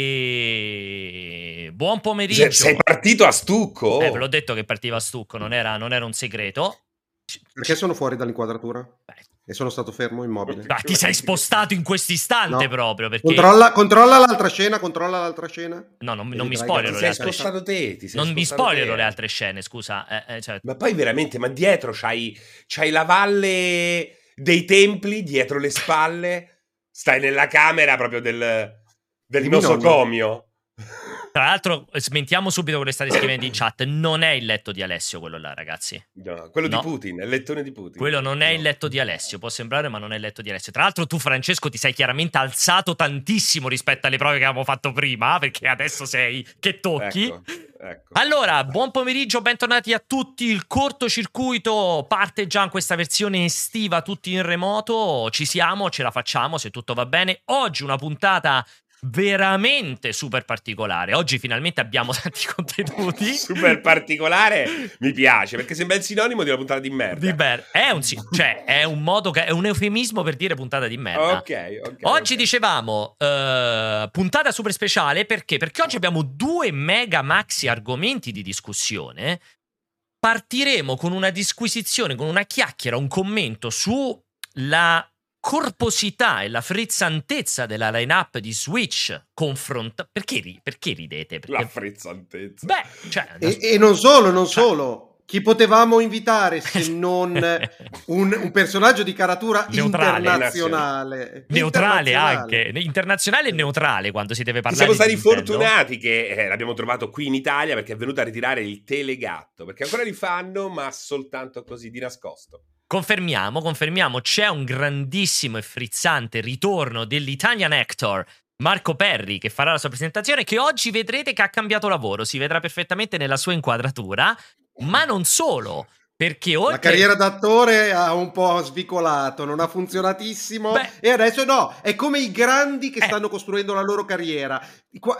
Eccoci! Buon pomeriggio. Sei partito a stucco? Eh, ve l'ho detto che partiva a stucco, non era, non era un segreto. Perché sono fuori dall'inquadratura? Beh, E sono stato fermo immobile. ma ti sei spostato in questo istante No. proprio perché... Controlla, controlla l'altra scena, controlla l'altra scena. No, non, non mi spoilerò le Ti sei altre scene. spostato te, ti sei Non mi spoilerò le altre scene, scusa. eh, eh, cioè, Ma poi veramente, ma dietro c'hai, c'hai la valle dei templi, dietro le spalle, stai nella camera proprio del, del nosocomio. Tra l'altro, smentiamo subito quello che state scrivendo in chat. Non è il letto di Alessio quello là, ragazzi. No, quello No. di Putin, è il lettone di Putin. Quello non è No. il letto di Alessio. Può sembrare, ma non è il letto di Alessio. Tra l'altro, tu, Francesco, ti sei chiaramente alzato tantissimo rispetto alle prove che avevamo fatto prima, perché adesso sei che tocchi. Ecco, ecco. Allora, buon pomeriggio, bentornati a tutti. Il cortocircuito parte già in questa versione estiva, tutti in remoto. Ci siamo, ce la facciamo se tutto va bene. Oggi una puntata veramente super particolare. Oggi finalmente abbiamo tanti contenuti. Super particolare, mi piace, perché sembra il sinonimo di una puntata di merda. Di ber- è un, cioè, è un modo che è un eufemismo per dire puntata di merda. Ok, ok. Oggi ok. dicevamo eh, puntata super speciale perché? Perché oggi abbiamo due mega maxi argomenti di discussione. Partiremo con una disquisizione, con una chiacchiera, un commento sulla corposità e la frizzantezza della line-up di Switch confronta... Perché, ri- perché ridete? Perché... La frizzantezza. Beh, cioè... E, e non solo, non Cioè- solo. Chi potevamo invitare se non un, un personaggio di caratura Neutrale. internazionale? Neutrale Internazionale. anche, internazionale e neutrale quando si deve parlare siamo stati fortunati che eh, l'abbiamo trovato qui in Italia perché è venuto a ritirare il telegatto. Perché ancora li fanno, ma soltanto così di nascosto. Confermiamo, confermiamo, c'è un grandissimo e frizzante ritorno dell'Italian actor Marco Perri che farà la sua presentazione che oggi vedrete che ha cambiato lavoro, si vedrà perfettamente nella sua inquadratura, ma non solo, perché oltre La carriera d'attore ha un po' svicolato, non ha funzionatissimo Beh. e adesso no, è come i grandi che Eh. stanno costruendo la loro carriera.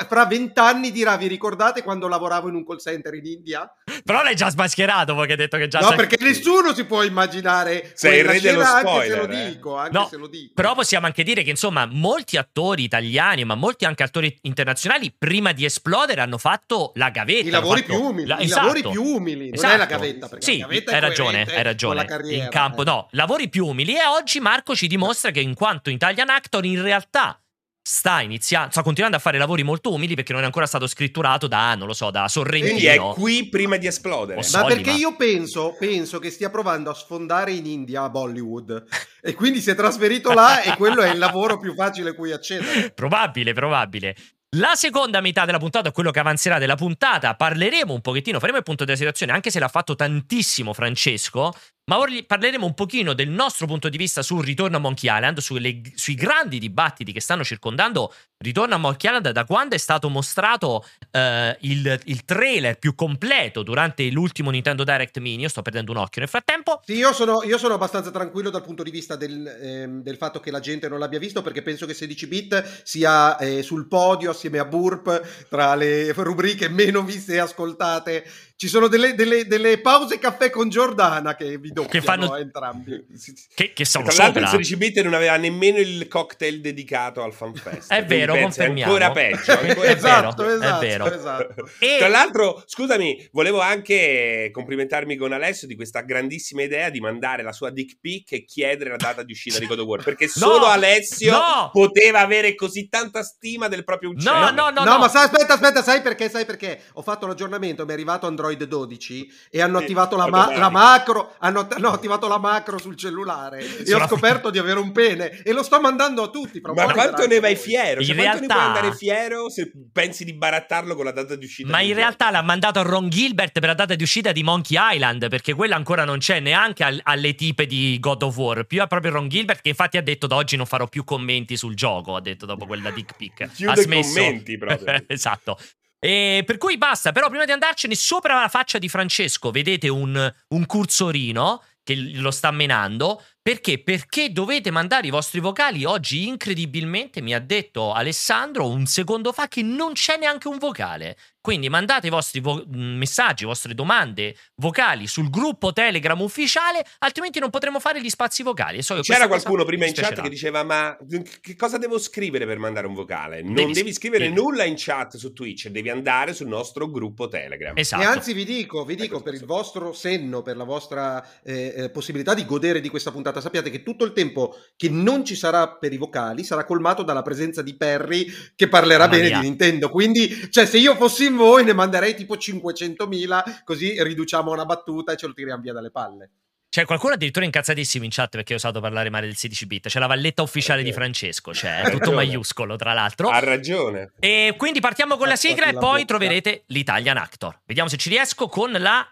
Fra vent'anni dirà, vi ricordate quando lavoravo in un call center in India? Però l'hai già smascherato perché hai detto che già No, perché nessuno si può immaginare Sei il re dello scena, anche se spoiler, lo eh. dico, anche No, se lo dico. Però possiamo anche dire che, insomma, molti attori italiani, ma molti anche attori internazionali, prima di esplodere, hanno fatto la gavetta. I lavori fatto- più umili, la- i esatto. lavori più umili, non Esatto. è la gavetta, perché Sì, la gavetta è hai ragione, hai ragione. carriera, in campo, eh. no, lavori più umili. E oggi Marco ci dimostra che, in quanto Italian actor, in realtà sta iniziando, sta continuando a fare lavori molto umili perché non è ancora stato scritturato da, non lo so, da Quindi è Sorrentino. qui prima di esplodere. Oh, Ma soldi, perché ma- io penso, penso che stia provando a sfondare in India, a Bollywood, e quindi si è trasferito là e quello è il lavoro più facile a cui accedere. Probabile, probabile. La seconda metà della puntata, quello che avanzerà della puntata, parleremo un pochettino, faremo il punto della situazione, anche se l'ha fatto tantissimo Francesco, ma ora parleremo un pochino del nostro punto di vista sul ritorno a Monkey Island, sulle- sui grandi dibattiti che stanno circondando Ritorno a Monkey Island da quando è stato mostrato eh, il, il trailer più completo durante l'ultimo Nintendo Direct Mini. Io sto perdendo un occhio nel frattempo. Sì, io sono, io sono abbastanza tranquillo dal punto di vista del, ehm, del fatto che la gente non l'abbia visto perché penso che 16 bit sia eh, sul podio assieme a Burp tra le rubriche meno viste e ascoltate. Ci sono delle, delle- delle pause caffè con Giordana che vi doppiano Che fanno- entrambi. Che, che sono Tra l'altro il sopra. 16 bit non aveva nemmeno il cocktail dedicato al fanfest. È vero, pensa, confermiamo. È ancora peggio. ancora È esatto, vero, è esatto, vero. esatto. E- Tra l'altro, scusami, volevo anche complimentarmi con Alessio di questa grandissima idea di mandare la sua dick pic e chiedere la data di uscita di God of War. Perché solo Alessio no! poteva avere così tanta stima del proprio uccello. No, no, no, No, no. ma sai, aspetta, aspetta, sai perché? Sai perché? Ho fatto l'aggiornamento, mi è arrivato Android 12 e hanno Sì, attivato la, ma- la macro, hanno, hanno attivato la macro sul cellulare e ho scoperto di avere un pene e lo sto mandando a tutti. Ma quanto ne vai fiero? In Cioè, quanto ne realtà- puoi andare fiero se pensi di barattarlo con la data di uscita? Ma in gioco? realtà l'ha mandato a Ron Gilbert per la data di uscita di Monkey Island, perché quella ancora non c'è neanche al- alle tipe di God of War. Più a proprio Ron Gilbert, che infatti ha detto da oggi non farò più commenti sul gioco. Ha detto dopo quella dick pic. Ha smesso. commenti proprio. esatto. E per cui basta, però prima di andarcene sopra la faccia di Francesco vedete un, un cursorino che lo sta menando. Perché? Perché dovete mandare i vostri vocali. Oggi, incredibilmente, mi ha detto Alessandro un secondo fa che non c'è neanche un vocale. Quindi mandate i vostri vo- messaggi, le vostre domande vocali sul gruppo Telegram ufficiale, altrimenti non potremo fare gli spazi vocali. So C'era qualcuno prima in chat che diceva: Ma che cosa devo scrivere per mandare un vocale? Non devi, devi scrivere devi. nulla in chat su Twitch, devi andare sul nostro gruppo Telegram. Esatto. E anzi, vi dico, vi dico per il vostro senno, per la vostra eh, eh, possibilità di godere di questa puntata, sappiate che tutto il tempo che non ci sarà per i vocali sarà colmato dalla presenza di Perry che parlerà Maria. bene di Nintendo. Quindi, cioè, se io fossi in voi, ne manderei tipo 500.000, così riduciamo una battuta e ce lo tiriamo via dalle palle. C'è qualcuno addirittura incazzatissimo in chat perché ho usato parlare male del 16 bit. C'è la valletta ufficiale di Francesco, cioè è tutto maiuscolo, tra l'altro. Ha ragione. E quindi partiamo con la sigla e poi troverete l'Italian Actor. Vediamo se ci riesco con la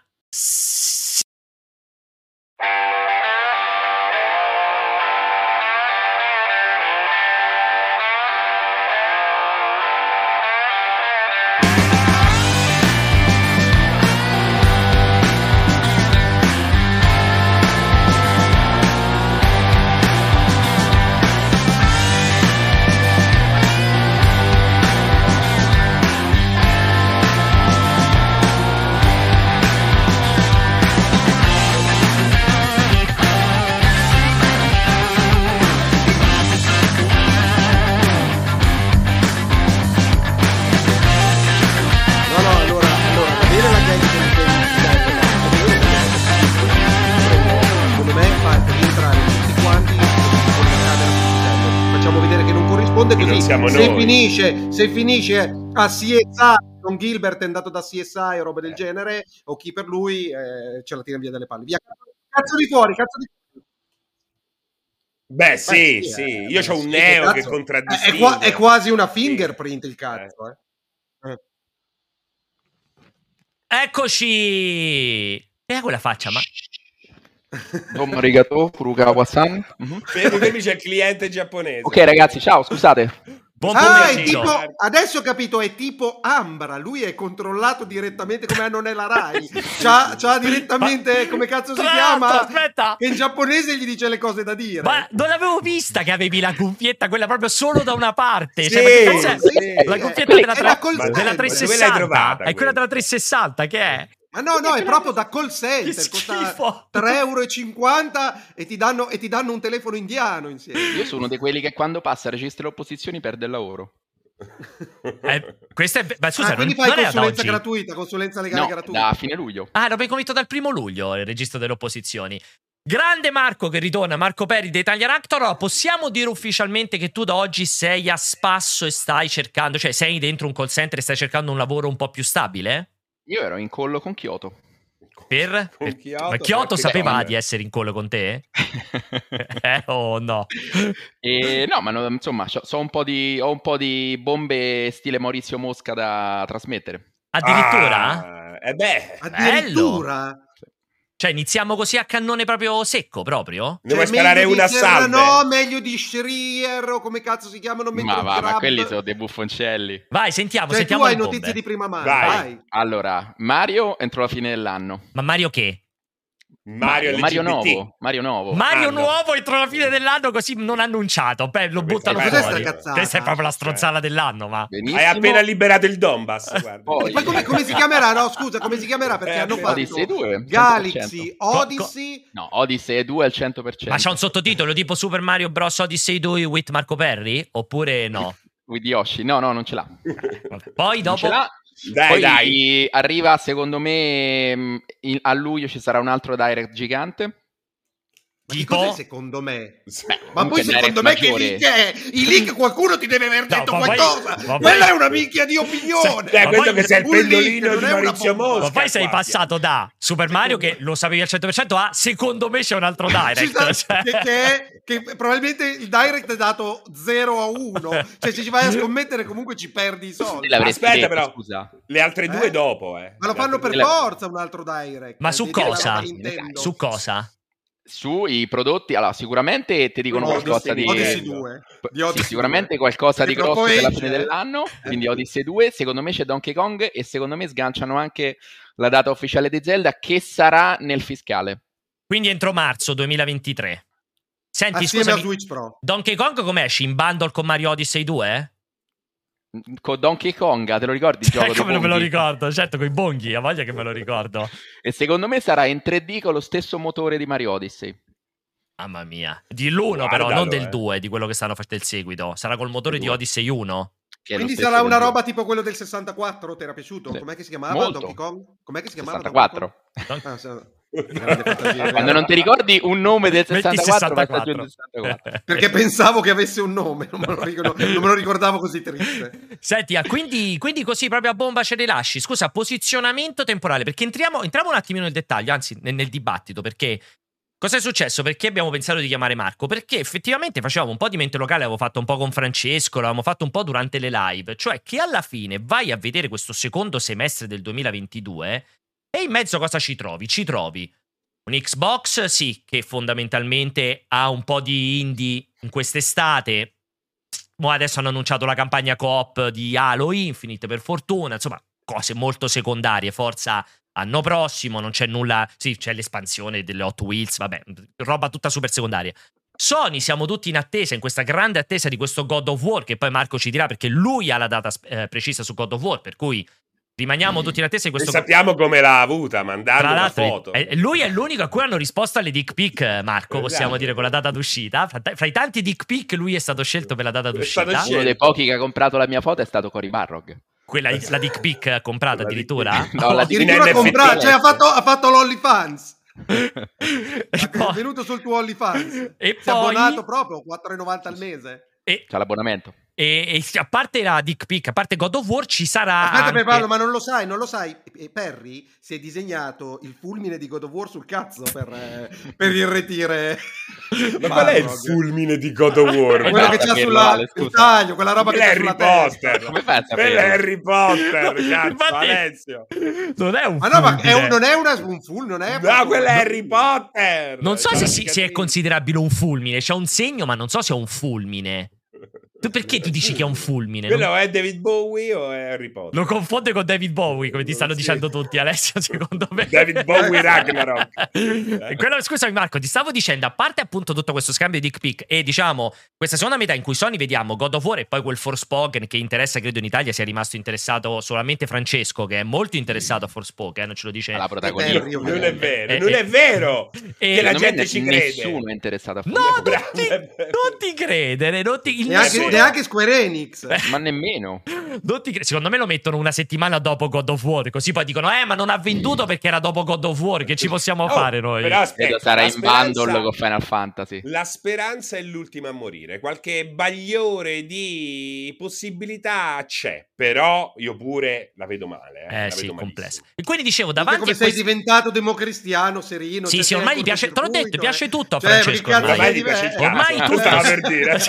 siamo se noi. Finisce, se finisce a CSI, Don Gilbert è andato da CSI o roba del eh. genere, o chi per lui eh, ce la tira via dalle palle. Via, cazzo di fuori, cazzo di fuori. Beh, sì, Beh, sì, sì. io ho un neo cazzo, che contraddistingue. È, qua, è, quasi una fingerprint il cazzo, eh. eh. Eccoci! E quella faccia, ma... Dom arigato, furukawa-san. Mm-hmm. Fermi, c'è il cliente giapponese. Ok ragazzi, ciao, scusate. Buon ah, tipo, adesso ho capito, è tipo Ambra, lui è controllato direttamente come non è la Rai. c'ha, c'ha direttamente, come cazzo si chiama? Aspetta. Che in giapponese gli dice le cose da dire. Ma non l'avevo vista che avevi la cuffietta, quella proprio solo da una parte. Sì, cioè, sì, la cuffietta della, tra- della 360. È quella della 360, che è? Ma no, no, è proprio da call center, costa 3,50 euro e ti, danno, e ti danno un telefono indiano insieme. Io sono di quelli che quando passa registra le opposizioni perde il lavoro. Eh, questa è, ma scusa, ah, quindi fai consulenza gratuita, consulenza legale no, gratuita. Da fine luglio. Ah, l'abbiamo convinto dal primo luglio il registro delle opposizioni. Grande Marco che ritorna, Marco Peri di Italia Actor. Allora, possiamo dire ufficialmente che tu da oggi sei a spasso e stai cercando, cioè sei dentro un call center e stai cercando un lavoro un po' più stabile? Io ero in collo con Kyoto. Per? Con Kyoto, Ma Kyoto sapeva di essere in collo con te? eh, o oh, no? E, no, ma no, insomma, so un di, ho un po' di bombe stile Maurizio Mosca da trasmettere. Addirittura? Ah, eh beh, addirittura? Bello. Cioè, iniziamo così a cannone proprio secco, proprio? Devo cioè, sparare una salve. No, meglio di Schrier o come cazzo si chiamano. Ma va, ma quelli sono dei buffoncelli. Vai, sentiamo, cioè, sentiamo tu hai notizie di prima mano, vai. vai. Allora, Mario entro la fine dell'anno. Ma Mario che? Mario, Mario Nuovo. Mario Nuovo. Mario ah, Nuovo entro la fine dell'anno così non annunciato. Beh, lo buttano fuori. Questa è proprio la stronzata cioè. dell'anno. Ma Benissimo. hai appena liberato il Donbass. Poi, ma come, come, si chiamerà? No, scusa, come si chiamerà? Perché eh, hanno fatto Odyssey 2 Galaxy Odyssey. No, Odyssey 2 al 100%. Ma c'è un sottotitolo tipo Super Mario Bros. Odyssey 2 with Marco Perry? Oppure no? with Yoshi? No, no, non ce l'ha. Poi dopo. Dai, Poi dai. arriva, secondo me, mm, a luglio ci sarà un altro direct gigante. Tipo? secondo me? Beh, ma poi secondo me maggiore. che link è? I link qualcuno ti deve aver detto no, qualcosa. Poi, Quella è una minchia di opinione. Cioè, quello che sei il pendolino di Maurizio Mosca. Ma poi sei passato da Super Mario che lo sapevi al 100% a secondo me c'è un altro direct. Cioè. Che, che, è, che, probabilmente il direct è dato 0 a 1. Cioè se ci vai a scommettere comunque ci perdi i soldi. Aspetta detto, però, scusa. le altre due eh? dopo. Eh. Ma lo fanno per forza un altro direct. Ma su cosa? Su cosa? Sui prodotti, allora sicuramente ti dicono Odyssey, qualcosa di, Odyssey 2. di Odyssey sì, sicuramente qualcosa di grosso per la fine dell'anno, quindi Odyssey 2, secondo me c'è Donkey Kong e secondo me sganciano anche la data ufficiale di Zelda che sarà nel fiscale. Quindi entro marzo 2023. Senti, Assieme scusami, Switch Pro. Donkey Kong come esci? In bundle con Mario Odyssey 2? Con Donkey Kong, te lo ricordi il gioco? Come non me lo ricordo, certo, con i bonghi, a voglia che me lo ricordo. e secondo me sarà in 3D con lo stesso motore di Mario Odyssey. Mamma mia. Di l'1 però, non del 2, eh. di quello che stanno facendo il seguito. Sarà col motore di Odyssey 1? Quindi sarà una roba tipo quello del 64? Ti era piaciuto? Sì. Com'è che si chiamava Molto. Donkey Kong? Com'è che si chiamava? 64. Ah, sì. Quando non ti ricordi un nome del 64, 64. 64. Perché pensavo che avesse un nome, non me lo, ricordavo, non me lo ricordavo così triste. Senti, ah, quindi, quindi, così proprio a bomba ce li lasci. Scusa, posizionamento temporale, perché entriamo, entriamo un attimino nel dettaglio, anzi nel, nel dibattito, perché Cosa è successo? Perché abbiamo pensato di chiamare Marco? Perché effettivamente facevamo un po' di mente locale, avevo fatto un po' con Francesco, l'avevamo fatto un po' durante le live, cioè che alla fine vai a vedere questo secondo semestre del 2022 e in mezzo cosa ci trovi? Ci trovi un Xbox, sì, che fondamentalmente ha un po' di indie in quest'estate. Adesso hanno annunciato la campagna coop di Halo Infinite, per fortuna, insomma, cose molto secondarie, forza Anno prossimo non c'è nulla. Sì, c'è l'espansione delle Hot Wheels, vabbè, roba tutta super secondaria. Sony siamo tutti in attesa, in questa grande attesa di questo God of War, che poi Marco ci dirà perché lui ha la data eh, precisa su God of War, per cui rimaniamo tutti in attesa di questo... E sappiamo come l'ha avuta, mandando una foto. Eh, lui è l'unico a cui hanno risposto alle dick pic, Marco, esatto. possiamo dire, con la data d'uscita. Fra, fra, i tanti dick pic lui è stato scelto per la data d'uscita. Uno dei pochi che ha comprato la mia foto è stato Cory Barrog. Quella, la dick pic comprata addirittura? No, la addirittura comprata, cioè ha fatto, ha fatto l'OnlyFans. è venuto sul tuo OnlyFans. E Si poi... è abbonato proprio 4,90 al mese. E... C'ha l'abbonamento. E, e, a parte la Dick Pick, a parte God of War, ci sarà. Aspetta, anche... Paolo, ma non lo sai, non lo sai. Perry si è disegnato il fulmine di God of War sul cazzo per, eh, per irretire. ma qual è il fulmine di God of War? Quello che c'ha sulla il taglio, quella roba che sulla Potter. Come fai a? Harry Potter, cazzo, Infatti, Alessio. Non è un ma no, ma è un, non è una, un fulmine, non è No, quello è Harry Potter. Non so se, si, se è considerabile un fulmine, c'è un segno, ma non so se è un fulmine. Tu perché tu dici che è un fulmine? Quello non... è David Bowie o è Harry Potter? Lo confonde con David Bowie, come ti stanno sì. dicendo tutti, Alessio, secondo me. David Bowie Ragnarok. Quello, scusami Marco, ti stavo dicendo, a parte appunto tutto questo scambio di dick pic e diciamo questa seconda metà in cui Sony vediamo God of War e poi quel Forspoken che interessa, credo in Italia sia rimasto interessato solamente Francesco, che è molto interessato a Forspoken, ce lo dice. La protagonista. Eh, non è vero, non è vero. E che la gente ci crede. Nessuno è interessato a Forspoken. No, non ti, non ti credere, non ti... Neanche neanche Square Enix. Ma nemmeno. Cre- secondo me lo mettono una settimana dopo God of War, così poi dicono "Eh, ma non ha venduto perché era dopo God of War, che ci possiamo oh, fare noi?". Però aspetta, sarà in bundle con Final Fantasy. La speranza è l'ultima a morire. Qualche bagliore di possibilità c'è, però io pure la vedo male, eh, eh sì, complessa. E quindi dicevo davanti come a sei diventato democristiano, serino, Sì, cioè sì, ormai gli piace, te l'ho detto, piace tutto a cioè, Francesco. Ormai tutto. Ormai tutto per dire.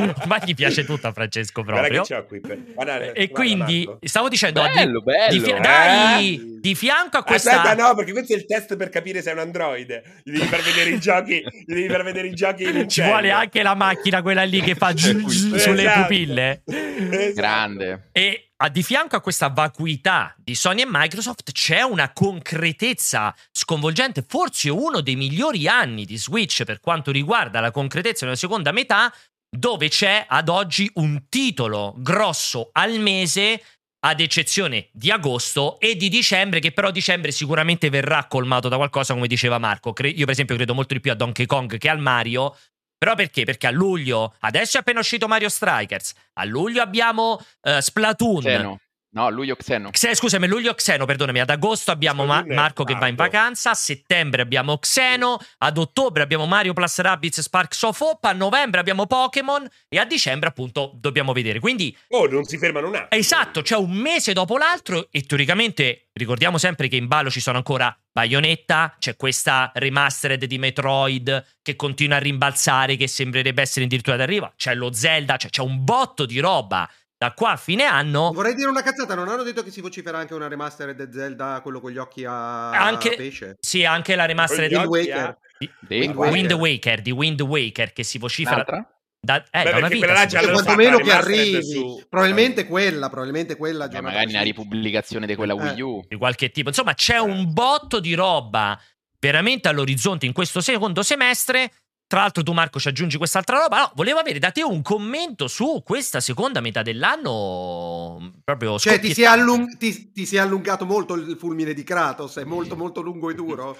ormai gli piace tutto a Francesco proprio. Qui per... guarda, e quindi Marco. stavo dicendo bello, di, bello, di, eh? dai, di fianco a questa Aspetta, no, perché questo è il test per capire se è un androide. Gli devi far vedere i giochi, gli devi far vedere i giochi in Ci vuole anche la macchina quella lì che fa sulle esatto. pupille. Esatto. Grande. E a di fianco a questa vacuità di Sony e Microsoft c'è una concretezza sconvolgente, forse uno dei migliori anni di Switch per quanto riguarda la concretezza nella seconda metà, dove c'è ad oggi un titolo grosso al mese, ad eccezione di agosto e di dicembre, che però dicembre sicuramente verrà colmato da qualcosa, come diceva Marco. Io, per esempio, credo molto di più a Donkey Kong che al Mario. Però perché? Perché a luglio, adesso è appena uscito Mario Strikers, a luglio abbiamo uh, Splatoon. Zeno. No, luglio Xeno. Xe, scusami, luglio Xeno, perdonami. Ad agosto abbiamo Ma- Marco che va in vacanza. A settembre abbiamo Xeno. Ad ottobre abbiamo Mario Plus Rabbids Sparks of Hope. A novembre abbiamo Pokémon. E a dicembre, appunto, dobbiamo vedere. Quindi. Oh, non si fermano un attimo. Esatto, c'è un mese dopo l'altro. E teoricamente ricordiamo sempre che in ballo ci sono ancora Bayonetta. C'è questa remastered di Metroid che continua a rimbalzare. Che sembrerebbe essere addirittura d'arrivo. C'è lo Zelda. Cioè, c'è un botto di roba da qua a fine anno. Vorrei dire una cazzata, non hanno detto che si vocifera anche una remastered Zelda, quello con gli occhi a, anche, pesce? Sì, anche la remastered di Waker. Di, Wind, Wind Waker. Di Wind Waker che si vocifera. L'altra? Da, eh, Beh, da una vita, là quantomeno che arrivi su... probabilmente quella probabilmente quella eh, magari una ripubblicazione di quella Eh. Wii U di qualche tipo insomma c'è un botto di roba veramente all'orizzonte in questo secondo semestre Tra l'altro tu Marco ci aggiungi quest'altra roba. No, volevo avere da te un commento su questa seconda metà dell'anno. Proprio cioè ti si, è allung- ti, ti si, è allungato molto il fulmine di Kratos, è molto molto lungo e duro.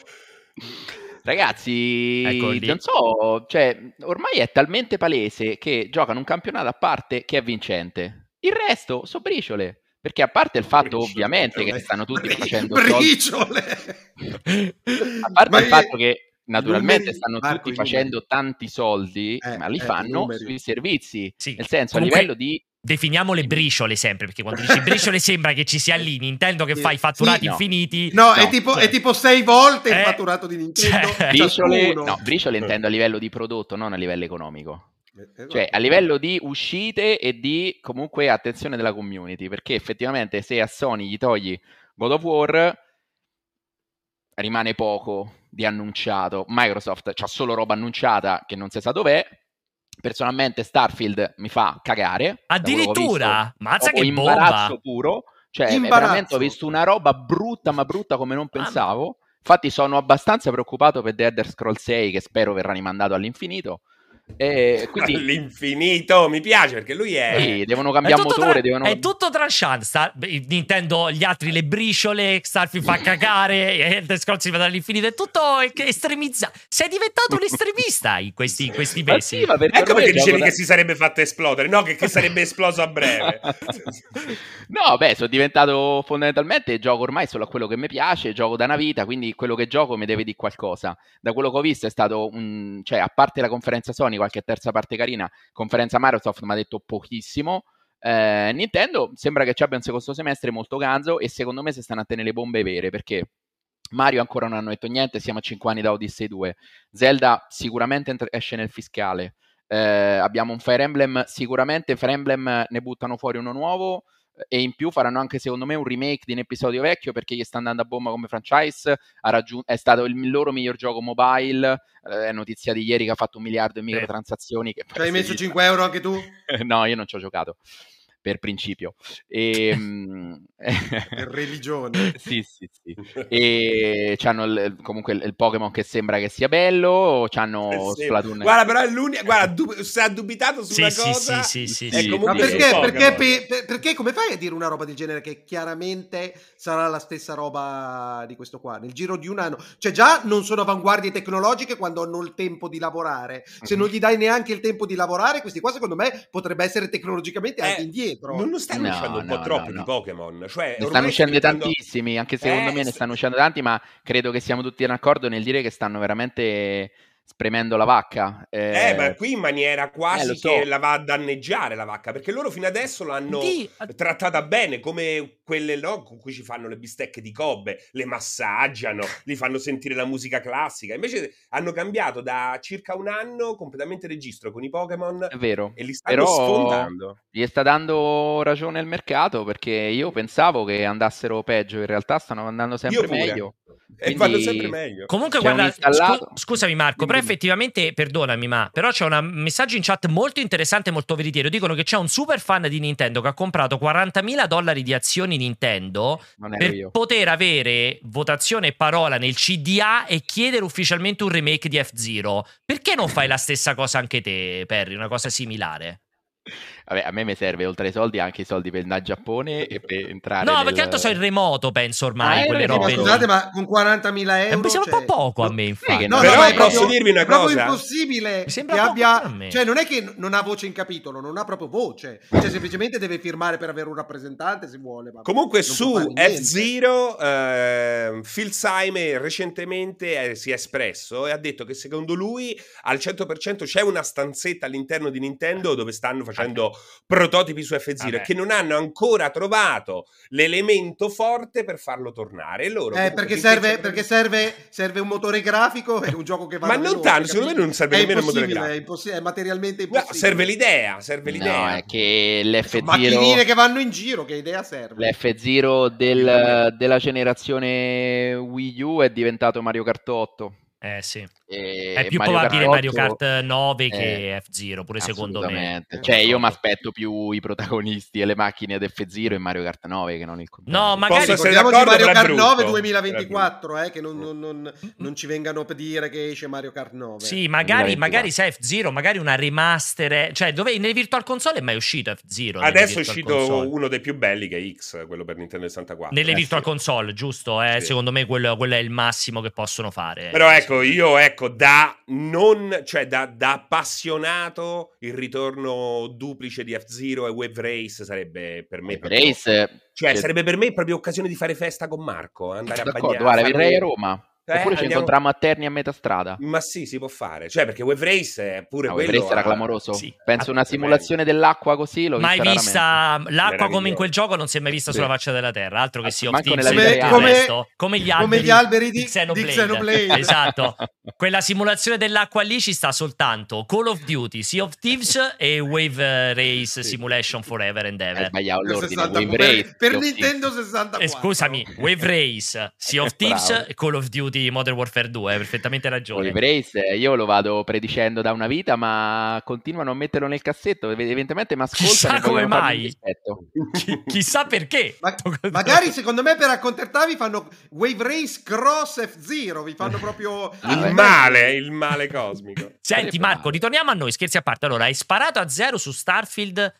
Ragazzi, non so, cioè, ormai è talmente palese che giocano un campionato a parte che è vincente. Il resto sono briciole. Perché a parte il fatto, briciole, ovviamente, che stanno tutti br- facendo briciole. a parte il fatto che naturalmente numeri, stanno Marco, tutti facendo tanti soldi, eh, ma li eh, fanno sui servizi. Sì. Nel senso, Comunque, a livello di definiamo le briciole sempre, perché quando dici briciole sembra che ci sia lì Nintendo che fa i fatturati sì, no. infiniti. No, no è, tipo, cioè, è, tipo, sei volte eh, il fatturato di Nintendo. Cioè, briciole, no, briciole intendo a livello di prodotto, non a livello economico. Eh, cioè a livello di uscite e di comunque attenzione della community, perché effettivamente se a Sony gli togli God of War rimane poco di annunciato. Microsoft ha solo roba annunciata che non si sa dov'è. Personalmente Starfield mi fa cagare. Addirittura? Mazza che imbarazzo bomba! puro. Cioè, imbarazzo. veramente ho visto una roba brutta, ma brutta come non pensavo. Infatti sono abbastanza preoccupato per The Elder Scrolls 6 che spero verrà rimandato all'infinito. E quindi... All'infinito mi piace perché lui è. Sì, devono cambiare motore. Tra... Devono... È tutto tranchant. Sta... Nintendo, gli altri, le briciole. Starfield fa cagare. Elder Scrolls si va all'infinito. È tutto estremizzato. Sei diventato un estremista in questi, in questi mesi. Ma sì, perché ecco perché dicevi da... che si sarebbe fatto esplodere. No, che, che sarebbe esploso a breve. no, beh, sono diventato fondamentalmente. Gioco ormai solo a quello che mi piace. Gioco da una vita. Quindi quello che gioco mi deve di qualcosa. Da quello che ho visto è stato un. cioè, a parte la conferenza Sony Sony, qualche terza parte carina. Conferenza Microsoft mi ha detto pochissimo. Eh, Nintendo sembra che ci abbia un secondo semestre molto ganzo e secondo me si stanno a tenere le bombe vere perché Mario ancora non hanno detto niente, siamo a 5 anni da Odyssey 2. Zelda sicuramente esce nel fiscale. Eh, abbiamo un Fire Emblem, sicuramente Fire Emblem ne buttano fuori uno nuovo e in più faranno anche secondo me un remake di un episodio vecchio perché gli sta andando a bomba come franchise raggiun- è stato il loro miglior gioco mobile eh, è notizia di ieri che ha fatto un miliardo di microtransazioni che hai messo 5 euro anche tu? no io non ci ho giocato per principio. E, ehm, per religione. sì, sì, sì. E c'hanno il, comunque il, il, Pokémon che sembra che sia bello, c'hanno sì. Splatoon. Guarda, però è l'unica, guarda, dub- se ha dubitato su sì, una sì, cosa... Sì, sì, sì, sì. Ma perché, perché, perché, perché, come fai a dire una roba del genere che chiaramente sarà la stessa roba di questo qua? Nel giro di un anno. Cioè già non sono avanguardie tecnologiche quando hanno il tempo di lavorare. Se mm-hmm. non gli dai neanche il tempo di lavorare, questi qua secondo me potrebbe essere tecnologicamente anche eh, indietro dietro. Non lo stanno no, uscendo un no, po' troppo no, di Pokémon. Cioè, ne stanno uscendo tantissimi, anche secondo eh, me ne stanno uscendo tanti, ma credo che siamo tutti in accordo nel dire che stanno veramente spremendo la vacca. Eh, eh ma qui in maniera quasi eh, so. che la va a danneggiare la vacca, perché loro fino adesso l'hanno di... trattata bene, come quelle no, con cui ci fanno le bistecche di Cobbe, le massaggiano, li fanno sentire la musica classica. Invece hanno cambiato da circa un anno completamente registro con i Pokémon. È vero. E li stanno Però sfondando. Gli sta dando ragione il mercato, perché io pensavo che andassero peggio, in realtà stanno andando sempre meglio. E Quindi... vanno sempre meglio. Comunque, guarda, scu- scusami Marco, però effettivamente, perdonami, ma però c'è un messaggio in chat molto interessante e molto veritiero. Dicono che c'è un super fan di Nintendo che ha comprato 40.000 dollari di azioni Nintendo per io. poter avere votazione e parola nel CDA e chiedere ufficialmente un remake di F-Zero. Perché non fai la stessa cosa anche te, Perry? Una cosa similare? Vabbè, a me mi serve oltre ai soldi anche i soldi per andare a Giappone e per entrare. No, nel... perché tanto so il remoto, penso ormai. Ah, quelle robe scusate, ma con 40.000 euro. Eh, mi sembra cioè... un po' poco a me, infatti. No, no, però no, posso proprio, dirvi una cosa. È proprio impossibile mi sembra che abbia. Cioè, non è che non ha voce in capitolo, non ha proprio voce. Cioè, semplicemente deve firmare per avere un rappresentante se vuole. Ma Comunque, su F-Zero, eh, Phil Simon recentemente eh, si è espresso e ha detto che secondo lui al 100% c'è una stanzetta all'interno di Nintendo dove stanno facendo prototipi su F0 che non hanno ancora trovato l'elemento forte per farlo tornare. Loro, eh, perché, serve, perché serve, serve, un motore grafico e un gioco che va Ma non tanto, secondo me non serve nemmeno un motore grafico. È, imposs- è materialmente impossibile. No, serve l'idea, serve l'idea. No, è che l'F0... Macchinine che vanno in giro, che idea serve? L'F0 del, della generazione Wii U è diventato Mario Kart 8 Eh sì. E È più Mario probabile Kart Mario 8, Kart 9 che eh, F0, pure secondo me. me. Cioè, io mi aspetto più i protagonisti e le macchine ad F0 in Mario Kart 9 che non il contrario. No, magari Ricordiamoci d'accordo, Mario Kart 9 brutto. 2024, eh, che non, non- non- non ci vengano per dire che esce Mario Kart 9. Sì, magari, 2024. magari se F0, magari una remaster. Cioè, dove nelle Virtual Console è mai uscito F0? nelle Adesso è uscito Console? uno dei più belli che è X, quello per Nintendo 64. Nelle Eh, Virtual sì. Console, giusto? Eh, Sì. Secondo me quello, quello è il massimo che possono fare. Però ecco, io ecco, da non, cioè da, da appassionato, il ritorno duplice di F-Zero e Wave Race sarebbe per me proprio- Race, Cioè, cioè, sarebbe per me proprio occasione di fare festa con Marco, andare a d'accordo, bagnare. guarda, verrei a Roma. Eh, Oppure ci andiamo- incontriamo a Terni a metà strada. Ma sì, si può fare. Cioè, perché Wave Race è pure No, quello. Wave Race era clamoroso. sì. Penso una Ah, simulazione dell'acqua così, l'ho mai vista vista raramente. l'acqua come in quel gioco non si è mai vista Sì. sulla faccia della terra altro che Ah, Sea of Thieves e reale. resto. come gli alberi, come gli alberi di- Xenoblade. di Xenoblade. esatto quella simulazione dell'acqua lì ci sta soltanto Call of Duty Sea of Thieves e Wave Race Sì. Simulation Forever and Ever sbagliato Per l'ordine. 60 Wave per, Race, per Nintendo 64. Eh, scusami, Wave Race, Sea of Thieves e Call of Duty Modern Warfare 2, hai perfettamente ragione. Wave Race, eh, io lo vado predicendo da una vita, ma continuano a metterlo nel cassetto. ev- Evidentemente mi ascoltano. Chissà come mai. Chi- chissà perché. Ma- magari secondo me per accontentarvi fanno Wave Race Cross F0, vi fanno proprio Ah, Il male, il male cosmico. Senti Marco, ritorniamo a noi, scherzi a parte. Allora, hai sparato a zero su Starfield,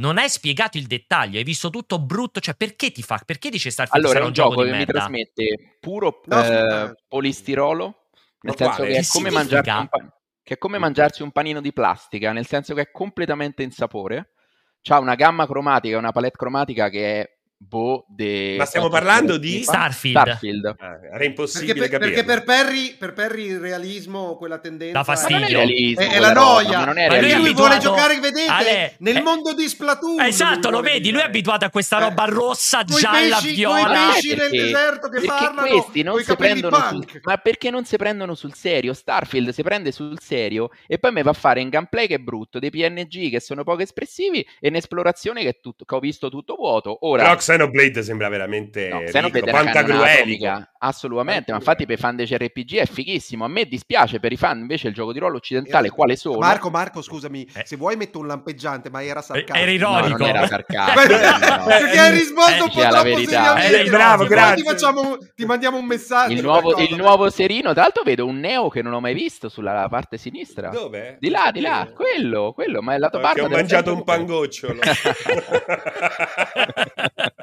non hai spiegato il dettaglio, hai visto tutto brutto, cioè perché ti fa? Perché dice Starfield Allora, è sarà un gioco di che mi merda? trasmette puro No, eh, polistirolo, nel senso che è come, significa? mangiarsi un pa- che è come mangiarsi un panino di plastica, nel senso che è completamente insapore. C'ha una gamma cromatica, una palette cromatica che è boh de... Ma stiamo parlando di- Starfield. Starfield. Ah, era impossibile perché, per, capire. perché per Perry, per Perry il realismo, quella tendenza è fastidio. realismo, È, è quella la roba, noia. ma non è Ma lui è realismo. vuole giocare, vedete, Ale, nel eh, mondo di Splatoon. Esatto, lui lo vedi, lui è abituato a questa Eh. roba rossa, Coi gialla, pesci- viola. coi pesci nel perché- deserto che perché parlano questi non si capelli prendono punk. sul, ma perché non si prendono sul serio Starfield si prende sul serio e poi mi va a fare in gameplay che è brutto dei PNG che sono poco espressivi e un'esplorazione che, è tutto- che ho visto tutto vuoto ora Però Xenoblade sembra veramente No, Xenoblade quanta atomica, assolutamente, ma infatti per i fan dei CRPG è fighissimo. A me dispiace per i fan invece il gioco di ruolo occidentale, Eh, quale sono? Marco, Marco, scusami, Eh. se vuoi metto un lampeggiante, ma era sarcastico. Era No, ironico. non era sarcastico. no. Perché hai risposto Eh, un po' troppo verità. seriamente. Eh, bravo, grazie. Ti, facciamo, ti mandiamo un messaggio. Il nuovo, il nuovo serino, tra l'altro vedo un neo che non ho mai visto sulla parte sinistra. Dove? Di là, di là, quello, quello, ma è lato Perché barba ho mangiato un pangocciolo.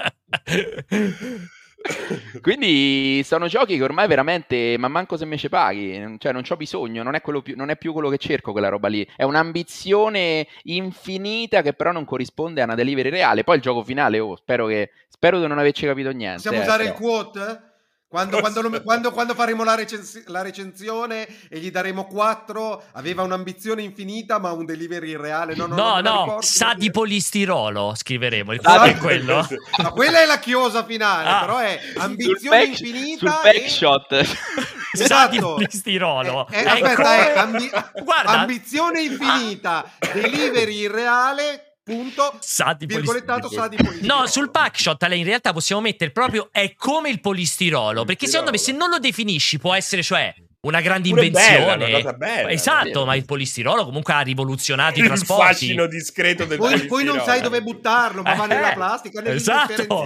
Quindi sono giochi che ormai veramente, ma manco se me ci paghi, cioè non c'ho bisogno, non è, più, non è più quello che cerco quella roba lì, è un'ambizione infinita che però non corrisponde a una delivery reale. Poi il gioco finale, oh, spero, che, spero di non averci capito niente. Possiamo eh, usare però. il quote? Quando, quando, lo- quando- quando faremo la, recensi- la recensione e gli daremo 4, aveva un'ambizione infinita ma un delivery reale. No, no, No, no, ricordo. sa di polistirolo, scriveremo. Il quadro è quello. Ma quella è la chiosa finale, Ah. però è sul ambizione back, infinita. sul e- backshot. Sa di Esatto. polistirolo. Eh, eh, È aspetta, è ambi- Guarda, Ah. ambizione infinita, delivery irreale, punto, sa di virgolettato sa polistirolo. di polistirolo. No, sul packshot lei in realtà possiamo mettere proprio è come il polistirolo, perché secondo me se non lo definisci può essere cioè una grande Pure invenzione. bella, una bella, esatto, ma il polistirolo comunque ha rivoluzionato i il trasporti. fascino discreto del Poi, poi non sai dove buttarlo, ma va Eh, nella plastica, esatto.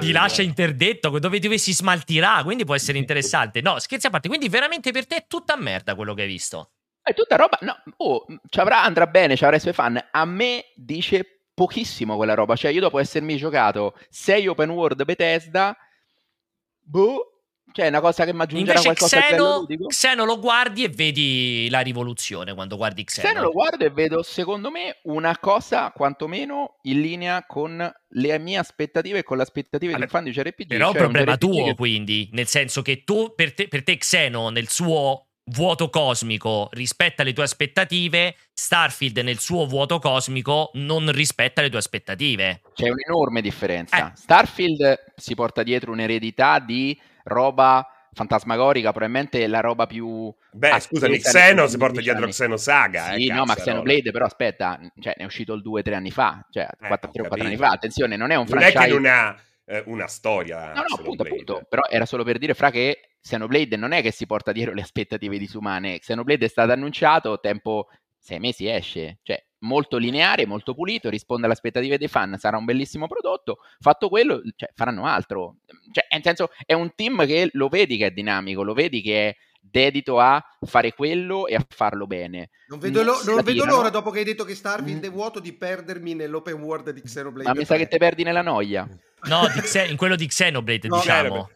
Ti lascia interdetto dove, dove si smaltirà, quindi può essere interessante. No, scherzi a parte, quindi veramente per te è tutta merda quello che hai visto. È tutta roba. No, oh, ci avrà, andrà bene, ci avrà i suoi fan. A me dice pochissimo quella roba. Cioè, io dopo essermi giocato 6 open world Bethesda, boh, cioè è una cosa che mi aggiungerà Invece qualcosa Xeno, ludico. Xeno lo guardi e vedi la rivoluzione quando guardi Xeno. Xeno lo guardo e vedo, secondo me, una cosa quantomeno in linea con le mie aspettative e con le aspettative di Vabbè, un fan di JRPG. Però è un cioè problema JRPG tuo, che- quindi, nel senso che tu, per te, per te Xeno, nel suo vuoto cosmico, rispetta le tue aspettative, Starfield nel suo vuoto cosmico non rispetta le tue aspettative. C'è un'enorme differenza. Eh. Starfield si porta dietro un'eredità di roba fantasmagorica, probabilmente la roba più... Beh, scusami, Xeno si porta 10 dietro anni. Xeno Saga. Sì, eh, no, ma. Xenoblade però aspetta, cioè ne è uscito il 2-3 anni fa, cioè 4 Eh, ho 3 o 4 anni fa. Attenzione, non è un Non è franchise che non ha eh, una storia. No, no, appunto, appunto, però era solo per dire, fra che Xenoblade non è che si porta dietro le aspettative disumane, Xenoblade è stato annunciato, tempo sei mesi esce, cioè molto lineare, molto pulito, risponde alle aspettative dei fan, sarà un bellissimo prodotto, fatto quello, cioè, faranno altro. Cioè, nel senso, è un team che lo vedi che è dinamico, lo vedi che è dedito a fare quello e a farlo bene. Non vedo, lo, non vedo l'ora, dopo che hai detto che Starfield mm. è vuoto, di perdermi nell'open world di Xenoblade. Ma mi sa che te perdi nella noia. No, in quello di Xenoblade, no, diciamo.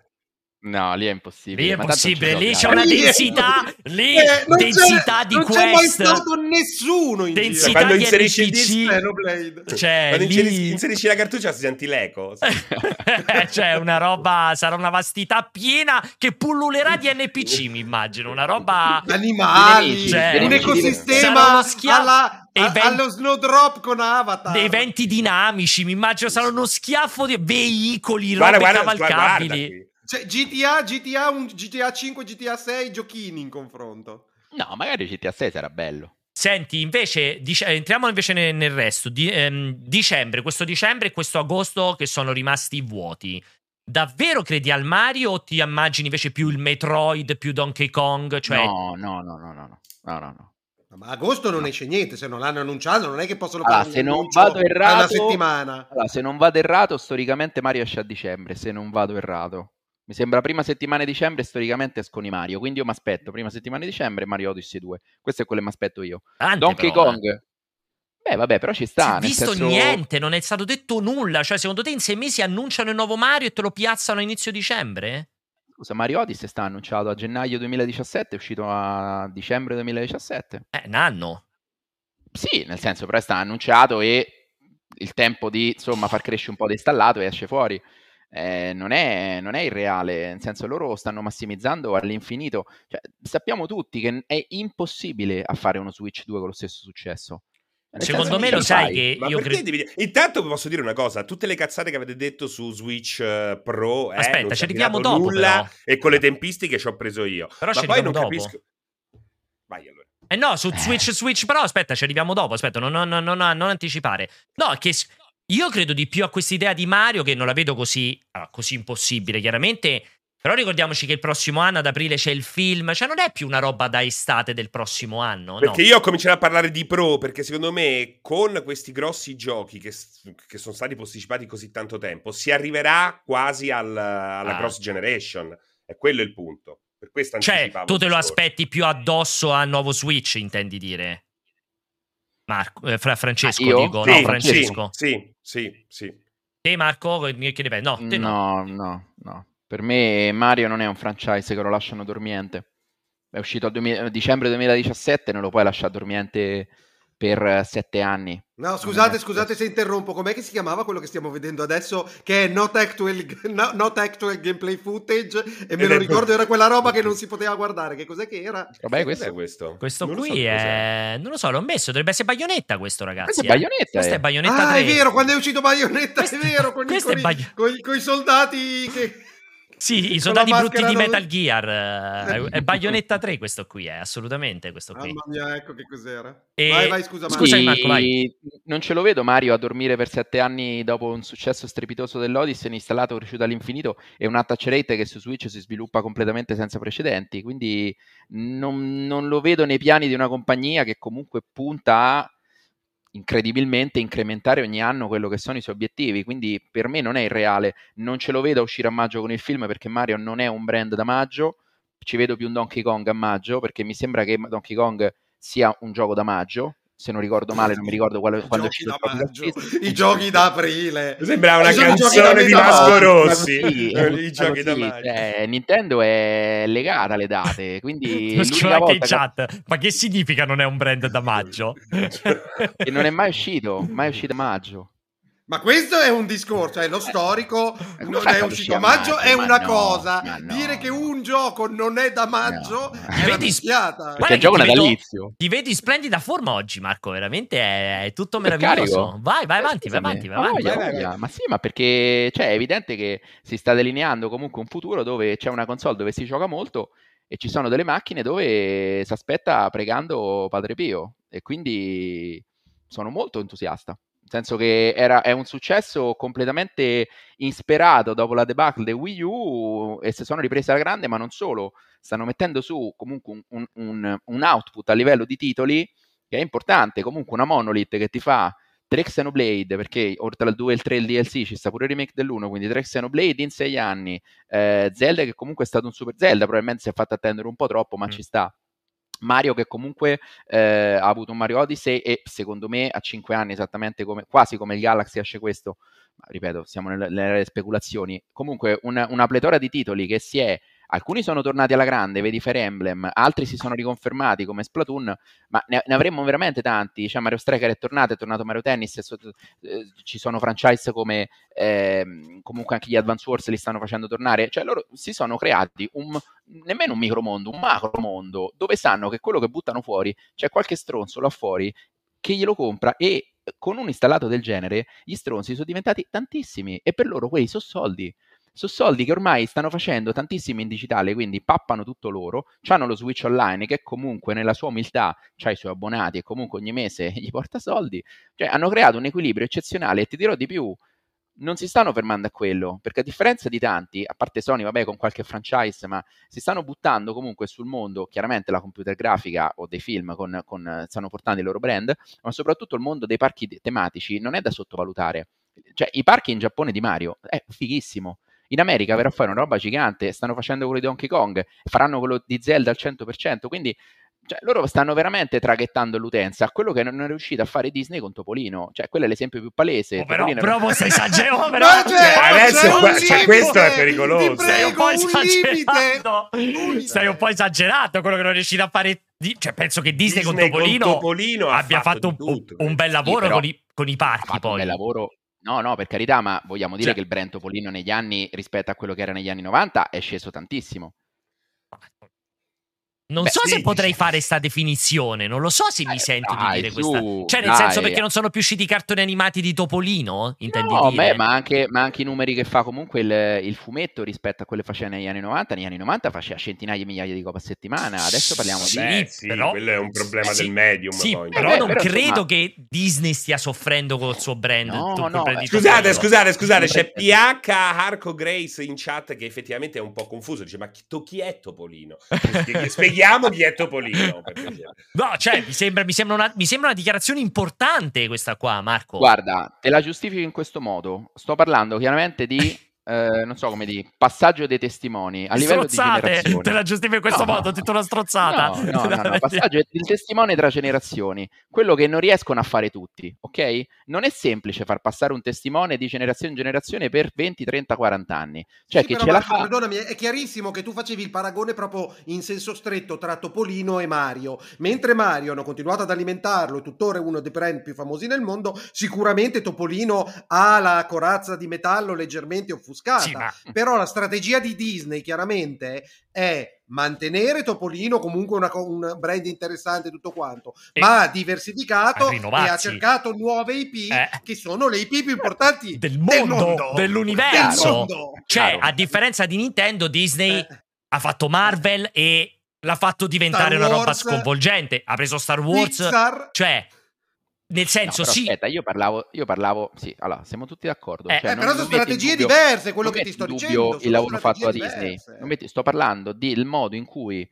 No, lì è impossibile. Lì è impossibile, lì c'è una densità, lì eh, densità di non quest. Non c'è mai stato nessuno in densità giro. Quando di inserisci NPC. il Xenoblade. Cioè, Quando lì... inserisci, inserisci la cartuccia si senti l'eco. cioè, una roba, sarà una vastità piena che pullulerà di NPC, mi immagino. Una roba... Animali, cioè, un ecosistema schia- alla, Event- allo snowdrop con Avatar. Dei eventi dinamici, mi immagino sarà uno schiaffo di veicoli, Guarda, robe guarda, cavalcabili. guarda. Cioè, GTA, GTA, un GTA 5, GTA 6, giochini in confronto. No, magari GTA 6 sarà bello. Senti, invece, dic- entriamo invece nel, nel resto. Di- ehm, dicembre, questo dicembre e questo agosto che sono rimasti vuoti. Davvero credi al Mario o ti immagini invece più il Metroid, più Donkey Kong? Cioè, No, no, no, no, no, no, no, no. Ma agosto non esce niente, se non l'hanno annunciato non è che possono Allora, fare se non vado errato- alla settimana. Allora, se non vado errato, storicamente Mario esce a dicembre, se non vado errato. Mi sembra prima settimana di dicembre, storicamente escono i Mario, quindi io mi aspetto prima settimana di dicembre Mario Odyssey 2. Questo è quello che mi aspetto io. tante Donkey però, eh. Kong. Beh, vabbè, però ci sta, nel visto senso... niente, non è stato detto nulla. Cioè, secondo te in sei mesi annunciano il nuovo Mario e te lo piazzano a inizio dicembre? Scusa, Mario Odyssey sta annunciato a gennaio 2017, è uscito a dicembre 2017. Eh, un anno. Sì, nel senso, però sta annunciato e il tempo di, insomma, far crescere un po' di installato e esce fuori. Eh, non, è, non è irreale, nel senso loro stanno massimizzando all'infinito. Cioè, sappiamo tutti che è impossibile a fare uno Switch 2 con lo stesso successo. Nel Secondo me lo sai fai. che Ma io credo. devi... Intanto vi posso dire una cosa, tutte le cazzate che avete detto su Switch eh, Pro, eh, Aspetta, ci arriviamo dopo, nulla però. e con le tempistiche ci ho preso io. Però Ma ci poi non dopo. capisco. Vai allora. Eh no, su Eh. Switch, Switch, però aspetta, ci arriviamo dopo. Aspetta, non, non- non- non- anticipare. No, che io credo di più a quest'idea di Mario che non la vedo così, ah, così impossibile, chiaramente. Però ricordiamoci che il prossimo anno, ad aprile, c'è il film. Cioè, non è più una roba da estate del prossimo anno, no? Perché io comincerò a parlare di Pro, perché secondo me con questi grossi giochi che, che sono stati posticipati così tanto tempo, si arriverà quasi al- alla Ah. cross generation. E quello è il punto. Per questo Cioè, tu te lo aspetti più addosso al nuovo Switch, intendi dire? Marco, eh, fra Francesco, Ah, dico, Sì, no, sì, Francesco. Sì, sì, sì. Te, Marco, che ne pensi? No, te no. No, no, no. Per me Mario non è un franchise che lo lasciano dormiente. È uscito a 2000 dicembre 2017, non lo puoi lasciare dormiente per eh, sette anni. No, scusate, scusate se interrompo. Com'è che si chiamava quello che stiamo vedendo adesso? Che è Not Actual, no- not actual Gameplay Footage. E me lo è- ricordo, era quella roba che non si poteva guardare. Che cos'è che era? Vabbè, questo, questo? Questo Non lo qui so è. Non lo so, l'ho messo. Dovrebbe essere Bayonetta questo, ragazzi. questo è eh. Bayonetta. Questo eh. è Bayonetta Ah, 3. è vero, quando è uscito Bayonetta, Questo- è vero, con, i, questo è con, i- con i- con i soldati che... Sì, i soldati brutti di Metal Gear. eh, È Bayonetta 3 questo qui, è assolutamente questo qui. Mamma mia, ecco che cos'era. E- Vai, vai, scusa, Mario. Scusa, Marco, vai. Non ce lo vedo Mario a dormire per sette anni dopo un successo strepitoso dell'Odyssey, installato, cresciuto all'infinito e un attach rate che su Switch si sviluppa completamente senza precedenti. Quindi non, non lo vedo nei piani di una compagnia che comunque punta a incredibilmente incrementare ogni anno quello che sono i suoi obiettivi. Quindi per me non è irreale. Non ce lo vedo uscire a maggio con il film perché Mario non è un brand da maggio. Ci vedo più un Donkey Kong a maggio perché mi sembra che Donkey Kong sia un gioco da maggio. Se non ricordo male, non mi ricordo quale, I quando è giochi uscito da i giochi da aprile. Sembrava una canzone da di. Vasco Rossi. è I giochi da così, maggio. cioè, Nintendo è legata alle date, quindi Lo scrivo anche in che, chat. Ma che significa non è un brand da maggio? che non è mai uscito, mai uscito a maggio. Ma questo è un discorso, è lo storico, come non è uscito a maggio, è una no, cosa. no. Dire che un gioco non è da maggio No. è una Vedi- mischiata. Guarda Perché il gioco ti vedo- natalizio. Ti vedi in splendida forma oggi, Marco. Veramente è, è tutto meraviglioso. Vai, vai avanti, vai Scusami, avanti, vai ma avanti. voglia, vai, vai. Ma sì, ma perché cioè, è evidente che si sta delineando comunque un futuro dove c'è una console dove si gioca molto e ci sono delle macchine dove si aspetta pregando Padre Pio e quindi sono molto entusiasta. Nel senso che era, è un successo completamente insperato dopo la debacle di Wii U e si sono riprese alla grande, ma non solo, stanno mettendo su comunque un, un, un output a livello di titoli che è importante, comunque una monolith che ti fa 3 Xenoblade, perché oltre al 2 e il 3 e il DLC ci sta pure il remake dell'1, quindi 3 Xenoblade in 6 anni, eh, Zelda che comunque è stato un super Zelda, probabilmente si è fatto attendere un po' troppo, ma mm. ci sta. Mario che comunque eh, ha avuto un Mario Odyssey e secondo me a 5 anni esattamente come, quasi come il Galaxy esce questo, ripeto siamo nelle, nelle speculazioni, comunque una, una pletora di titoli che si è Alcuni sono tornati alla grande, vedi Fire Emblem, altri si sono riconfermati come Splatoon, ma ne, ne avremmo veramente tanti. Cioè, Mario Striker è tornato, è tornato Mario Tennis, so, eh, ci sono franchise come eh, comunque anche gli Advance Wars li stanno facendo tornare. Cioè, loro si sono creati un, nemmeno un micromondo, un macro mondo, dove sanno che quello che buttano fuori c'è qualche stronzo là fuori che glielo compra e con un installato del genere gli stronzi sono diventati tantissimi e per loro quelli sono soldi sono soldi che ormai stanno facendo tantissimi in digitale, quindi pappano tutto loro, hanno lo Switch Online che comunque nella sua umiltà ha i suoi abbonati e comunque ogni mese gli porta soldi, cioè hanno creato un equilibrio eccezionale e ti dirò di più, non si stanno fermando a quello, perché a differenza di tanti, a parte Sony, vabbè, con qualche franchise, ma si stanno buttando comunque sul mondo, chiaramente la computer grafica o dei film, con, con, stanno portando i loro brand, ma soprattutto il mondo dei parchi tematici non è da sottovalutare. Cioè, i parchi in Giappone di Mario è fighissimo. In America verrà a fare una roba gigante, stanno facendo quello di Donkey Kong, faranno quello di Zelda al 100%, quindi cioè, loro stanno veramente traghettando l'utenza a quello che non è riuscito a fare Disney con Topolino. Cioè, quello è l'esempio più palese. Oh, però, però non... stai esagerando. Però, cioè, adesso qua, cioè, questo è pericoloso. Sei un po' esagerato. Sei un po' esagerato quello che non è riuscito a fare. Cioè, penso che Disney, Disney con Topolino, con Topolino abbia fatto, fatto un, un, bel lavoro sì, con, i, con, i, parchi. Poi. Un bel lavoro No, no, per carità, ma vogliamo dire cioè, che il brand Topolino negli anni rispetto a quello che era negli anni 90 è sceso tantissimo. Non Beh, so sì, se potrei fare questa definizione, non lo so se mi eh, sento dai, di dire su, questa. Cioè, nel dai. senso perché non sono più usciti i cartoni animati di Topolino? Intendi no, dire? Beh, ma, anche, ma anche i numeri che fa comunque il, il, fumetto rispetto a quello che faceva negli anni 90. Negli anni 90 faceva centinaia di migliaia di copie a settimana, adesso parliamo sì, di. Sì, però, quello è un problema sì, del medium. Sì, poi, però non però, credo insomma... che Disney stia soffrendo col suo brand. No, no, brand scusate, scusate, scusate, c'è PH Arco Grace in chat che effettivamente è un po' confuso. Dice, ma chi, chi è Topolino? Spieghiamo chi è Topolino. Topolino. no, cioè, mi sembra, mi, sembra una, mi sembra una dichiarazione importante questa qua, Marco. Guarda, te la giustifico in questo modo. Sto parlando chiaramente di eh, non so come dire, passaggio dei testimoni a livello Strozzate, di generazioni. Te la giustifico in questo no, modo, ho detto una strozzata. No, no, no, no. passaggio del testimone tra generazioni, quello che non riescono a fare tutti, ok? Non è semplice far passare un testimone di generazione in generazione per 20, 30, 40 anni. Cioè sì, che ce la fa... Perdonami, è chiarissimo che tu facevi il paragone proprio in senso stretto tra Topolino e Mario. Mentre Mario hanno continuato ad alimentarlo, tuttora è uno dei brand più famosi nel mondo, sicuramente Topolino ha la corazza di metallo leggermente offuscata offuscata. Sì, ma... Però la strategia di Disney chiaramente è mantenere Topolino comunque una, un brand interessante tutto quanto, e ma diversificato e ha cercato nuove IP eh. che sono le IP più importanti del mondo, del mondo. dell'universo. Del mondo. Cioè, Chiaro. a differenza di Nintendo, Disney eh. ha fatto Marvel e l'ha fatto diventare una roba sconvolgente. Ha preso Star Wars, Pixar. cioè nel senso, no, sì. Aspetta, io parlavo, io parlavo, sì, allora, siamo tutti d'accordo. Eh, cioè, eh, però sono strategie dubbio, diverse, quello che ti sto dicendo. Il lavoro fatto da Disney. Metti, sto parlando del modo in cui,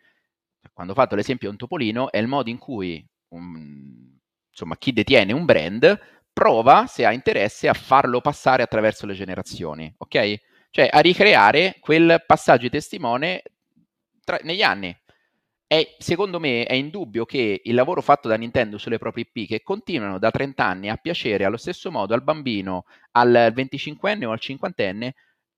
quando ho fatto l'esempio di un topolino, è il modo in cui, un, insomma, chi detiene un brand prova, se ha interesse, a farlo passare attraverso le generazioni, ok? Cioè a ricreare quel passaggio di testimone tra, negli anni è, secondo me è indubbio che il lavoro fatto da Nintendo sulle proprie IP, che continuano da 30 anni a piacere allo stesso modo al bambino, al 25enne o al 50enne,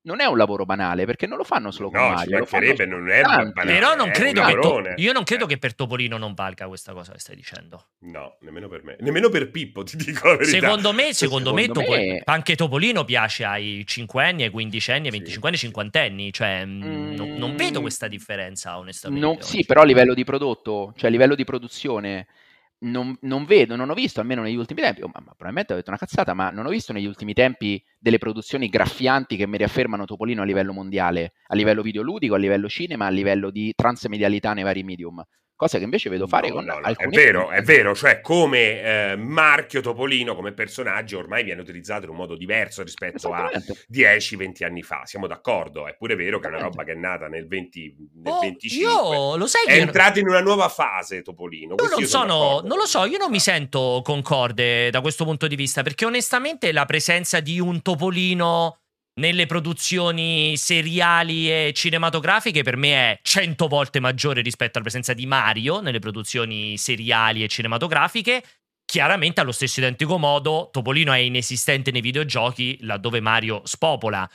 non è un lavoro banale perché non lo fanno solo con no, Mario. No, ci non è banale. Però non credo che to- io non credo eh. che per Topolino non valga questa cosa che stai dicendo. No, nemmeno per me. Nemmeno per Pippo, ti dico la verità. Secondo me, secondo, secondo me, Topolino, anche Topolino piace ai 5 anni, ai 15 anni, ai 25 anni, ai 50 anni. Cioè, mm, non, non, vedo questa differenza, onestamente. No, sì, però a livello di prodotto, cioè a livello di produzione non, non, vedo, non ho visto almeno negli ultimi tempi, oh, ma, ma, probabilmente ho detto una cazzata, ma non ho visto negli ultimi tempi delle produzioni graffianti che mi riaffermano Topolino a livello mondiale, a livello videoludico, a livello cinema, a livello di transmedialità nei vari medium. Cosa che invece vedo fare No, con no, no, alcuni È vero, è vero, cioè come eh, marchio Topolino, come personaggio, ormai viene utilizzato in un modo diverso rispetto a Esattamente. 10-20 anni fa, siamo d'accordo, è pure vero che è una roba che è nata nel, 20, nel Oh, 25, io lo sai è che entrato in una nuova fase Topolino. Io non io sono non lo so, io non mi sento concorde da questo punto di vista, perché onestamente la presenza di un topolino nelle produzioni seriali e cinematografiche per me è cento volte maggiore rispetto alla presenza di Mario nelle produzioni seriali e cinematografiche. Chiaramente allo stesso identico modo Topolino è inesistente nei videogiochi laddove Mario spopola.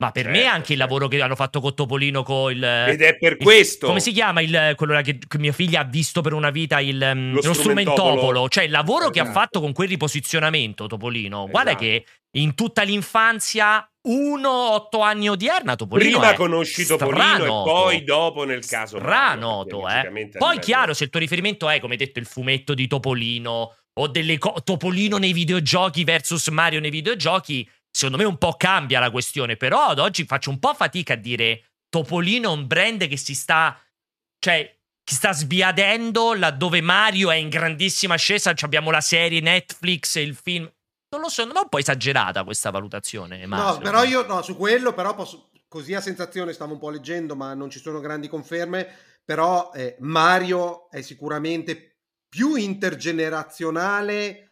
Ma per me Certo, anche il certo. lavoro che hanno fatto con Topolino con il Ed è per il- questo Come si chiama il, quello che, che mio figlio ha visto per una vita il, um, Lo lo strumentopolo? Cioè il lavoro che ha Esatto. fatto con quel riposizionamento Topolino. Guarda Esatto. che in tutta l'infanzia, uno, otto anni odierna, Topolino Prima conosci Topolino e poi dopo nel caso Mario, Stranoto, perché eh. Poi chiaro, se il tuo riferimento è, come detto, il fumetto di Topolino o delle co- Topolino nei videogiochi versus Mario nei videogiochi, secondo me un po' cambia la questione, però ad oggi faccio un po' fatica a dire Topolino è un brand che si sta cioè che sta sbiadendo laddove Mario è in grandissima ascesa, Ci abbiamo la serie Netflix e il film. Non lo so, non è un po' esagerata questa valutazione, No, Massimo? però io no, su quello però posso così a sensazione stavo un po' leggendo, ma non ci sono grandi conferme, però eh, Mario è sicuramente più intergenerazionale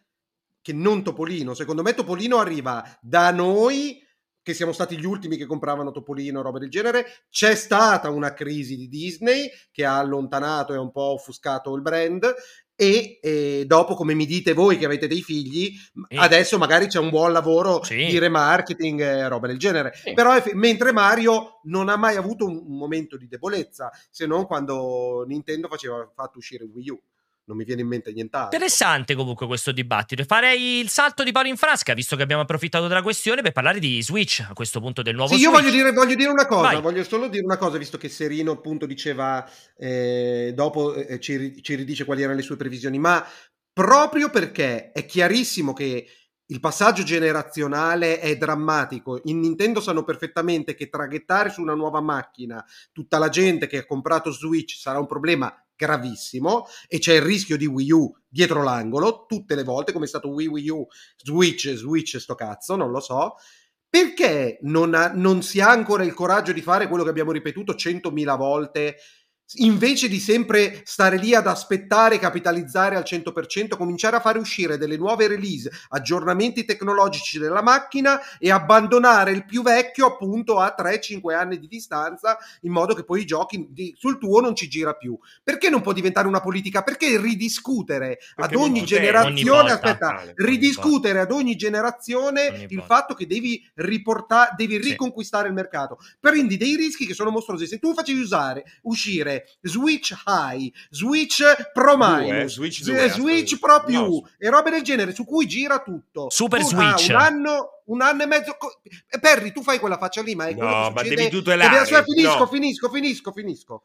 che non Topolino. Secondo me Topolino arriva da noi che siamo stati gli ultimi che compravano Topolino roba del genere, c'è stata una crisi di Disney che ha allontanato e un po' offuscato il brand e eh, dopo come mi dite voi che avete dei figli Sì. adesso magari c'è un buon lavoro Sì. di remarketing e roba del genere Sì. però eff- mentre Mario non ha mai avuto un, un momento di debolezza se non quando Nintendo faceva fatto uscire Wii U non mi viene in mente nient'altro Interessante comunque questo dibattito. Farei il salto di Paolo in frasca, visto che abbiamo approfittato della questione, per parlare di Switch a questo punto del nuovo Sì, io Switch. voglio dire, voglio dire una cosa, Vai. voglio solo dire una cosa, visto che Serino appunto diceva, eh, dopo eh, ci, ri- ci ridice quali erano le sue previsioni, ma proprio perché è chiarissimo che il passaggio generazionale è drammatico, in Nintendo sanno perfettamente che traghettare su una nuova macchina tutta la gente che ha comprato Switch sarà un problema gravissimo e c'è il rischio di Wii U dietro l'angolo tutte le volte come è stato Wii Wii U Switch Switch sto cazzo non lo so perché non, ha- non si ha ancora il coraggio di fare quello che abbiamo ripetuto centomila volte? Invece di sempre stare lì ad aspettare e capitalizzare al 100%, cominciare a fare uscire delle nuove release, aggiornamenti tecnologici della macchina e abbandonare il più vecchio appunto a 3-5 anni di distanza, in modo che poi i giochi di- sul tuo non ci gira più. Perché non può diventare una politica? Perché ridiscutere Perché ad ogni generazione, ogni aspetta, Vale, ridiscutere ad ogni generazione Ogni il fatto che devi riportare, devi Sì. riconquistare il mercato. Prendi dei rischi che sono mostruosi. Se tu facevi usare, uscire Switch High, Switch Pro Due, Minus, Switch S- due, Switch aspetta. Pro più No. e robe del genere su cui gira tutto. Super Tu- Switch. ah, un anno, un anno e mezzo. co- Perry, tu fai quella faccia lì, ma è No, quello che ma succede. devi tutelare, finisco, no. finisco, finisco, finisco.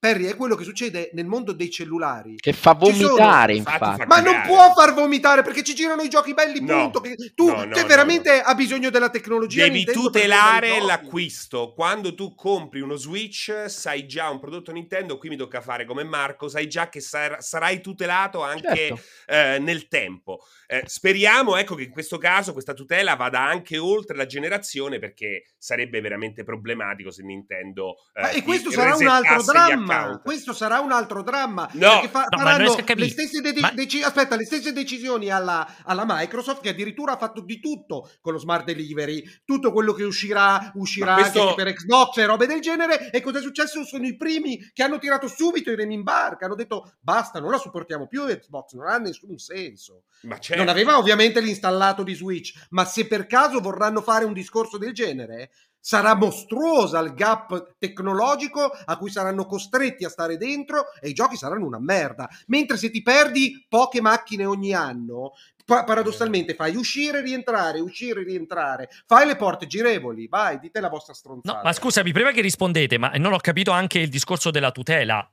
Perry, è quello che succede nel mondo dei cellulari. Che fa Ci sono- vomitare, infatti infatti. fa Ma non può far vomitare perché ci girano i giochi belli, No. punto. Che tu No, no, cioè, no, veramente ha bisogno della tecnologia. Devi tutelare l'acquisto. Quando tu compri uno Switch, sai già un prodotto Nintendo. Qui mi tocca fare come Marco, sai già che sar- sarai tutelato anche Certo. eh, nel tempo. Eh, speriamo ecco, che in questo caso questa tutela vada anche oltre la generazione, perché sarebbe veramente problematico se Nintendo. eh, Ma e questo sarà un altro gli dramma. Questo sarà un altro dramma. No. perché fa- No, faranno riesco a capire. le stesse, de- Ma- deci- aspetta, le stesse decisioni alla, alla Microsoft che addirittura ha fatto di tutto con lo smart delivery. Tutto quello che uscirà, uscirà questo- anche per Xbox e robe del genere. E cosa è successo? Sono i primi che hanno tirato subito i remi in barca. Hanno detto basta, non la supportiamo più Xbox, non ha nessun senso. Ma certo. Non aveva ovviamente l'installato di Switch, ma se per caso vorranno fare un discorso del genere, sarà mostruosa il gap tecnologico a cui saranno costretti a stare dentro e i giochi saranno una merda. Mentre se ti perdi poche macchine ogni anno, pa- paradossalmente fai uscire, rientrare, uscire, rientrare, fai le porte girevoli, vai, dite la vostra stronzata. No, ma scusami, prima che rispondete, ma non ho capito anche il discorso della tutela.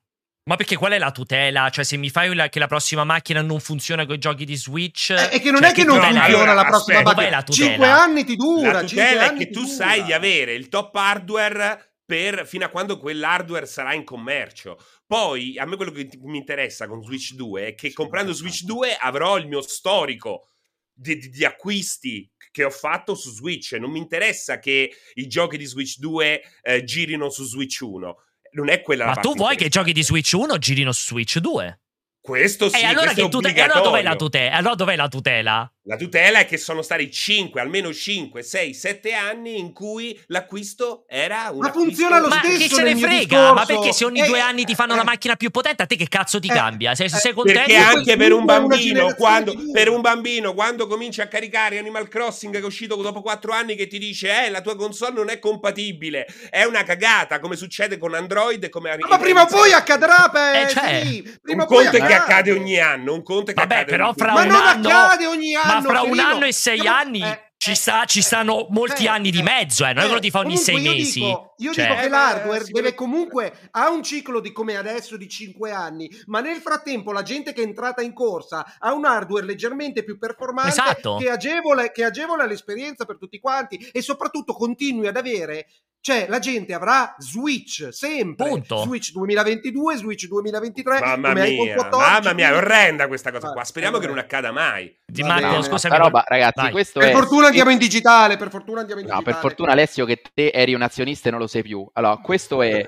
Ma perché qual è la tutela? Cioè, se mi fai la- che la prossima macchina non funziona con i giochi di Switch. Eh, è che non cioè, è che non tutela è? funziona Allora, la prossima aspetta, macchina. la tutela? Cinque anni ti dura, La tutela è che tu dura. sai di avere il top hardware per, fino a quando quell'hardware sarà in commercio. Poi a me quello che mi interessa con Switch 2 è che comprando Switch 2 avrò il mio storico di, di, di, acquisti che ho fatto su Switch. Non mi interessa che i giochi di Switch 2 eh, girino su Switch 1. Non è quella Ma tu vuoi che i giochi di Switch 1 girino su Switch 2? Questo sì, e allora, tute- e allora dov'è la tutela? Allora dov'è la tutela? La tutela è che sono stati 5, almeno 5, 6, 7 anni in cui l'acquisto era un Ma funziona lo ma stesso chi se ne frega? Discorso. Ma perché se ogni eh, due anni ti fanno eh, una macchina più potente, a te che cazzo ti eh, cambia? Sei, eh, sei contento? Perché anche per un bambino, quando, per un bambino, quando cominci a caricare Animal Crossing che è uscito dopo 4 anni, che ti dice, eh, la tua console non è compatibile, è una cagata, come succede con Android e come Ma prima o poi accadrà, pe- Eh, cioè, sì, prima un conto è che accade ogni anno, un conto è che Vabbè, accade però ogni fra Ma un non anno, accade ogni ma fra un anno e sei Siamo- anni eh, ci, eh, sta- ci stanno molti eh, anni di eh, mezzo, eh. Non è che lo ti fa ogni sei io mesi. Dico, io Cioè- dico che Eh, l'hardware deve comunque ha un ciclo di come adesso di 5 anni, ma nel frattempo la gente che è entrata in corsa ha un hardware leggermente più performante Esatto. che, agevola, che agevola l'esperienza per tutti quanti e soprattutto continui ad avere cioè la gente avrà Switch sempre Punto. Switch 2022 Switch 2023 Mamma mia, 14 mamma mia, è orrenda questa cosa Ah, qua. Speriamo eh, che non accada mai. Di bene. scusami. Sta roba, ragazzi, vai. questo per è fortuna andiamo in digitale per fortuna andiamo in No, digitale per fortuna Alessio che te eri un azionista e non lo sei più. Allora, questo è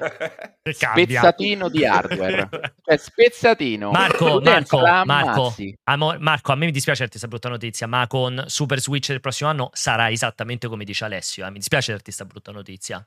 spezzatino di hardware. Cioè, spezzatino. Marco, Marco, Marco, ammazzi. amo- Marco, a me mi dispiace darti questa brutta notizia, ma con Super Switch del prossimo anno sarà esattamente come dice Alessio. eh. Mi dispiace darti questa brutta notizia.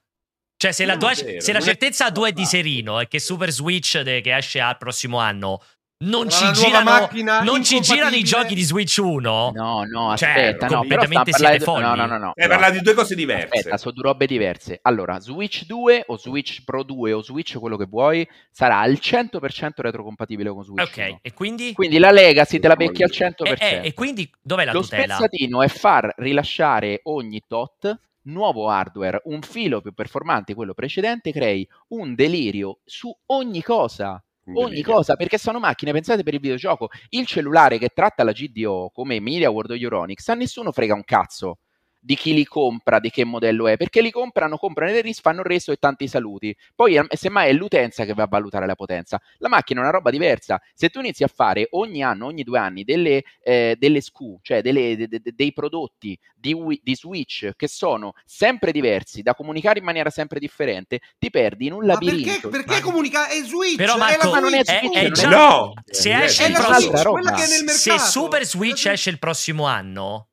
Cioè, se la, è tua- vero, se la è- certezza a due è di Serino e che Super Switch de- che esce al prossimo anno non, ci girano, non ci girano i giochi di Switch 1, No, no, Cioè, aspetta, no, però sta completamente siete folli. No, no, no, no. Hai parlato di due cose diverse. Aspetta, sono due robe diverse. Allora, Switch 2 o Switch Pro 2 o Switch quello che vuoi sarà al 100% retrocompatibile con Switch ok, 1. e quindi? Quindi la Legacy te la becchi al E, 100%. e- e quindi dov'è la Lo tutela? spezzatino è far rilasciare ogni tot nuovo hardware, un filo più performante di quello precedente, crei un delirio su ogni cosa. Ogni cosa, perché sono macchine pensate per il videogioco. Il cellulare che tratta la GDO come Media World o Euronics, a nessuno frega un cazzo di chi li compra, di che modello è, perché li comprano, comprano il RIS, fanno il resto e tanti saluti. Poi eh, semmai è l'utenza che va a valutare la potenza. La macchina è una roba diversa. Se tu inizi a fare ogni anno, ogni due anni, delle, eh, delle SKU, cioè delle- de- de- dei prodotti di, di Switch che sono sempre diversi, da comunicare in maniera sempre differente, ti perdi in un Ma perché, labirinto. perché Ma- comunicare? È Switch! Però è Marco, la ma non è Switch, è scusa. già- No! se Eh, esce È il la prossimo- è Se. Super Switch esce il prossimo anno,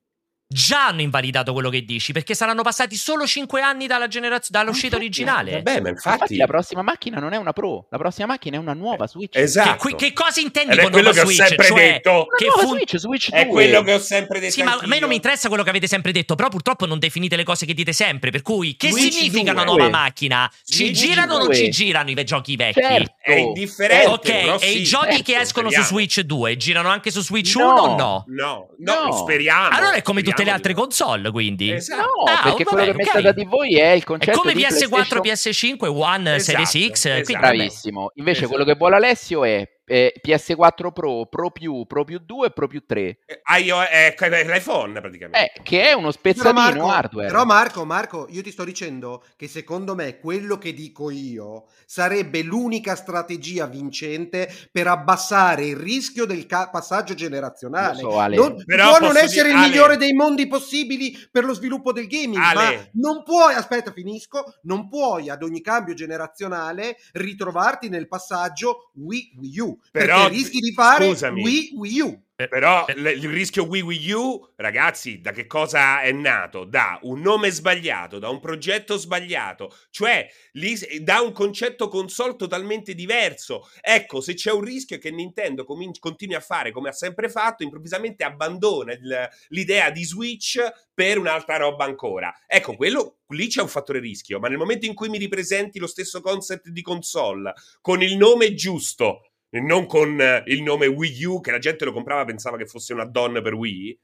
già hanno invalidato quello che dici, perché saranno passati solo 5 anni dalla generaz- dall'uscita Infatti, originale. Vabbè, ma Infatti, infatti... la prossima macchina non è una Pro, la prossima macchina è una nuova Switch. Esatto. Che, che cosa intendi Ed è con quello nuova che ho Switch? sempre Cioè, detto. Una che nuova fun- Switch, Switch 2. È quello che ho sempre detto Sì, ma a me non mi interessa quello che avete sempre detto, però purtroppo non definite le cose che dite sempre. Per cui, che Switch significa 2? una nuova macchina? Ci Switch girano o non 2? ci girano i ve- giochi vecchi? Certo. È indifferente. ok, però e sì, i giochi certo, che escono su speriamo. Switch 2 girano anche su Switch No. 1 o no? No, no, No. speriamo. Allora è come tutte le altre console, quindi. Esatto. No, Ah, perché vabbè, quello che ok. mette da di voi è il È concetto come di PS4, PlayStation- PS5, One, Esatto, Series X. esatto. quindi. Bravissimo. Invece Esatto. quello che vuole Alessio è eh, PS4 Pro, Pro più, Pro più 2 e Pro più 3. Eh, ah, io- è, è l'iPhone praticamente. Eh, che è uno Però spezzatino Marco, hardware. però Marco, Marco, io ti sto dicendo che secondo me quello che dico io sarebbe l'unica strategia vincente per abbassare il rischio del ca- passaggio generazionale. Lo so, Ale. Non, Però può non essere dire- il Ale. migliore dei mondi possibili per lo sviluppo del gaming, Ale. ma non puoi, aspetta, finisco, non puoi ad ogni cambio generazionale ritrovarti nel passaggio Wii Wii U, Però, perché rischi di fare scusami. Wii Wii U. Però Eh. il rischio Wii Wii U, ragazzi, da che cosa è nato? Da un nome sbagliato, da un progetto sbagliato, cioè da un concetto console totalmente diverso. Ecco, se c'è un rischio è che Nintendo comin- continui a fare come ha sempre fatto, improvvisamente abbandona il- l'idea di Switch per un'altra roba ancora. Ecco, quello lì c'è un fattore rischio, ma nel momento in cui mi ripresenti lo stesso concept di console con il nome giusto, non con eh, il nome Wii U che la gente lo comprava pensava che fosse una donna per Wii.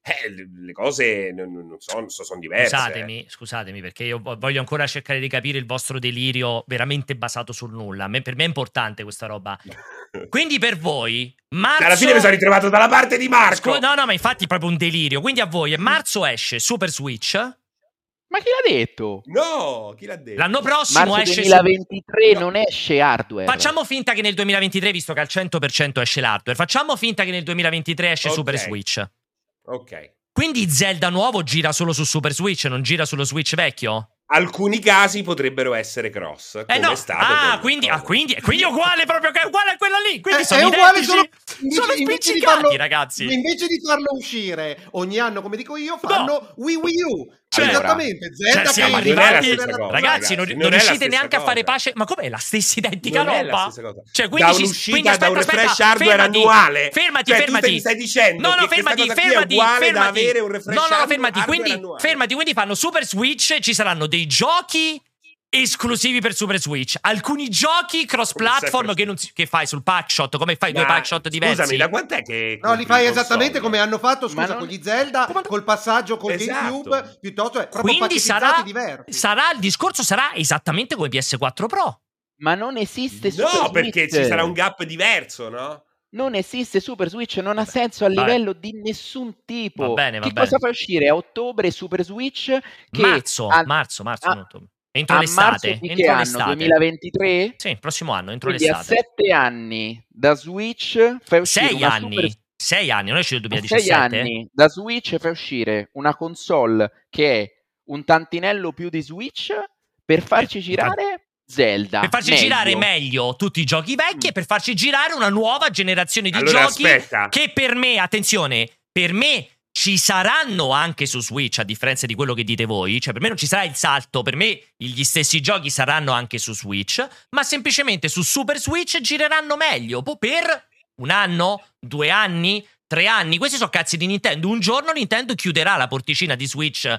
Eh, le- cose non, non sono, sono diverse. Scusatemi, scusatemi, perché io vo- voglio ancora cercare di capire il vostro delirio veramente basato sul nulla. Me- per me è importante questa roba. Quindi per voi, marzo... Alla fine mi sono ritrovato dalla parte di Marco. Scu- no, no, ma infatti è proprio un delirio. Quindi a voi, marzo esce Super Switch. Ma chi l'ha detto? No, chi l'ha detto? L'anno prossimo Marzo esce 2023 su... non esce hardware. Facciamo finta che nel 2023, visto che al 100% esce l'hardware, facciamo finta che nel 2023 esce okay. Super Switch. Ok. Quindi Zelda nuovo gira solo su Super Switch, non gira sullo Switch vecchio? Alcuni casi potrebbero essere cross. Eh no. ah, quindi, ah, quindi, quindi, è uguale proprio è uguale a quella lì. Quindi eh, sono è uguale solo, invece, sono invece spiccicati, farlo, ragazzi. Invece di farlo uscire ogni anno, come dico io, fanno no. Wii Wii U. Cioè, esattamente, Zelda cioè, siamo arrivati, cosa, ragazzi, ragazzi, non, non non riuscite neanche cosa. a fare pace. Ma com'è la stessa identica non roba? da Cioè, quindi, un'uscita, quindi aspetta, da un refresh aspetta, hardware fermati, annuale. Fermati, cioè, fermati. Tu stai dicendo no, no, che fermati, fermati, fermati. da avere un refresh no, no, fermati. Quindi, fermati, quindi fanno Super Switch. Ci saranno dei giochi esclusivi per Super Switch. Alcuni giochi cross platform che, si, che fai sul packshot, come fai Ma, due packshot diversi. Scusami, da quant'è che No, li fai console? esattamente come hanno fatto, scusa, non... con gli Zelda, come... col passaggio con esatto. GameCube, piuttosto è proprio Quindi sarà, diversi. sarà il discorso sarà esattamente come PS4 Pro. Ma non esiste No, Super perché Switch. ci sarà un gap diverso, no? Non esiste Super Switch, non ha senso a livello di nessun tipo. Va bene, va che bene. cosa fa uscire a ottobre Super Switch? Che marzo, a, marzo, marzo, a-. Entro a l'estate. marzo di che entro anno? l'estate. 2023? Sì, il prossimo anno, entro Quindi a l'estate. sette anni da Switch fai uscire Sei anni. Super- Sei anni, non è uscito nel a sei 2017. anni da Switch fai uscire una console che è un tantinello più di Switch per farci girare Zelda. Per farci Meglio. girare meglio tutti i giochi vecchi e per farci girare una nuova generazione di Allora, giochi aspetta. che per me, attenzione, per me ci saranno anche su Switch, a differenza di quello che dite voi. Cioè, per me non ci sarà il salto, per me gli stessi giochi saranno anche su Switch, ma semplicemente su Super Switch gireranno meglio. Per un anno, due anni, tre anni. Questi sono cazzi di Nintendo. Un giorno Nintendo chiuderà la porticina di Switch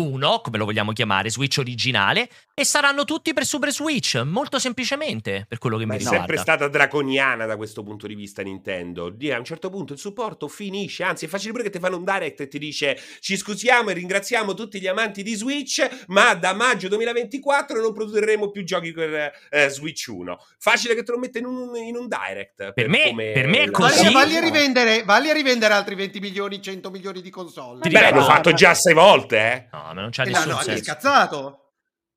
1, come lo vogliamo chiamare, Switch originale, e saranno tutti per Super Switch, molto semplicemente, per quello che Ma mi è riguarda. sempre stata draconiana da questo punto di vista Nintendo. A un certo punto il supporto finisce, anzi è facile pure che ti fanno un direct e ti dice ci scusiamo e ringraziamo tutti gli amanti di Switch, ma da maggio 2024 non produrremo più giochi per eh, Switch 1. Facile che te lo mette in un, in un direct. Per me- come per me è così. Valli, valli a rivendere, valli a rivendere altri 20 milioni, 100 milioni di console. Ti Beh, l'hanno fatto già sei volte, eh. No, ma non c'ha E nessun l'hanno anche senso. scazzato.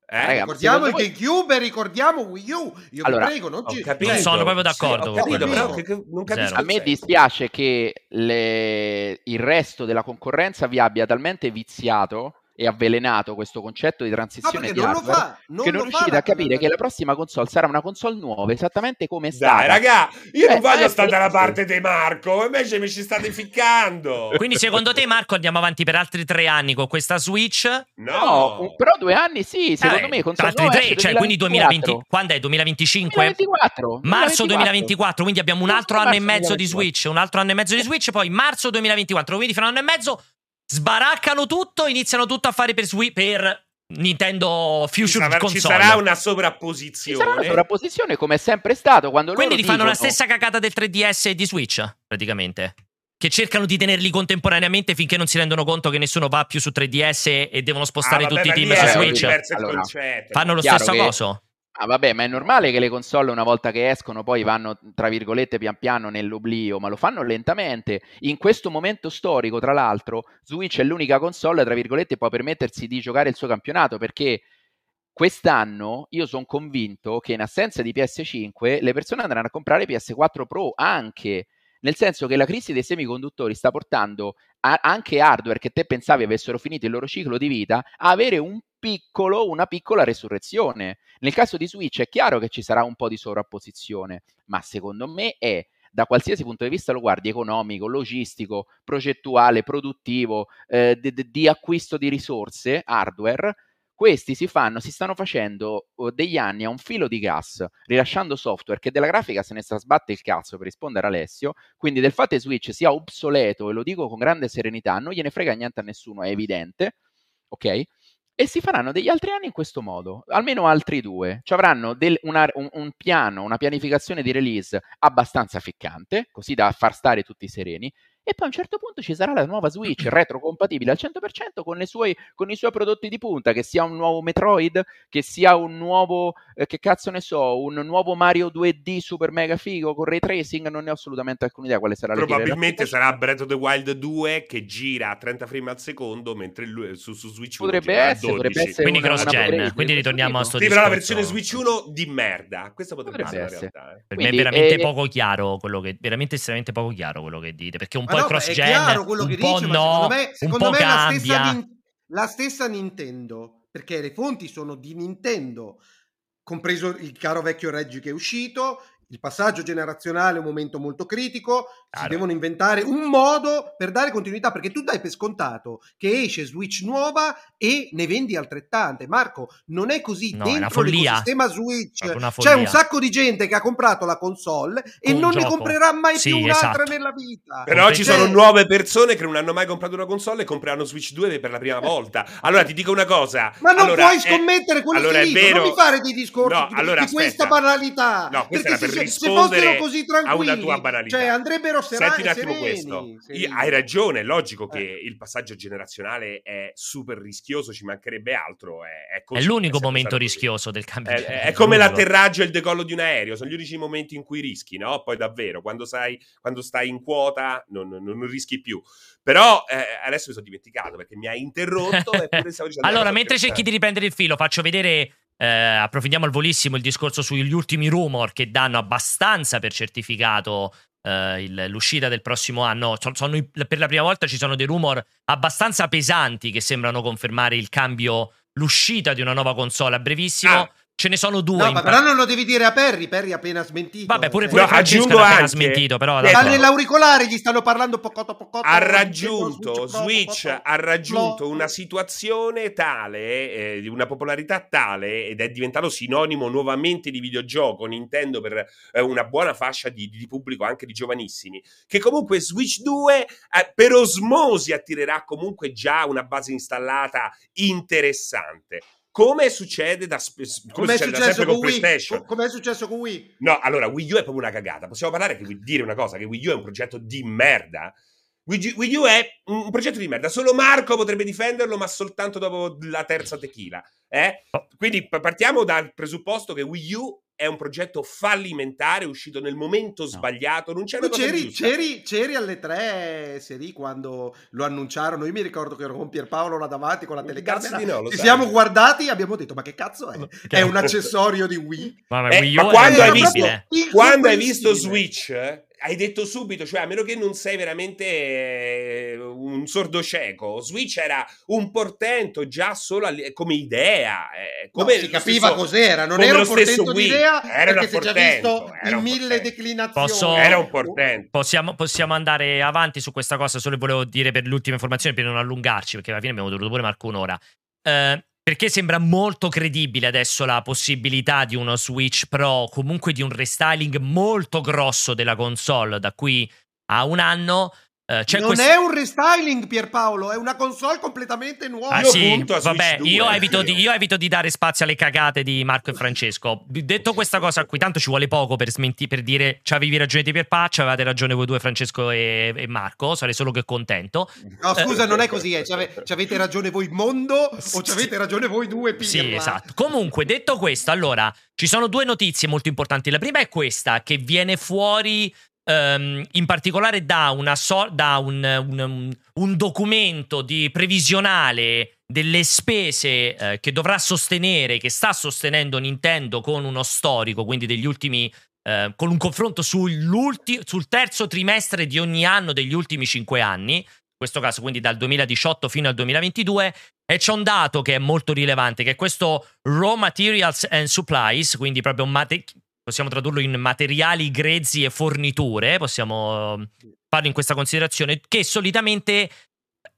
Eh? Raga, ricordiamo il voi- GameCube e ricordiamo Wii U. Io Allora, vi prego, non ci... capito. Non sono proprio d'accordo Sì, capito, però che- che non capisco. A me dispiace che le- il resto della concorrenza vi abbia talmente viziato e avvelenato questo concetto di transizione perché di non lo hardware fa. Non che non fa riuscite la- a capire che la prossima console sarà una console nuova esattamente come è stata. Dai, raga, io Eh, non voglio eh, stare dalla parte di Marco, invece mi ci state ficcando. Quindi secondo te Marco andiamo avanti per altri tre anni con questa Switch? No, No, però due anni sì, secondo Eh, me console altri tre, cioè quindi 2020, 2024. quando è? 2025? 2024. Marzo 2024, quindi abbiamo un altro anno e mezzo 2024. di Switch, un altro anno e mezzo di Switch, poi marzo 2024, quindi fra un anno e mezzo sbaraccano tutto, iniziano tutto a fare per Switch per Nintendo ci Future sarà, Console. ci sarà una Ci sovrapposizione. sarà una sovrapposizione come è sempre stato quando Quindi loro rifanno la dicono- stessa cagata del 3DS e di Switch, praticamente. Che cercano di tenerli contemporaneamente finché non si rendono conto che nessuno va più su 3DS e devono spostare Ah, vabbè, tutti i team su Switch. Allora. Fanno lo Chiaro stesso che- coso. Ah, vabbè, ma è normale che le console una volta che escono poi vanno, tra virgolette, pian piano nell'oblio, ma lo fanno lentamente. In questo momento storico, tra l'altro, Switch è l'unica console, tra virgolette, può permettersi di giocare il suo campionato, perché quest'anno io sono convinto che in assenza di PS5 le persone andranno a comprare PS4 Pro anche, nel senso che la crisi dei semiconduttori sta portando a- anche hardware che te pensavi avessero finito il loro ciclo di vita a avere un piccolo, una piccola resurrezione. Nel caso di Switch è chiaro che ci sarà un po' di sovrapposizione, ma secondo me è da qualsiasi punto di vista lo guardi, economico, logistico, progettuale, produttivo, eh, di, di- acquisto di risorse, hardware, questi si fanno, si stanno facendo oh, degli anni a un filo di gas, rilasciando software che della grafica se ne sta sbatte il cazzo per rispondere a Alessio, quindi del fatto che Switch sia obsoleto, e lo dico con grande serenità, non gliene frega niente a nessuno, è evidente, ok? E si faranno degli altri anni in questo modo, almeno altri due. Ci avranno del- una- un, un piano, una pianificazione di release abbastanza ficcante, così da far stare tutti sereni, e poi a un certo punto ci sarà la nuova Switch retrocompatibile al 100% con, le sue, con i suoi prodotti di punta, che sia un nuovo Metroid, che sia un nuovo, eh, che cazzo ne so, un nuovo Mario 2D super mega figo con ray tracing, non ne ho assolutamente alcuna idea quale sarà Probabilmente sarà Breath of the Wild 2 che gira a 30 frame al secondo, mentre lui, su, su Switch potrebbe essere, potrebbe essere quindi cross gen, quindi ritorniamo a sto Sì, però la versione Switch 1 di merda. Questo potrebbe, potrebbe essere. Realtà, eh. Per quindi, me è veramente eh, poco chiaro quello che veramente estremamente poco chiaro quello che dite, perché un po' no, è cross gen chiaro quello che dice, no, secondo me, secondo me la, stessa, la stessa Nintendo, perché le fonti sono di Nintendo, compreso il caro vecchio Reggie che è uscito, il passaggio generazionale è un momento molto critico, Chiaro. si devono inventare un modo per dare continuità, perché tu dai per scontato che esce Switch nuova e ne vendi altrettante. Marco, non è così. No, Dentro l'ecosistema Switch c'è un sacco di gente che ha comprato la console e non gioco. ne comprerà mai sì, più un'altra esatto. nella vita. Però ci sono nuove persone che non hanno mai comprato una console e compreranno Switch 2 per la prima volta. Allora ti dico una cosa. Ma non allora, puoi scommettere quello allora che dico, non mi fare dei discorsi no, allora, di, questa banalità. No, questa perché era per rispondere a una tua banalità. Cioè andrebbero serani, Senti un attimo sereni, questo. Sereni. Hai ragione, è logico che eh. il passaggio generazionale è super rischioso, ci mancherebbe altro. È, è, così, è l'unico è momento rischioso del cambio. È, è come l'atterraggio e il decollo di un aereo, sono gli unici momenti in cui rischi, no? Poi davvero, quando, sai, quando stai in quota non, non, non rischi più. Però eh, adesso mi sono dimenticato perché mi hai interrotto. allora, mentre cerchi di riprendere il filo, faccio vedere eh, approfondiamo al volissimo il discorso sugli ultimi rumor che danno abbastanza per certificato eh, il, l'uscita del prossimo anno. Sono, sono, per la prima volta ci sono dei rumor abbastanza pesanti che sembrano confermare il cambio, l'uscita di una nuova console a brevissimo. Ah. Ce ne sono due. No, ma però non lo devi dire a Perry. Perry ha appena smentito. Vabbè, pure, pure no, Francesco appena smentito. Però sta nell'auricolare, gli stanno parlando pocotto pocotto. Ha raggiunto, Switch, ha raggiunto una situazione tale, eh, di una popolarità tale, ed è diventato sinonimo nuovamente di videogioco. Nintendo per eh, una buona fascia di, di, pubblico, anche di giovanissimi. Che comunque Switch 2 eh, per osmosi attirerà comunque già una base installata interessante. Come succede da, come com'è succede da sempre con, con PlayStation? Com'è successo con Wii? No, allora Wii U è proprio una cagata. Possiamo parlare che dire una cosa: che Wii U è un progetto di merda. Wii U, Wii U è un progetto di merda. Solo Marco potrebbe difenderlo, ma soltanto dopo la terza tequila. Eh? Oh. Quindi partiamo dal presupposto che Wii U è un progetto fallimentare uscito nel momento no. sbagliato. Non c'era tu c'eri, c'eri, c'eri, alle tre Seri quando lo annunciarono. Io mi ricordo che ero con Pierpaolo là davanti con la telecamera. No, Ci sai. siamo guardati e abbiamo detto: Ma che cazzo è? È un accessorio di Wii. Ma, eh, ma quando, hai visto, quando hai visto Switch, hai detto subito, cioè a meno che non sei veramente eh, un sordo cieco, Switch era un portento già solo come idea. Eh, come no, si capiva stesso, cos'era, non era un portento di idea, era perché si è già visto in mille declinazioni. Posso, era un portento. Possiamo, possiamo, andare avanti su questa cosa, solo volevo dire per l'ultima informazione, per non allungarci, perché alla fine abbiamo dovuto pure Marco un'ora. Eh, perché sembra molto credibile adesso la possibilità di uno Switch Pro, comunque di un restyling molto grosso della console da qui a un anno. Uh, non quest... è un restyling Pierpaolo, è una console completamente nuova. Ah, sì, vabbè, io evito, di, io evito, di, dare spazio alle cagate di Marco e Francesco. Detto questa cosa qui, tanto ci vuole poco per, smenti, per dire avevi ragione di Pierpaccio, avevate ragione voi due Francesco e, e, Marco, sarei solo che contento. No, scusa, non è così, eh. ci avete ragione voi mondo o ci avete ragione voi due Pirla. Sì, esatto. Comunque, detto questo, allora, ci sono due notizie molto importanti. La prima è questa, che viene fuori Um, in particolare da, so- da un, un, un, documento di previsionale delle spese uh, che dovrà sostenere, che sta sostenendo Nintendo con uno storico, quindi degli ultimi, uh, con un confronto sul terzo trimestre di ogni anno degli ultimi cinque anni, in questo caso quindi dal 2018 fino al 2022, e c'è un dato che è molto rilevante, che è questo Raw Materials and Supplies, quindi proprio mate- possiamo tradurlo in materiali grezzi e forniture, possiamo farlo in questa considerazione, che solitamente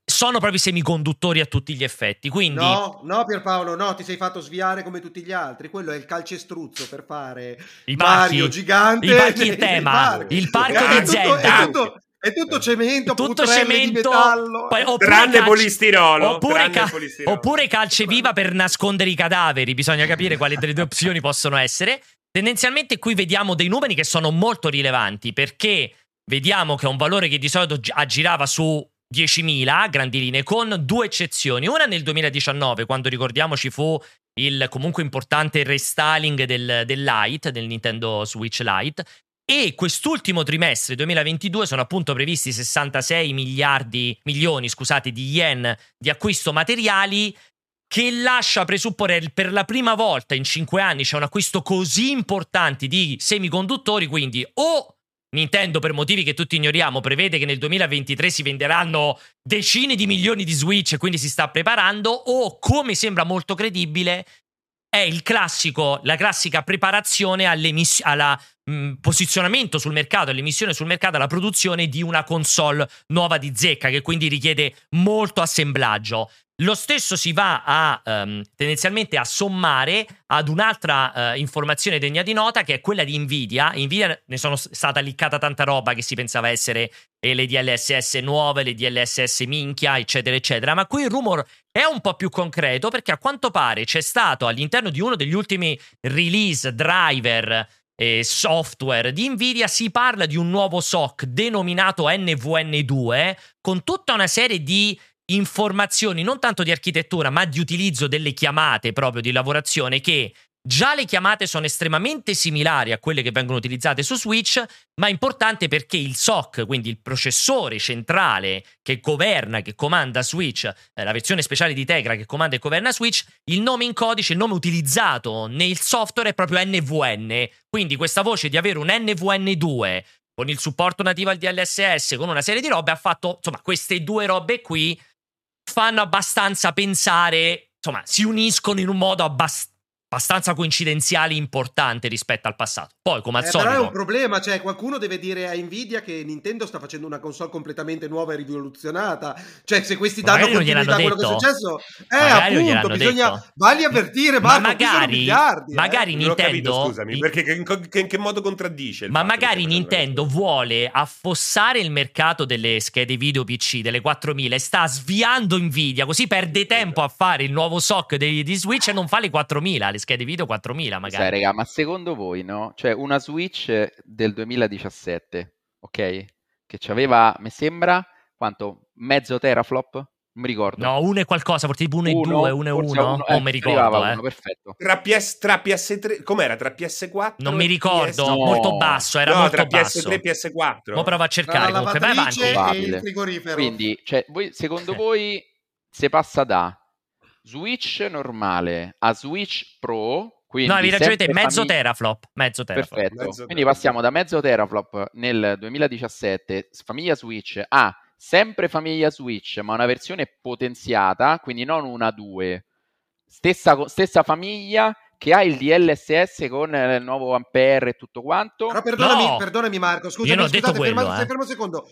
sono proprio semiconduttori a tutti gli effetti. Quindi... No, no, Pierpaolo, no, ti sei fatto sviare come tutti gli altri. Quello è il calcestruzzo per fare I Mario parchi, gigante. I parchi in tema, il parco di Zelda. È tutto, è tutto cemento, tutto cemento, metallo. Poi, tranne calci, polistirolo. Oppure, ca- polistirolo. oppure calce viva per nascondere i cadaveri. Bisogna capire quali delle due opzioni possono essere. Tendenzialmente qui vediamo dei numeri che sono molto rilevanti perché vediamo che è un valore che di solito gi- aggirava su 10.000 grandi linee, con due eccezioni. Una nel 2019, quando ricordiamoci fu il comunque importante restyling del, del Lite, del Nintendo Switch Lite. E quest'ultimo trimestre 2022 sono appunto previsti 66 miliardi, milioni scusate, di yen di acquisto materiali che lascia presupporre per la prima volta in cinque anni c'è un acquisto così importante di semiconduttori, quindi o Nintendo, per motivi che tutti ignoriamo, prevede che nel 2023 si venderanno decine di milioni di Switch e quindi si sta preparando, o come sembra molto credibile, è il classico, la classica preparazione al posizionamento sul mercato, all'emissione sul mercato, alla produzione di una console nuova di zecca, che quindi richiede molto assemblaggio. Lo stesso si va a um, tendenzialmente a sommare ad un'altra uh, informazione degna di nota che è quella di Nvidia. Nvidia ne sono stata liccata tanta roba che si pensava essere eh, le DLSS nuove, le DLSS minchia, eccetera, eccetera. Ma qui il rumor è un po' più concreto perché a quanto pare c'è stato all'interno di uno degli ultimi release driver e software di Nvidia si parla di un nuovo SOC denominato NVN2 con tutta una serie di informazioni non tanto di architettura, ma di utilizzo delle chiamate proprio di lavorazione che già le chiamate sono estremamente similari a quelle che vengono utilizzate su Switch, ma è importante perché il SOC, quindi il processore centrale che governa, che comanda Switch, eh, la versione speciale di Tegra che comanda e governa Switch, il nome in codice, il nome utilizzato nel software è proprio NVN. Quindi questa voce di avere un NVN2 con il supporto nativo al DLSS, con una serie di robe, ha fatto, insomma, queste due robe qui fanno abbastanza pensare, insomma, si uniscono in un modo abbastanza abbastanza coincidenziali importante rispetto al passato. Poi, come al eh, solito. Però è un problema, cioè qualcuno deve dire a Nvidia che Nintendo sta facendo una console completamente nuova e rivoluzionata. Cioè, se questi danno continuità a quello che è successo, eh, magari appunto, bisogna detto. vagli avvertire, Marco, ma magari, miliardi, magari eh. Nintendo. Capito, scusami, perché che, in che modo contraddisce? ma magari Nintendo vuole affossare il mercato delle schede video PC, delle 4000, e sta sviando Nvidia, così perde tempo a fare il nuovo SOC di, di Switch e non fa le 4000 le schede video 4000 magari. Sai, raga, ma secondo voi, no? Cioè, una Switch del 2017, ok? Che ci aveva, mi sembra, quanto? Mezzo teraflop? Non mi ricordo. No, uno e qualcosa, forse tipo 1 e 2, 1 e 1. Non eh, mi ricordo. Eh. Uno, perfetto. Tra, PS, tra PS3, com'era? Tra PS4? Non mi ricordo, PS... molto basso. Era no, molto tra basso. PS3 e PS4. Mo provo a cercare. Comunque, vai avanti. Quindi, cioè, voi, secondo voi, se passa da Switch normale a Switch Pro. Quindi no, avevi ragione te, mezzo famig- teraflop. Mezzo teraflop. Perfetto. Mezzo quindi passiamo da mezzo teraflop nel 2017, famiglia Switch, a sempre famiglia Switch, ma una versione potenziata, quindi non una 2. Stessa, stessa famiglia che ha il DLSS con il nuovo Ampere e tutto quanto. Però perdonami, no. perdonami Marco, scusami, Io non ho scusate, detto quello, ferma, eh. ferma un secondo.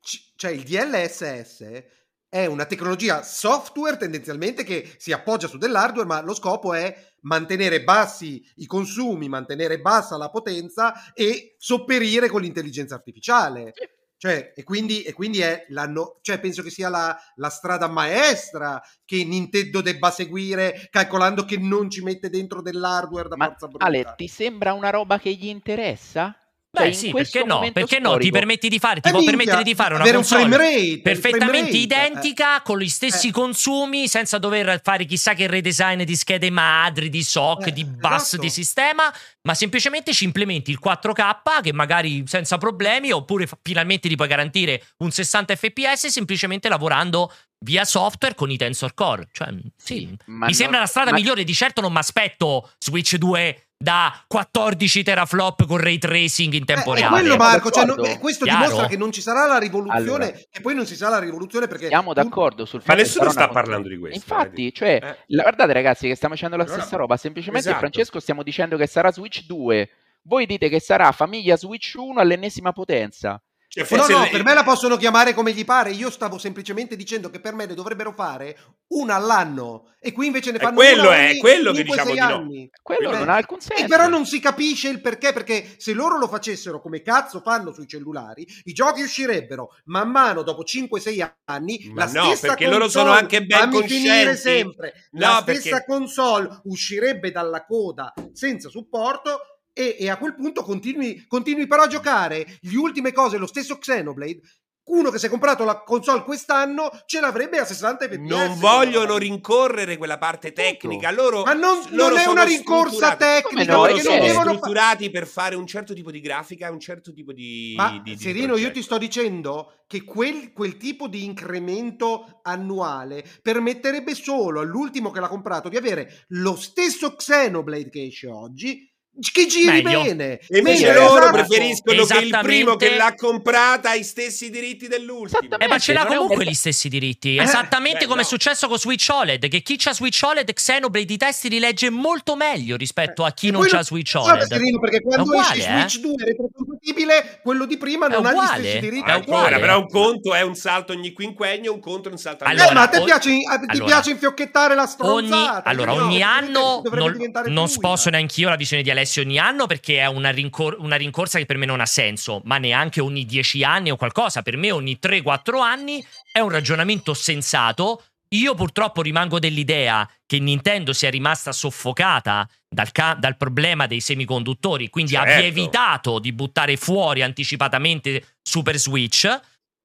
C- cioè il DLSS è una tecnologia software tendenzialmente che si appoggia su dell'hardware, ma lo scopo è mantenere bassi i consumi, mantenere bassa la potenza e sopperire con l'intelligenza artificiale. Cioè, e quindi, e quindi è l'anno, cioè penso che sia la, la, strada maestra che Nintendo debba seguire, calcolando che non ci mette dentro dell'hardware da Ma, forza bruta. Ale, ti sembra una roba che gli interessa? Beh, cioè, sì, perché no? Perché storico. no? Ti permetti di fare, ti eh, può minchia, permettere di fare una avere console un rate, perfettamente rate, identica, eh. con gli stessi eh. consumi, senza dover fare chissà che redesign di schede madri, di SOC, Eh, di bus esatto. di sistema, ma semplicemente ci implementi il 4K che magari senza problemi, oppure finalmente ti puoi garantire un 60 fps semplicemente lavorando via software con i Tensor Core. Cioè, sì, ma mi non- sembra la strada ma- migliore. Di certo non mi aspetto Switch 2 da 14 teraflop con ray tracing in tempo Eh, reale. quello Marco, cioè, d'accordo. no- eh, questo Chiaro? dimostra che non ci sarà la rivoluzione Allora. e poi non si sa la rivoluzione perché Siamo tu- d'accordo sul Ma fatto nessuno che sarà sta parlando di questo, Infatti, eh. cioè, Eh. la- guardate ragazzi che stiamo facendo la Allora, stessa roba, semplicemente esatto. Francesco stiamo dicendo che sarà Switch 2. Voi dite che sarà famiglia Switch 1 all'ennesima potenza. Cioè, No, forse no, il- per me la possono chiamare come gli pare. Io stavo semplicemente dicendo che per me ne dovrebbero fare una all'anno e qui invece ne È fanno quello, una è ogni quello che 5-6 diciamo di no. anni. Quello Eh, non ha alcun senso. E però non si capisce il perché, perché se loro lo facessero come cazzo fanno sui cellulari, i giochi uscirebbero man mano dopo 5-6 anni. Ma la no, stessa perché loro console, sono anche ben finire sempre. No, la perché- stessa console uscirebbe dalla coda senza supporto e, e a quel punto continui, continui però a giocare gli ultime cose, lo stesso Xenoblade, uno che si è comprato la console quest'anno ce l'avrebbe a 60 fps. Non vogliono rincorrere quella parte tecnica. Loro, Ma non, loro non è sono una rincorsa tecnica, no, perché lo non so. devono fa- strutturati per fare un certo tipo di grafica e un certo tipo di. Ma di- di Serino, io progetto. ti sto dicendo che quel, quel tipo di incremento annuale permetterebbe solo all'ultimo che l'ha comprato di avere lo stesso Xenoblade che esce oggi, che giri Meglio. bene. E invece Mentre loro esatto, preferiscono che il primo che l'ha comprata ha i stessi diritti dell'ultimo. Eh, ma ce l'ha è comunque gli stessi diritti. Eh, Esattamente beh, come è no. successo con Switch OLED. Che chi c'ha Switch OLED, Xenoblade i testi li legge molto meglio rispetto a chi E non c'ha Switch OLED. Perché quando uguale, esce eh? Switch 2 retrocompatibile, quello di prima È non ha gli uguale, stessi è diritti. uguale. Ancora, però un conto è un salto ogni quinquennio, un conto è un salto Allora, eh, ma a te o- piace, a- ti allora, piace infiocchettare la Ogni, stronzata. allora, quindi no, ogni anno non, non sposo neanch'io la visione di Alessio ogni anno perché è una, rincor- una rincorsa che per me non ha senso, ma neanche ogni 10 anni o qualcosa. Per me ogni 3-4 anni è un ragionamento sensato. Io purtroppo rimango dell'idea che Nintendo sia rimasta soffocata dal, ca- dal problema dei semiconduttori, quindi Certo. abbia evitato di buttare fuori anticipatamente Super Switch.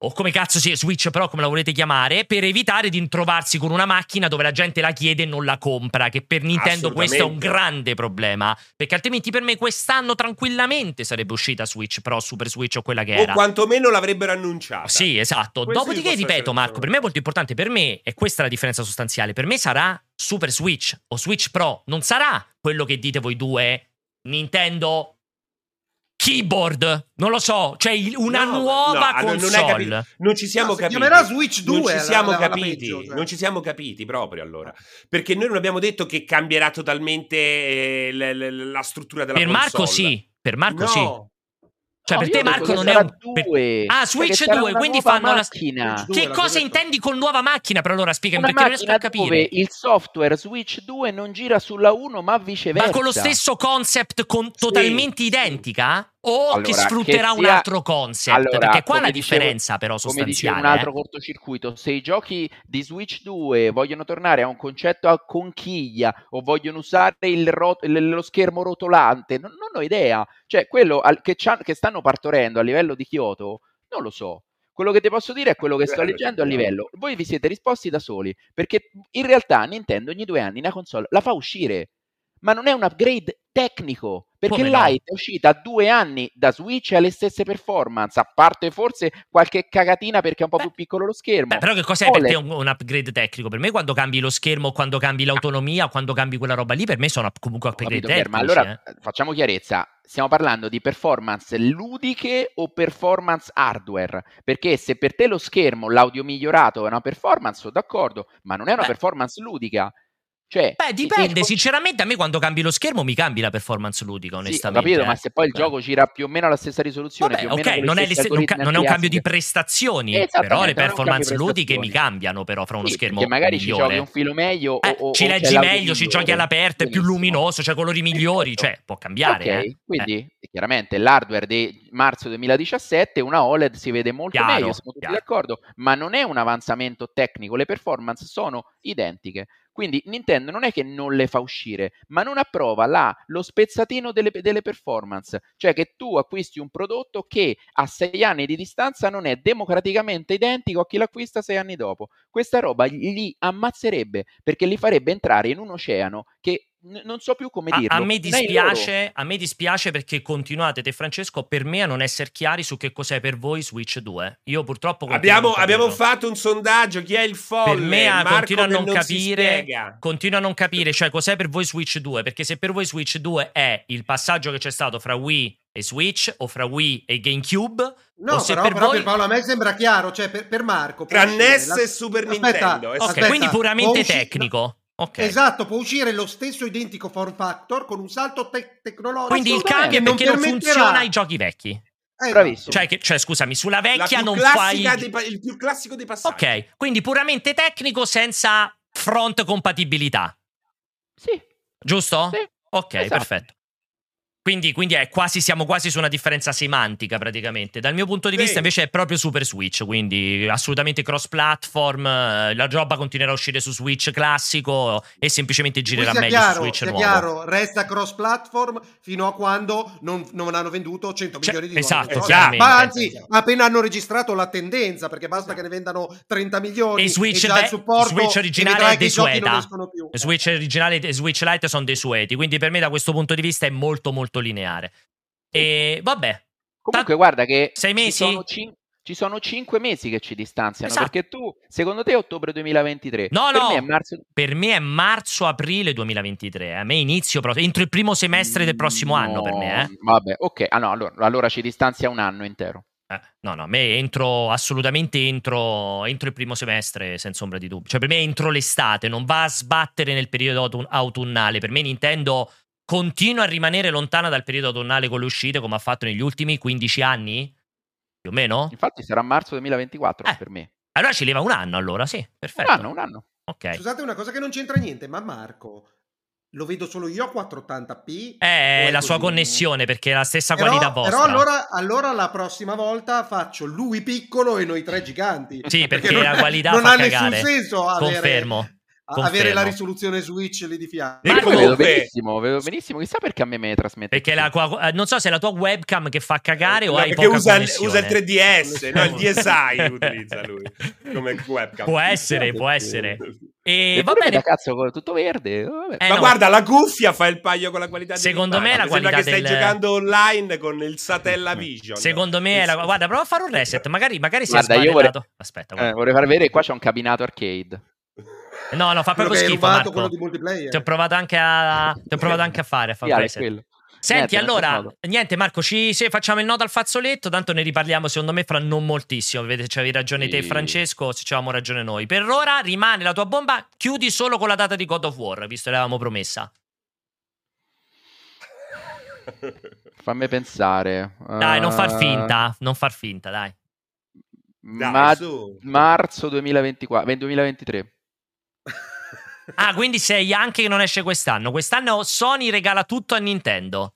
O come cazzo sia Switch, però come la volete chiamare, per evitare di trovarsi con una macchina dove la gente la chiede e non la compra. Che per Nintendo questo è un grande problema. Perché altrimenti per me quest'anno tranquillamente sarebbe uscita Switch Pro, Super Switch o quella che O era. quantomeno l'avrebbero annunciata. Sì, esatto. Questo Dopodiché, ripeto, Marco, per me è molto importante. Per me, e questa è la differenza sostanziale, per me sarà Super Switch o Switch Pro. Non sarà quello che dite voi due, Nintendo Keyboard. Non lo so, cioè una No, nuova no, non console. capito. Non ci siamo No, si capiti. chiamerà Switch 2 Non ci la- siamo la- la capiti. peggio, cioè. Non ci siamo capiti proprio allora. Perché noi non abbiamo detto che cambierà totalmente eh, la struttura della per console. Marco sì, per Marco No. sì. Cioè, No, per te, Marco, non è un. per- due. Ah, Switch che sarà 2, una quindi fanno la- macchina. Switch 2, Che l'abbiamo cosa intendi con nuova macchina? Per allora spiegami Una perché non riesco a capire. dove il software Switch 2 non gira sulla 1 ma viceversa. Ma con lo stesso concept con- totalmente sì. identica? O Allora, che sfrutterà che un sia- altro concept? Allora, perché qua come la dicevo- differenza, però, Come dice sostanziale. un altro eh. cortocircuito, se i giochi di Switch 2 vogliono tornare a un concetto a conchiglia o vogliono usare il rot- lo schermo rotolante, non, non ho idea. Cioè, quello al- che, che stanno partorendo a livello di Kyoto, non lo so. Quello che ti posso dire è quello che sto leggendo a livello. Voi vi siete risposti da soli, perché in realtà Nintendo ogni due anni una console la fa uscire, ma non è un upgrade tecnico, perché Come no? Lite è uscita due anni da Switch e ha le stesse performance, a parte forse qualche cagatina perché è un po' Beh, più piccolo lo schermo. Beh, però che cos'è per OLED. te un, un upgrade tecnico? Per me quando cambi lo schermo, quando cambi l'autonomia, quando cambi quella roba lì, per me sono comunque upgrade capito, tecnici. ma allora eh, facciamo chiarezza. Stiamo parlando di performance ludiche o performance hardware? Perché se per te lo schermo, l'audio migliorato è una performance, sono d'accordo, ma non è una Beh. performance ludica. Cioè, Beh, dipende. Sinceramente, a me quando cambi lo schermo mi cambi la performance ludica, Sì, onestamente. capito, eh. ma se poi il Beh. gioco gira più o meno alla stessa risoluzione, Vabbè, più o meno ok, non è, ste- non, ca- non è un cambio di prestazioni, però le performance ludiche mi cambiano però fra uno Sì, schermo magari ci giochi un filo meglio Eh, o- ci o c'è leggi meglio, ci giochi all'aperto, è più luminoso, c'è colori migliori, cioè può cambiare. Ok, eh. quindi chiaramente l'hardware di marzo 2017, una OLED si vede molto Chiaro, meglio, siamo tutti chiaro. d'accordo, ma non è un avanzamento tecnico, le performance sono identiche. Quindi Nintendo non è che non le fa uscire, ma non approva la- lo spezzatino delle, delle performance, cioè che tu acquisti un prodotto che a sei anni di distanza non è democraticamente identico a chi l'acquista sei anni dopo. Questa roba li ammazzerebbe perché li farebbe entrare in un oceano che n- non so più come A, dirlo. a me non dispiace, a me dispiace perché continuate te Francesco per me a non essere chiari su che cos'è per voi Switch 2. Io purtroppo Abbiamo, non abbiamo fatto un sondaggio. Chi è il folle? Per me ah, Marco continua a non si capire, continua a non capire, cioè cos'è per voi Switch 2, perché se per voi Switch 2 è il passaggio che c'è stato fra Wii e Switch o fra Wii e GameCube, No, se però, per però voi per Paolo a me sembra chiaro, cioè per, per Marco. Tra NES la- e Super Aspetta, Nintendo. Ok, esatto. aspetta, quindi puramente usci- tecnico. Ok. Esatto, può uscire lo stesso identico form factor con un salto te- tecnologico. Quindi il cambio è che non perché non permetterà- funziona ai giochi vecchi. Esatto. Bravissimo. Cioè, che- cioè, scusami, sulla La vecchia non fai. pa- il più classico dei passaggi. Ok, quindi puramente tecnico senza front compatibilità. Sì, Giusto? sì. Ok, Esatto. perfetto. Quindi, quindi è quasi, siamo quasi su una differenza semantica praticamente. Dal mio punto di Sì. vista invece è proprio Super Switch, quindi assolutamente cross platform, eh, la roba continuerà a uscire su Switch classico e semplicemente girerà meglio chiaro, su Switch nuovo. chiaro, resta cross platform fino a quando non, non hanno venduto 100 Cioè, milioni di esatto, nuovi chiaramente. Ma anzi, appena hanno registrato la tendenza, perché basta che ne vendano 30 milioni E Switch, già il ve- supporto Switch e originale è desueta. Switch originale e Switch Lite sono desueti, quindi per me da questo punto di vista è molto molto lineare. E vabbè, Comunque, guarda che Sei ci mesi? sono, cin- ci sono cinque mesi che ci distanziano. Esatto. Perché tu, secondo te, è ottobre 2023. No, per no. me è marzo. per me è marzo-aprile 2023. A me inizio proprio entro il primo semestre del prossimo anno per me, eh. No, Vabbè, ok. Ah, no, allora, allora ci distanzia un anno intero. Eh, no, no, a me entro assolutamente entro, entro il primo semestre, senza ombra di dubbio. Cioè, per me entro l'estate, non va a sbattere nel periodo autu- autunnale. Per me Nintendo continua a rimanere lontana dal periodo autunnale con le uscite, come ha fatto negli ultimi 15 anni? Più o meno? Infatti sarà marzo 2024 Eh. per me. Allora ci leva un anno, allora, sì, Un perfetto. anno, un anno. Ok. Scusate una cosa che non c'entra niente, ma Marco, lo vedo solo io a 480p? È o è la sua connessione perché è la stessa Però, qualità vostra. però allora, allora la prossima volta faccio lui piccolo e noi tre giganti. Sì, perché non, la qualità non fa ha cagare. nessun senso avere, Confermo. Confermo. avere la risoluzione Switch lì di fianco. E Marco- lo vedo comunque- benissimo, vedo benissimo. Chissà perché a me me ne trasmette. Perché la, eh, non so se è la tua webcam che fa cagare o No, hai perché poca usa usa il 3DS, no, il DSi utilizza lui come webcam. Può essere, può essere. E E va bene. cazzo tutto verde. vabbè. Eh, Ma no. guarda, la cuffia fa il paio con la qualità di Secondo me la Sembra qualità che stai del- giocando online con il Satella Vision. Secondo me è la... Guarda, prova a fare un reset. Magari, magari si è Guarda, io sbarellato. vorrei- Aspetta, Eh, guarda. vorrei far vedere, qua c'è un cabinato arcade. No, no, fa proprio schifo, Marco. quello di multiplayer. Ti ho provato anche a, ti ho provato anche a fare, a fare quello. Senti, Niente, allora, niente Marco, ci se facciamo il nodo al fazzoletto, tanto ne riparliamo secondo me fra non moltissimo, vedete, c'avevi ragione te Sì. Francesco, se c'avevamo ragione noi. Per ora rimane la tua bomba, chiudi solo con la data di God of War, visto che l'avevamo promessa. Fammi pensare. Dai, non far Eh, finta, non far finta, dai. Dai, ma- marzo 2024, 2023. Ah, quindi sei anche che non esce quest'anno. Quest'anno Sony regala tutto a Nintendo.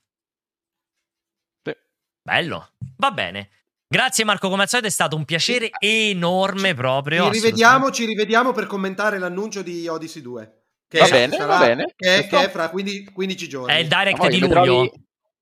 Sì. Bello, va bene. Grazie Marco, come al solito è stato un piacere enorme proprio. Ci rivediamo, ci rivediamo per commentare l'annuncio di Odyssey 2. Che Va bene, sarà- va bene. Che che è fra 15, 15 giorni. È il direct di luglio. trovi-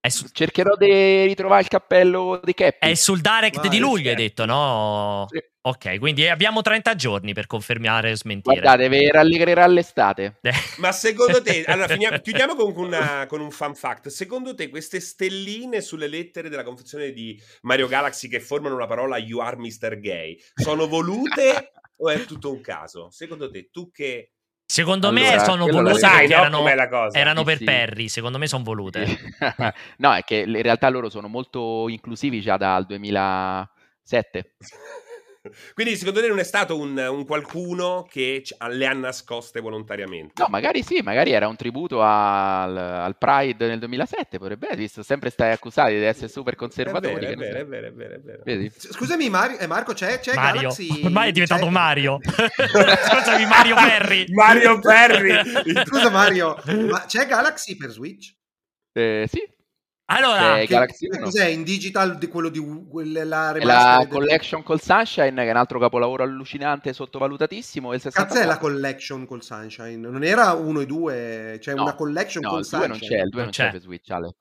su- Cercherò di ritrovare il cappello di Cappy. è sul direct Vai, di luglio, hai certo. detto, no? Sì. Ok, quindi abbiamo 30 giorni per confermare o smentire. Guardate, vi rallegrerà l'estate. Eh, Ma secondo te, allora finiamo- chiudiamo con, una- con un fun fact. Secondo te, queste stelline sulle lettere della confezione di Mario Galaxy che formano la parola You are Mr. Gay sono volute o è tutto un caso? Secondo te, tu che Secondo me Allora, sono quello la- volute sai, no, erano, com'è la cosa? erano per sì. Perry, secondo me sono volute. no, è che in realtà loro sono molto inclusivi già dal 2007. Quindi secondo te non è stato un, un qualcuno che ci- le ha nascoste volontariamente? No, magari sì, magari era un tributo al, al Pride nel 2007, potrebbe essere, visto sempre stai accusati di essere super è conservatori. vero, è che non vero, è vero, è vero, è vero. Vedi? Scusami Mario, eh, Marco, c'è, c'è Mario. Galaxy... Ormai è diventato c'è- Mario. Scusami, Mario Perry. Mario Perry. Scusa Mario, ma c'è Galaxy per Switch? Eh, sì, Allora, C'è Che- Galaxy che 1. cos'è in digital di quello di quella la remastered la del- Collection col Sunshine, che è un altro capolavoro allucinante e sottovalutatissimo. e Il Cazzo è 64. la collection col Sunshine? Non era uno e due, c'è No, una collection No, col il 2 non Sunshine. c'è, il 2 Non non c'è per Switch, Ale.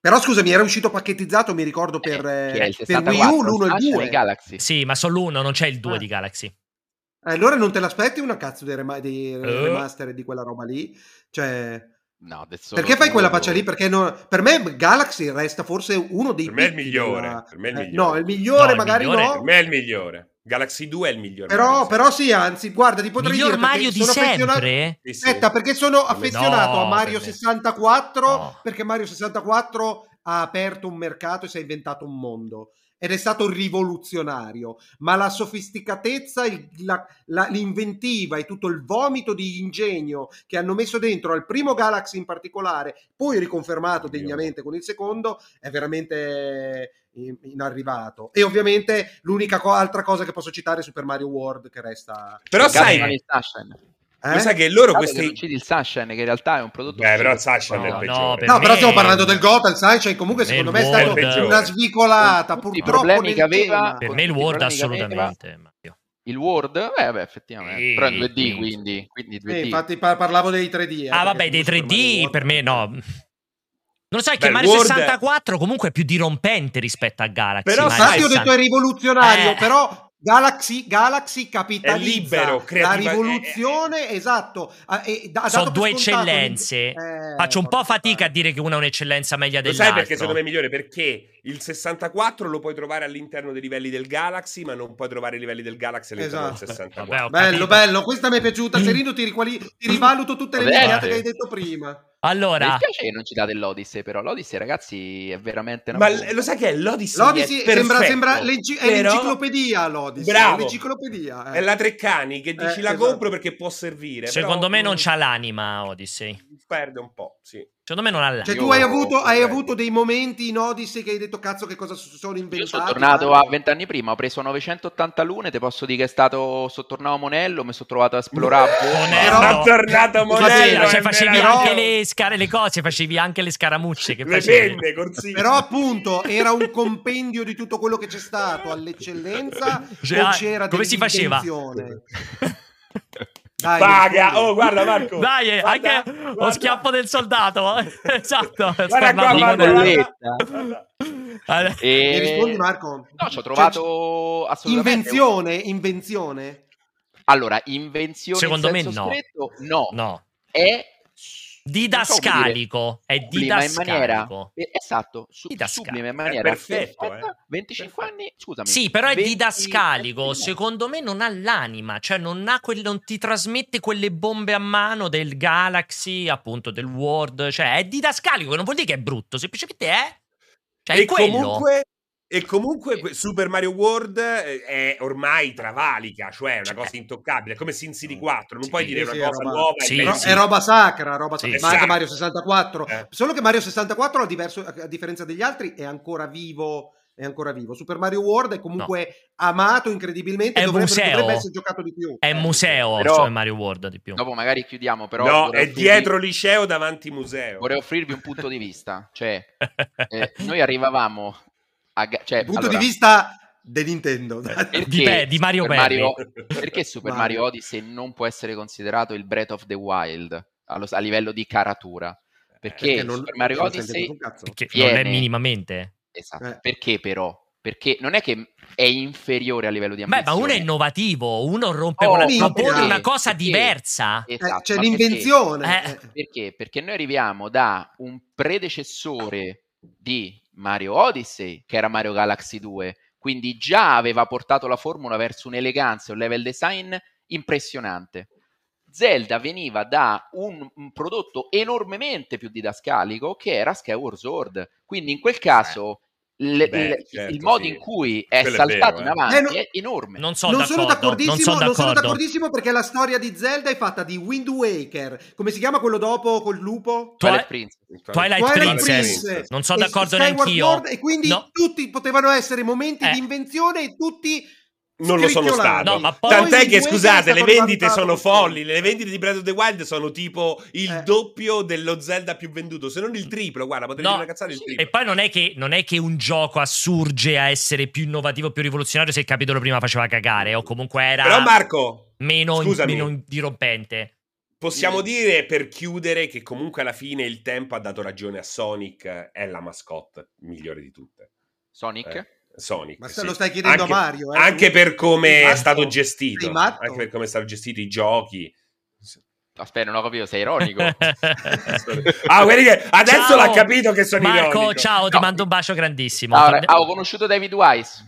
Però scusami, era uscito pacchettizzato, mi ricordo, per, Eh, che è il per 64, Wii U, l'uno e il Sunshine 2. e Galaxy. sì, ma solo l'uno, non c'è il 2 Ah. di Galaxy. Eh, Allora non te l'aspetti una cazzo dei, rema- dei Eh. remaster di quella roba lì? Cioè, No, adesso perché fai quella faccia lì? Perché no- per me Galaxy resta forse uno dei Per me è il migliore, della- per me è il eh, migliore. no, il migliore No, il magari migliore- Per no. me è il migliore. Galaxy 2 è il migliore. Però, però sì, anzi, guarda, ti potrei Miglior dire perché Mario di sono affezionato-? Sì, sì. Aspetta, perché sono affezionato No, a Mario per me. 64 No. perché Mario 64 ha aperto un mercato e si è inventato un mondo ed è stato rivoluzionario, ma la sofisticatezza, il- la- la- l'inventiva e tutto il vomito di ingegno che hanno messo dentro al primo Galaxy in particolare, poi riconfermato degnamente con il secondo, è veramente in- inarrivato. E ovviamente l'unica co- altra cosa che posso citare è Super Mario World che resta... Però Galaxy- sai, Sunshine. Lo sai che loro questi... che citi il Sunshine, che in realtà è un prodotto Beh, però il. Sunshine è No, il no, peggiore. per No, però me- stiamo parlando del Gotham, il Sunshine comunque secondo il me è World- stata una svicolata, Tutti i purtroppo problemi che aveva-. Per me il aveva. assolutamente. Il Word, eh, beh, effettivamente. Sì, però in 2D, sì. quindi, quindi 2D. Eh, infatti par- parlavo dei 3D. eh, Ah, vabbè, dei Super Mario 3D World- per me no. Non lo sai che Beh, Mario World- 64 comunque è più dirompente rispetto a Galaxy. Però Mario Infatti ho 60. detto è rivoluzionario, Eh. però Galaxy, Galaxy capitalizza È libero, la creativa- rivoluzione, esatto. ha- e da- ha Sono dato per due eccellenze. Eh, Faccio un po' fatica a dire che una è un'eccellenza meglio Lo dell'altra. sai perché secondo me è migliore? Perché il 64 lo puoi trovare all'interno dei livelli del Galaxy, ma non puoi trovare i livelli del Galaxy all'interno Esatto. del 64. Vabbè, Bello, capito. bello, questa mi è piaciuta. Serino, ti, riquali- ti rivaluto tutte le minchiate che hai detto prima. Mi Allora, dispiace che non citate l'Odyssey, però l'Odyssey, ragazzi, è veramente una Ma l- lo sai che è l'Odyssey? L'Odyssey è sembra, perfetto, sembra l'enci- è però l'enciclopedia. L'Odyssey, Bravo. è l'enciclopedia. eh. È la Treccani che dici Eh, la esatto. compro perché può servire. secondo però, me non c'ha l'anima Odyssey. Perde un po', sì. Secondo me non ha l'anima. Cioè, Io- tu hai avuto, hai avuto dei momenti in Odyssey che hai detto cazzo che cosa sono inventati. Io sono tornato a vent'anni prima, ho preso 980 lune, ti posso dire che è stato, sono tornato a Monello, mi sono trovato a esplorare. Monello. È tornato a Monello. Cioè, facevi vero. anche le, scare, le cose, facevi anche le scaramucce. Che le corsie. Però appunto era un compendio di tutto quello che c'è stato all'eccellenza Cioè, o c'era come si faceva? Dai, Paga, oh guarda Marco. Dai, Guarda, anche lo guarda. schiaffo del soldato. esatto. Guarda qua, guarda, guarda. Allora, E... Mi rispondi Marco? No, ci ho Cioè, trovato assolutamente... Invenzione, invenzione. Allora, invenzione Secondo in me no. stretto, no. No. È Didascalico. È sublima in maniera didascalico. eh, esatto, su, Didascalico. sublime in È maniera perfetto, perfetta. eh. 25 Perfetto. anni, scusami. Sì, però è 20 didascalico. Secondo me non ha l'anima, cioè non, ha quel- non ti trasmette quelle bombe a mano del Galaxy, appunto del World. Cioè è didascalico, non vuol dire che è brutto, semplicemente è. Cioè è e quello. comunque, e comunque que- Super Mario World eh, è ormai travalica, cioè è una cosa intoccabile, è come Sin City 4, non Sì, puoi dire sì, una è cosa roba- nuova Sì, sì. È roba sacra, roba sacra. sì. ma anche. Mario 64. Eh. Solo che Mario 64, a, diverso- a differenza degli altri, è ancora vivo. È ancora vivo. Super Mario World è comunque amato incredibilmente. È dovrebbe, museo. dovrebbe essere giocato di più. È museo, Però- cioè Mario World di più. Dopo magari chiudiamo, però No, è offrirvi- dietro liceo davanti museo. Vorrei offrirvi un punto di vista, cioè eh, noi arrivavamo a ga- cioè, Dal punto allora, di vista di Nintendo. perché Di Pe- di Mario Super Perry. Mario- perché Super Mario. Mario Odyssey non può essere considerato il Breath of the Wild allo- a livello di caratura? Perché, Perché non- Super Mario Odyssey. Perché non è viene- minimamente. esatto, Eh. perché però? Perché non è che è inferiore a livello di Beh, ma ambizione. uno è innovativo, uno rompe Oh, propone una cosa Perché? diversa. Eh, Esatto, c'è ma perché? l'invenzione. Eh. Eh. Perché? Perché noi arriviamo da un predecessore di Mario Odyssey, che era Mario Galaxy 2, quindi già aveva portato la formula verso un'eleganza e un level design impressionante. Zelda veniva da un, un prodotto enormemente più didascalico che era Skyward Sword. Quindi in quel caso le- Beh, le- certo, il modo sì. in cui è Quello è saltato vero, in eh. avanti Eh, no- è enorme. Non sono non d'accordo. sono d'accordissimo, non sono non sono d'accordissimo perché la storia di Zelda è fatta di Wind Waker. Come si chiama quello dopo col lupo? Twilight Twi- Princess. Twilight, Twilight Princess. Princess. Non sono d'accordo Skyward neanch'io. Sword, E quindi No. tutti potevano essere momenti Eh. di invenzione e tutti non lo sono stato. No, ma poi- Tant'è che, scusate, le vendite sono folli. Le vendite di Breath of the Wild sono tipo il Eh. doppio dello Zelda più venduto, se non il triplo. Guarda, potrei No, dire una cazzata il triplo. E poi non è, che, non è che un gioco assurge a essere più innovativo, più rivoluzionario se il capitolo prima faceva cagare o comunque era Però, Marco, meno, scusami. meno dirompente. possiamo Mm. dire per chiudere che comunque alla fine il tempo ha dato ragione a Sonic. È la mascotte migliore di tutte. Sonic? Eh. Sonic. Ma sì. lo stai chiedendo anche, a Mario, eh? anche per come è stato gestito. Anche per come è stato gestito i giochi. Aspetta, non ho capito, sei ironico. ah, quelli che adesso Ciao. l'ha capito che sono Marco, ironico. ciao, ti No. mando un bacio grandissimo. Allora, ah, ho conosciuto David Wise.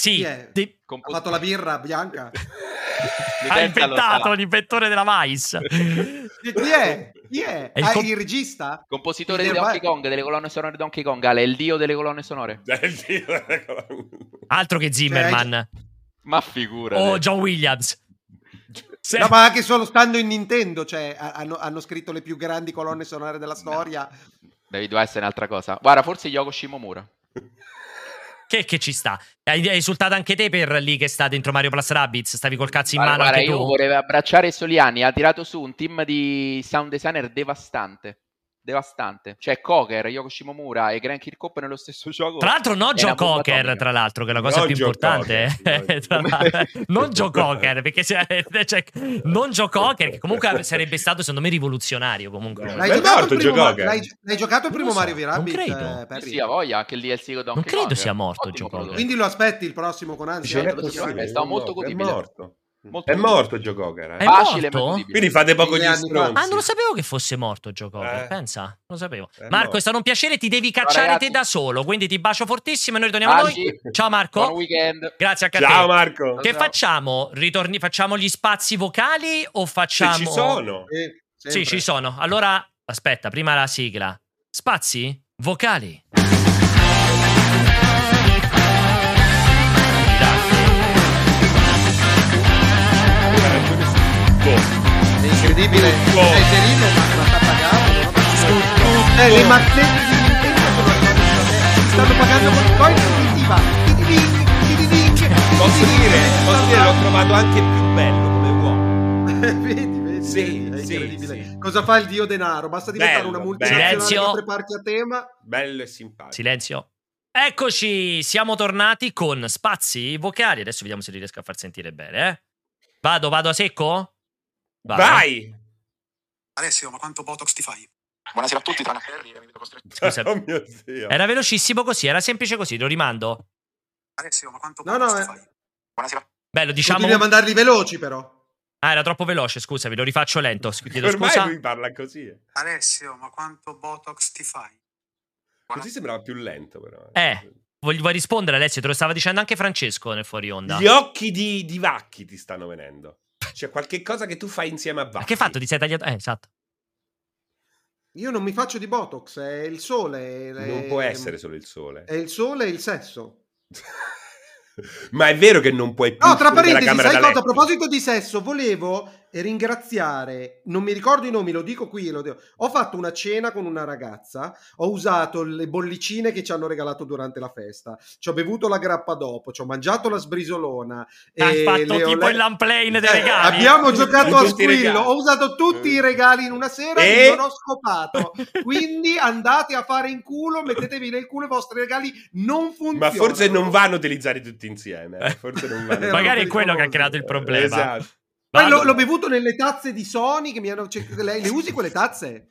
Sì, ti- Ha fatto la birra bianca. ha inventato l'inventore della Mais. Chi è? Chi è? È il Ah, com- il regista? Compositore Il di Donkey. Kong, delle colonne sonore di Donkey Kong, Ale, è il dio delle colonne sonore. Altro che Zimmerman. Ma figura. o John Williams. Se- No, ma anche solo stando in Nintendo, cioè ha- hanno, hanno scritto le più grandi colonne sonore della storia. David Wise è un'altra cosa. Guarda, forse Yoko Shimomura. che, che ci sta. Hai insultato anche te per lì che sta dentro Mario Plus Rabbids? Stavi col cazzo in Guarda, mano guarda, anche io tu? vorrei abbracciare Soliani, ha tirato su un team di sound designer devastante. Devastante. C'è Coker, Yoko Shimomura e Grant Kirkhope nello stesso gioco. Tra l'altro, no È Joe Cocker, atomica. tra l'altro, che è la cosa Non più Joe importante. Cocker, eh, no. non Joe Cocker, perché se- cioè, non Joe Cocker, che comunque sarebbe stato, secondo me, rivoluzionario. Comunque. No. L'hai È giocato, morto il primo, Joe Ma- Cocker? l'hai, l'hai giocato il Non primo so, Mario non Rabbids? credo. eh, Sì, ha voglia, anche il DLC con Donkey Non credo Kong. sia morto Ottimo Joe Cocker. Quindi lo aspetti il prossimo con ansia? Certo, è è stato è molto godibile. È morto. Molto È godibile. morto Joe Cocker. È Eh? Facile, morto? Quindi fate poco gli stronzi. Ah, non lo sapevo che fosse morto Joe Cocker. Eh. Pensa, non lo sapevo. È Marco, morto. è stato un piacere. Ti devi cacciare ragazzi. te da solo. Quindi ti bacio fortissimo e noi ritorniamo a noi. Ciao Buon Marco. weekend. Grazie a te. Ciao Marco. Che Ciao. facciamo? Ritorni, facciamo gli spazi vocali o Se facciamo. ci sono. Eh, Sì, ci sono. Allora, aspetta, prima la sigla. Spazi vocali. È incredibile. Tutto. È Serino, ma sta pagando. non ho capito. Eh, le mazzette di Nintendo sono arrivate stanno pagando con coin positiva. Posso dire, posso dire, l'ho trovato anche più bello come uomo. vedi, vedi, Sì, sì, incredibile. sì. Cosa fa il dio denaro? Basta diventare Bello, una multinazionale Silenzio. che apre parchi a tema. Bello e simpatico. Silenzio. Eccoci, siamo tornati con spazi vocali. Adesso vediamo se li riesco a far sentire bene. Eh? Vado, vado a secco? Vado. Vai! Alessio, ma quanto Botox ti fai? Buonasera a tutti, tranne Harry, mi vedo costretto. Scusa. Oh mio Dio. Era velocissimo così, era semplice così, lo rimando. Alessio, ma quanto No, Botox no, ti eh. fai? Buonasera. Bello, diciamo. A mandarli veloci, però. Ah, era troppo veloce, scusami, lo rifaccio lento. Chiedo Ormai scusa. lui parla così. eh. Alessio, ma quanto Botox ti fai? Così sembrava più lento, però. Eh. Vuoi, vuoi rispondere, Alessio? Te lo stava dicendo anche Francesco nel fuori onda. Gli occhi di, di Vacchi ti stanno venendo. C'è qualche cosa che tu fai insieme a Vacchi. Ma che hai fatto? Ti sei tagliato? Eh, esatto. Io non mi faccio di Botox, è il sole. è- Non può essere solo il sole. È il sole e il sesso. Ma è vero che non puoi più No, tra parentesi, sai cosa? A proposito di sesso, volevo ringraziare, non mi ricordo i nomi, lo dico qui, lo dico. ho fatto una cena con una ragazza, ho usato le bollicine che ci hanno regalato durante la festa, ci ho bevuto la grappa dopo, ci ho mangiato la sbrisolona. Hai e fatto tipo le- il lamplane dei Eh, regali. Abbiamo giocato a squillo, ho usato tutti i regali in una sera E- e non ho scopato. Quindi andate a fare in culo, mettetevi nel culo i vostri regali, non funzionano. Ma forse non vanno utilizzati tutti insieme. eh. Forse non vanno. Eh, Magari è quello che ha creato il problema. Esatto. Poi l'ho, l'ho bevuto nelle tazze di Sony che mi hanno. cioè, le, le usi quelle tazze?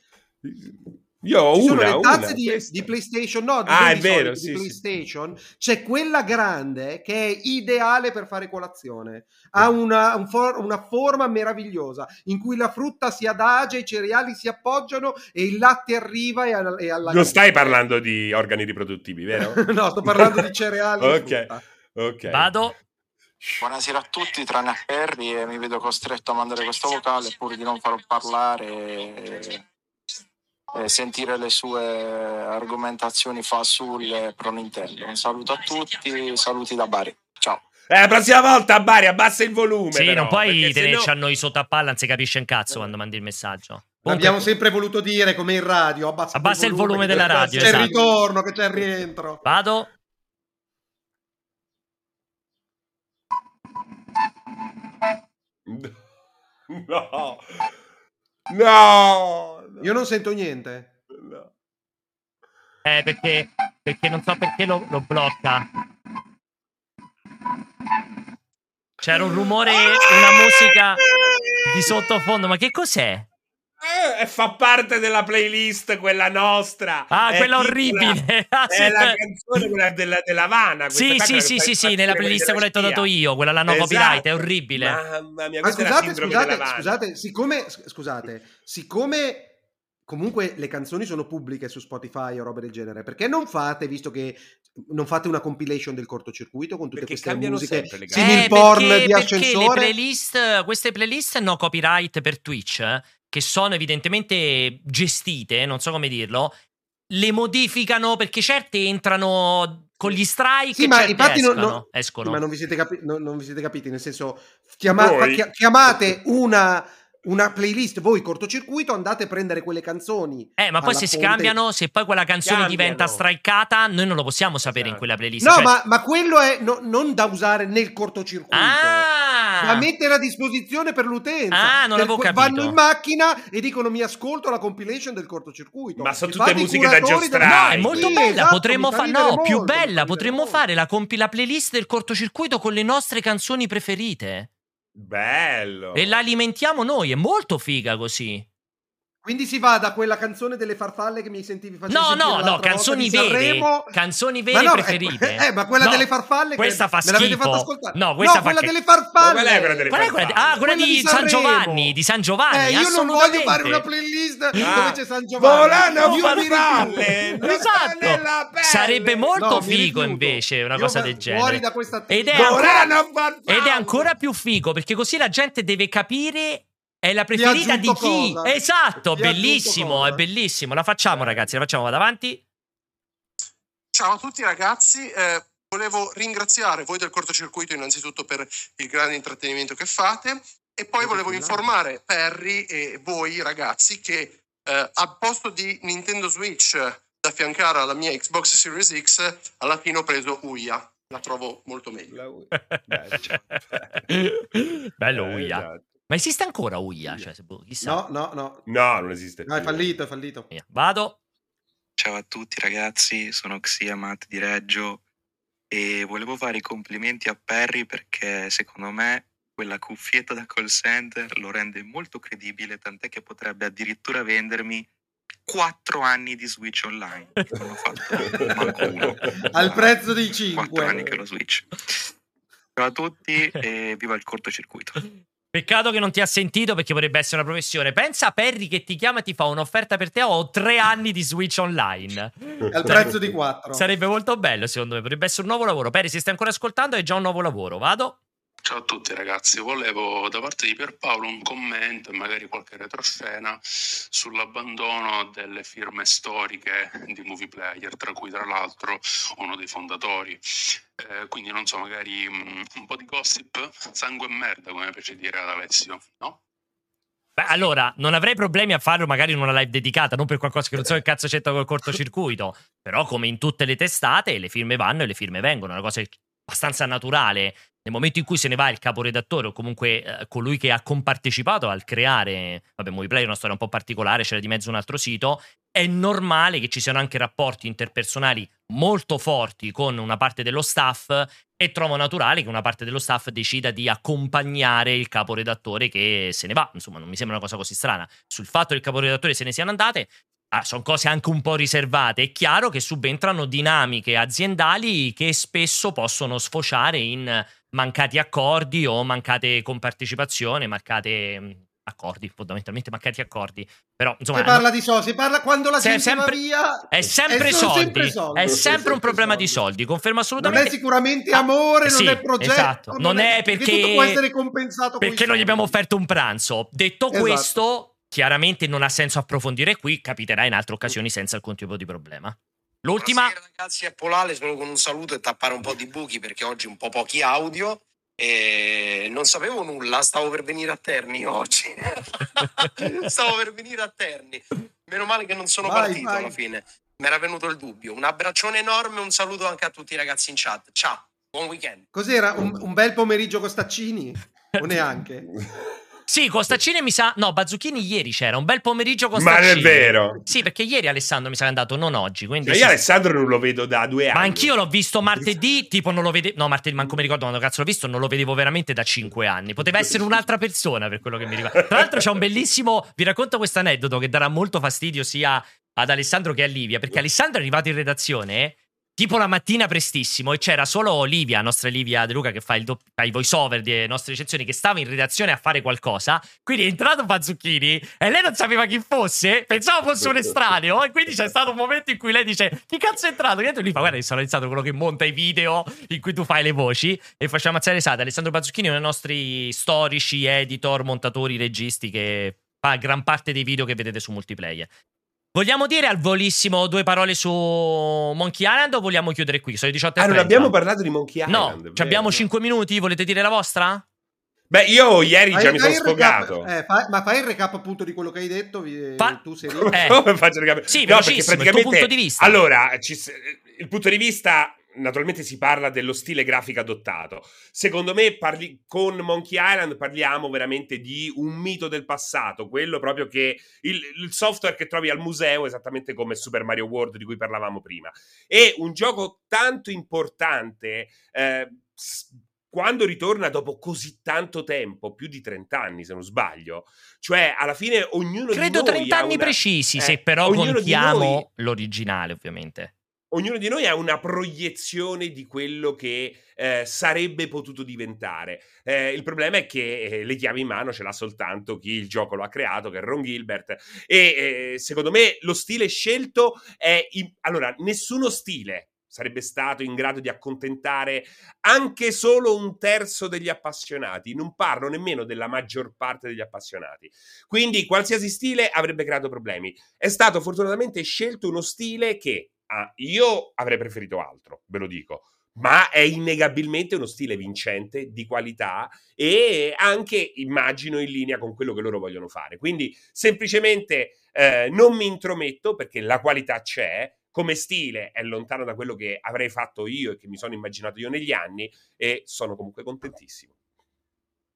Io ho Ci sono una, le una, tazze di, questa. di PlayStation, no? Di, Ah, è di vero, Sony, sì, di sì. PlayStation. C'è quella grande che è ideale per fare colazione. Ha una, un for- una forma meravigliosa in cui la frutta si adagia, i cereali si appoggiano e il latte arriva e, e alla Non stai parlando di organi riproduttivi, vero? no, sto parlando di cereali. e Ok. frutta. Ok. Vado. Buonasera a tutti, tranne Harry, e mi vedo costretto a mandare questo vocale pur di non farlo parlare e, e sentire le sue argomentazioni fasulle pro Nintendo. Un saluto a tutti, saluti da Bari. Ciao. Eh, la prossima volta, Bari, abbassa il volume. Sì, però, non puoi tenerci sennò- a noi sotto a palla, non si capisce un cazzo quando mandi il messaggio. L'abbiamo sempre voluto dire come in radio. Abbassa, Abbassa il volume che della c'è- radio, C'è esatto. il ritorno, che c'è il rientro. Vado. No. No. Io non sento niente. No. Eh, perché, perché non so perché lo, lo blocca. C'era un rumore, una musica di sottofondo. Ma che cos'è? Eh, fa parte della playlist quella nostra. Ah, È quella tipo orribile. la- Ah, sì. è la canzone quella della, dell'Havana. questa Sì, sì, quella sì, sì, sì, nella playlist della quella che ti ho dato io, quella là no Esatto. copyright, è orribile. Mamma mia, Ma questa è la scusate, scusate, scusate, siccome, scusate, siccome comunque le canzoni sono pubbliche su Spotify o robe del genere, perché non fate, visto che non fate una compilation del cortocircuito con tutte Perché queste cambiano musiche sempre Eh, porn perché, di perché le ascensore? playlist, queste playlist no copyright per Twitch, eh, che sono evidentemente gestite, non so come dirlo, le modificano perché certe entrano con gli strike Sì, e ma certe infatti non- escono, non- escono. Ma non vi siete, capi- non, non vi siete capiti, nel senso, chiama- chiamate una una playlist, voi cortocircuito andate a prendere quelle canzoni. Eh, ma poi se si fonte- cambiano, se poi quella canzone Cambiano. diventa strikata, noi non lo possiamo sapere in Esatto. quella playlist. No, cioè- ma, ma quello è no- non da usare nel cortocircuito. Ah! Da mettere a disposizione per l'utenza. Ah, non Per l'avevo cui capito. Vanno in macchina e dicono mi ascolto la compilation del cortocircuito. Ma sono tutte musiche da giostrare. No, è molto Sì, bella. esatto, potremmo fare. No, più molto, bella. Potremmo molto. fare la, compi- la playlist del cortocircuito con le nostre canzoni preferite. Bello. E la alimentiamo noi. È molto figa così. Quindi si va da quella canzone delle farfalle che mi sentivi facevi No, no, no, canzoni vere. Canzoni vere no, preferite. Eh, eh, ma quella No, delle farfalle che Questa fa me l'avete schifo. fatta ascoltare. No, questa fa quella che- delle farfalle. Ma qual è quella delle quella farfalle? Ah, quella, Quella di, di San Sanremo. Giovanni. Di San Giovanni. Eh, io non voglio fare una playlist Ah. dove c'è San Giovanni. Volano mi farfalle. Esatto. Sarebbe molto No, figo invece una Io cosa del genere. Fuori da questa è ancora-. Ed è ancora più figo perché così la gente deve capire è la preferita di chi. cosa? Esatto, Ti bellissimo, è bellissimo. La facciamo ragazzi, la facciamo, vado avanti. Ciao a tutti ragazzi, eh, volevo ringraziare voi del cortocircuito innanzitutto per il grande intrattenimento che fate e poi volevo informare Perry e voi ragazzi che eh, al posto di Nintendo Switch da affiancare alla mia Xbox Series X alla fine ho preso Uia, la trovo molto meglio. Bello Eh, Uia. Ma esiste ancora Uia? Cioè, boh, chissà. No, no, no. No, non esiste No, è fallito, è fallito. Vado. Ciao a tutti ragazzi, sono Xia Matt di Reggio e volevo fare i complimenti a Perry perché secondo me quella cuffietta da call center lo rende molto credibile, tant'è che potrebbe addirittura vendermi 4 anni di Switch online. Non ho fatto manco uno. Al prezzo di 4 anni 5. che lo Switch. Ciao a tutti e viva il cortocircuito. Peccato che non ti ha sentito perché vorrebbe essere una professione. Pensa a Perry che ti chiama e ti fa un'offerta per te. Ho tre anni di Switch online. Al prezzo di 4. Sarebbe molto bello, secondo me. Potrebbe essere un nuovo lavoro. Perry, se stai ancora ascoltando, è già un nuovo lavoro. Vado. Ciao a tutti ragazzi, volevo da parte di Pierpaolo un commento e magari qualche retroscena sull'abbandono delle firme storiche di movie player, tra cui tra l'altro uno dei fondatori. Eh, quindi non so, magari mm, un po' di gossip, sangue e merda come piace dire ad Alessio, no? Beh, allora, non avrei problemi a farlo magari in una live dedicata, non per qualcosa che non so che cazzo c'entra col cortocircuito. Però, come in tutte le testate, le firme vanno e le firme vengono. È una cosa abbastanza naturale. Nel momento in cui se ne va il caporedattore o comunque eh, colui che ha compartecipato al creare, vabbè, Movieplay è una storia un po' particolare, c'era di mezzo un altro sito, è normale che ci siano anche rapporti interpersonali molto forti con una parte dello staff e trovo naturale che una parte dello staff decida di accompagnare il caporedattore che se ne va. Insomma, non mi sembra una cosa così strana. Sul fatto che il caporedattore se ne siano andate, ah, sono cose anche un po' riservate. È chiaro che subentrano dinamiche aziendali che spesso possono sfociare in mancati accordi o mancate compartecipazione, mancate mh, accordi, fondamentalmente mancati accordi. Però, insomma, Si parla di soldi, si parla quando la gente sempre- via. è sempre sono soldi. sempre soldi. È sempre un problema di soldi. soldi. Confermo Non assolutamente. è sicuramente Ah, amore, sì, non è progetto. esatto. Non è perché- tutto può essere compensato Perché non gli soldi. abbiamo offerto un pranzo. Detto Esatto. questo, chiaramente non ha senso approfondire qui, capiterà in altre occasioni senza alcun tipo di problema. L'ultima, Buonasera ragazzi, è Polale, solo con un saluto e tappare un po' di buchi perché oggi un po' pochi audio e non sapevo nulla, stavo per venire a Terni oggi. stavo per venire a Terni. Meno male che non sono Vai, partito vai. alla fine. Mi era venuto il dubbio. Un abbraccione enorme, un saluto anche a tutti i ragazzi in chat. Ciao, buon weekend. Cos'era? Un, un bel pomeriggio con Staccini? O neanche? Sì, Costaccini mi sa. No, Bazzucchini ieri c'era un bel pomeriggio con Ma non è Staccini. vero. Sì, perché ieri Alessandro mi sa che è andato, non oggi. Quindi Cioè, sì. io Alessandro non lo vedo da due anni. Ma anch'io l'ho visto martedì, tipo non lo vedevo. No, martedì, manco mi ricordo quando cazzo l'ho visto, non lo vedevo veramente da cinque anni. Poteva essere un'altra persona per quello che mi ricordo. Tra l'altro, c'è un bellissimo. Vi racconto questo aneddoto che darà molto fastidio sia ad Alessandro che a Livia. Perché Alessandro è arrivato in redazione. Tipo la mattina prestissimo e c'era solo Olivia, nostra Livia De Luca che fa, dopp- fa i voice over delle nostre recensioni, che stava in redazione a fare qualcosa. Quindi è entrato Pazzucchini e lei non sapeva chi fosse, pensava fosse un estraneo. E quindi c'è stato un momento in cui lei dice: Chi cazzo è entrato? E lui fa: Guarda, sono Alessandro, quello che monta i video in cui tu fai le voci. E facciamo ammazzare l'esate. Alessandro Pazzucchini è uno dei nostri storici, editor, montatori, registi che fa gran parte dei video che vedete su multiplayer. Vogliamo dire al volissimo due parole su Monkey Island o vogliamo chiudere qui? Sono le 18 Ah, non abbiamo parlato di Monkey No, Island. ci abbiamo vero? 5 minuti. Volete dire la vostra? Beh, io ieri Fai- già mi sono il recap- sfogato. eh, fai- ma fai il recap appunto di quello che hai detto. vi- Fa- Tu sei Eh. Come faccio a recap- Sì, No, perché velocissimo, il tuo punto di vista. Allora, ci s- il punto di vista, naturalmente si parla dello stile grafico adottato. Secondo me, parli- con Monkey Island parliamo veramente di un mito del passato, quello proprio che il, il software che trovi al museo, esattamente come Super Mario World di cui parlavamo prima. È un gioco tanto importante. eh, quando ritorna dopo così tanto tempo, più di 30 anni se non sbaglio, cioè alla fine ognuno Credo di noi 30 ha anni una- precisi, eh, se però contiamo noi- l'originale, ovviamente. Ognuno di noi ha una proiezione di quello che eh, sarebbe potuto diventare. Eh, il problema è che eh, le chiavi in mano ce l'ha soltanto chi il gioco lo ha creato, che è Ron Gilbert. E eh, secondo me lo stile scelto è. in- Allora, nessuno stile sarebbe stato in grado di accontentare anche solo un terzo degli appassionati. Non parlo nemmeno della maggior parte degli appassionati. Quindi qualsiasi stile avrebbe creato problemi. È stato fortunatamente scelto uno stile che ah, io avrei preferito altro, ve lo dico. Ma è innegabilmente uno stile vincente, di qualità e anche, immagino, in linea con quello che loro vogliono fare. Quindi semplicemente eh, non mi intrometto perché la qualità c'è, come stile è lontano da quello che avrei fatto io e che mi sono immaginato io negli anni e sono comunque contentissimo.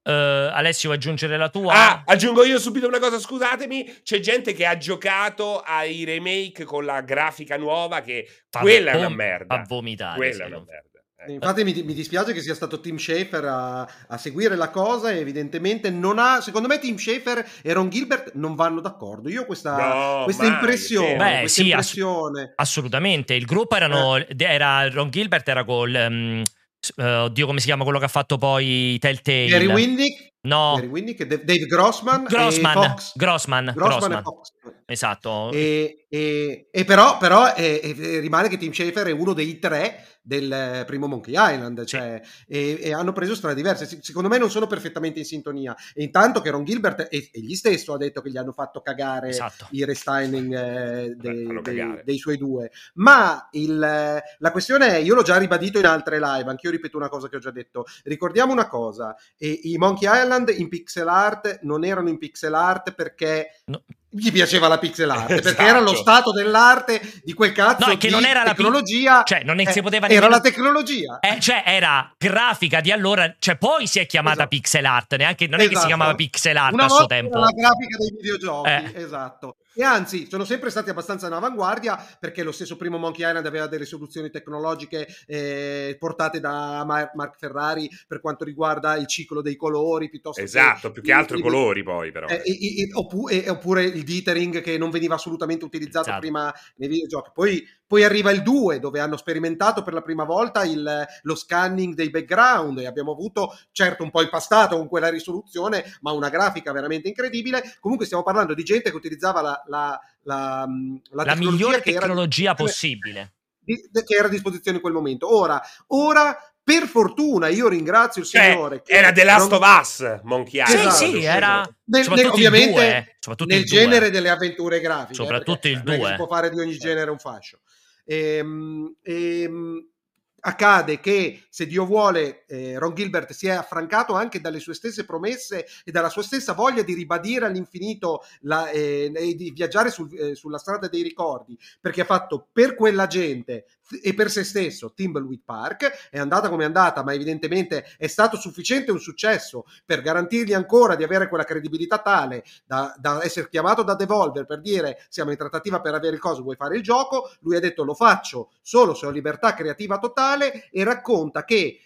Eh, Alessio, vuoi aggiungere la tua? Ah, aggiungo io subito una cosa, scusatemi, c'è gente che ha giocato ai remake con la grafica nuova che Fa quella è vom- una merda. Fa vomitare. Quella sì, è una merda. eh. Infatti mi, mi dispiace che sia stato Tim Schafer a, a seguire la cosa e evidentemente non ha, secondo me Tim Schafer e Ron Gilbert non vanno d'accordo. Io ho questa, No, questa mai, impressione, Beh, questa sì, ass- impressione. Assolutamente. Il gruppo erano. Eh. Era Ron Gilbert era col. ehm, eh, oddio, come si chiama quello che ha fatto poi Telltale? Gary Winnick, No, Gary Winnick, Dave Dave Grossman, Grossman. Fox. Grossman. Grossman Grossman. e Fox. Esatto. E, e- e però, però rimane che Tim Schafer è uno dei tre del primo Monkey Island, cioè, e, e hanno preso strade diverse. Se- Secondo me non sono perfettamente in sintonia. E intanto che Ron Gilbert, e, e gli stesso ha detto che gli hanno fatto cagare Esatto. i restyling eh, dei, dei- dei suoi due. Ma il, la questione è, io l'ho già ribadito in altre live, anch'io ripeto una cosa che ho già detto. Ricordiamo una cosa, e i Monkey Island in pixel art non erano in pixel art perché No. Gli piaceva la pixel art, perché Esatto. era lo stato dell'arte di quel cazzo No, che non era la pi- tecnologia. Cioè, non Eh, si poteva era nemmeno- la tecnologia. Eh, cioè, era grafica di allora. Cioè, poi si è chiamata Esatto. pixel art. Neanche, non è che si Esatto. chiamava pixel art Una a suo tempo. era la grafica dei videogiochi, Eh. esatto. E anzi, sono sempre stati abbastanza in avanguardia perché lo stesso primo Monkey Island aveva delle soluzioni tecnologiche eh, portate da Mar- Mark Ferrari per quanto riguarda il ciclo dei colori piuttosto Esatto, più che altro i i- colori poi però. Eh, e- e- oppu- e- oppure il dithering che non veniva assolutamente utilizzato Esatto. prima nei videogiochi. Poi, poi arriva il 2 dove hanno sperimentato per la prima volta il- lo scanning dei background e abbiamo avuto, certo un po' impastato con quella risoluzione, ma una grafica veramente incredibile. Comunque stiamo parlando di gente che utilizzava la, la, la, la La tecnologia migliore che era- tecnologia possibile. di- che era a disposizione in quel momento. Ora, ora per fortuna io ringrazio il Cioè, Signore. che era The Last non- of Us, Monkey Sì. Esatto, sì, era. Nel- nel- ovviamente 2. Soprattutto nel il 2. genere delle avventure grafiche. eh, Soprattutto perché il non è che 2. Si può fare di ogni genere un fascio. Ehm, ehm, accade che, se Dio vuole, eh, Ron Gilbert si è affrancato anche dalle sue stesse promesse e dalla sua stessa voglia di ribadire all'infinito la- eh, e di viaggiare sul- eh, sulla strada dei ricordi, perché ha fatto per quella gente e per se stesso Timbleweed Park, è andata come è andata, ma evidentemente è stato sufficiente un successo per garantirgli ancora di avere quella credibilità tale da, da essere chiamato da Devolver per dire siamo in trattativa per avere il coso, vuoi fare il gioco? Lui ha detto lo faccio solo se ho libertà creativa totale e racconta che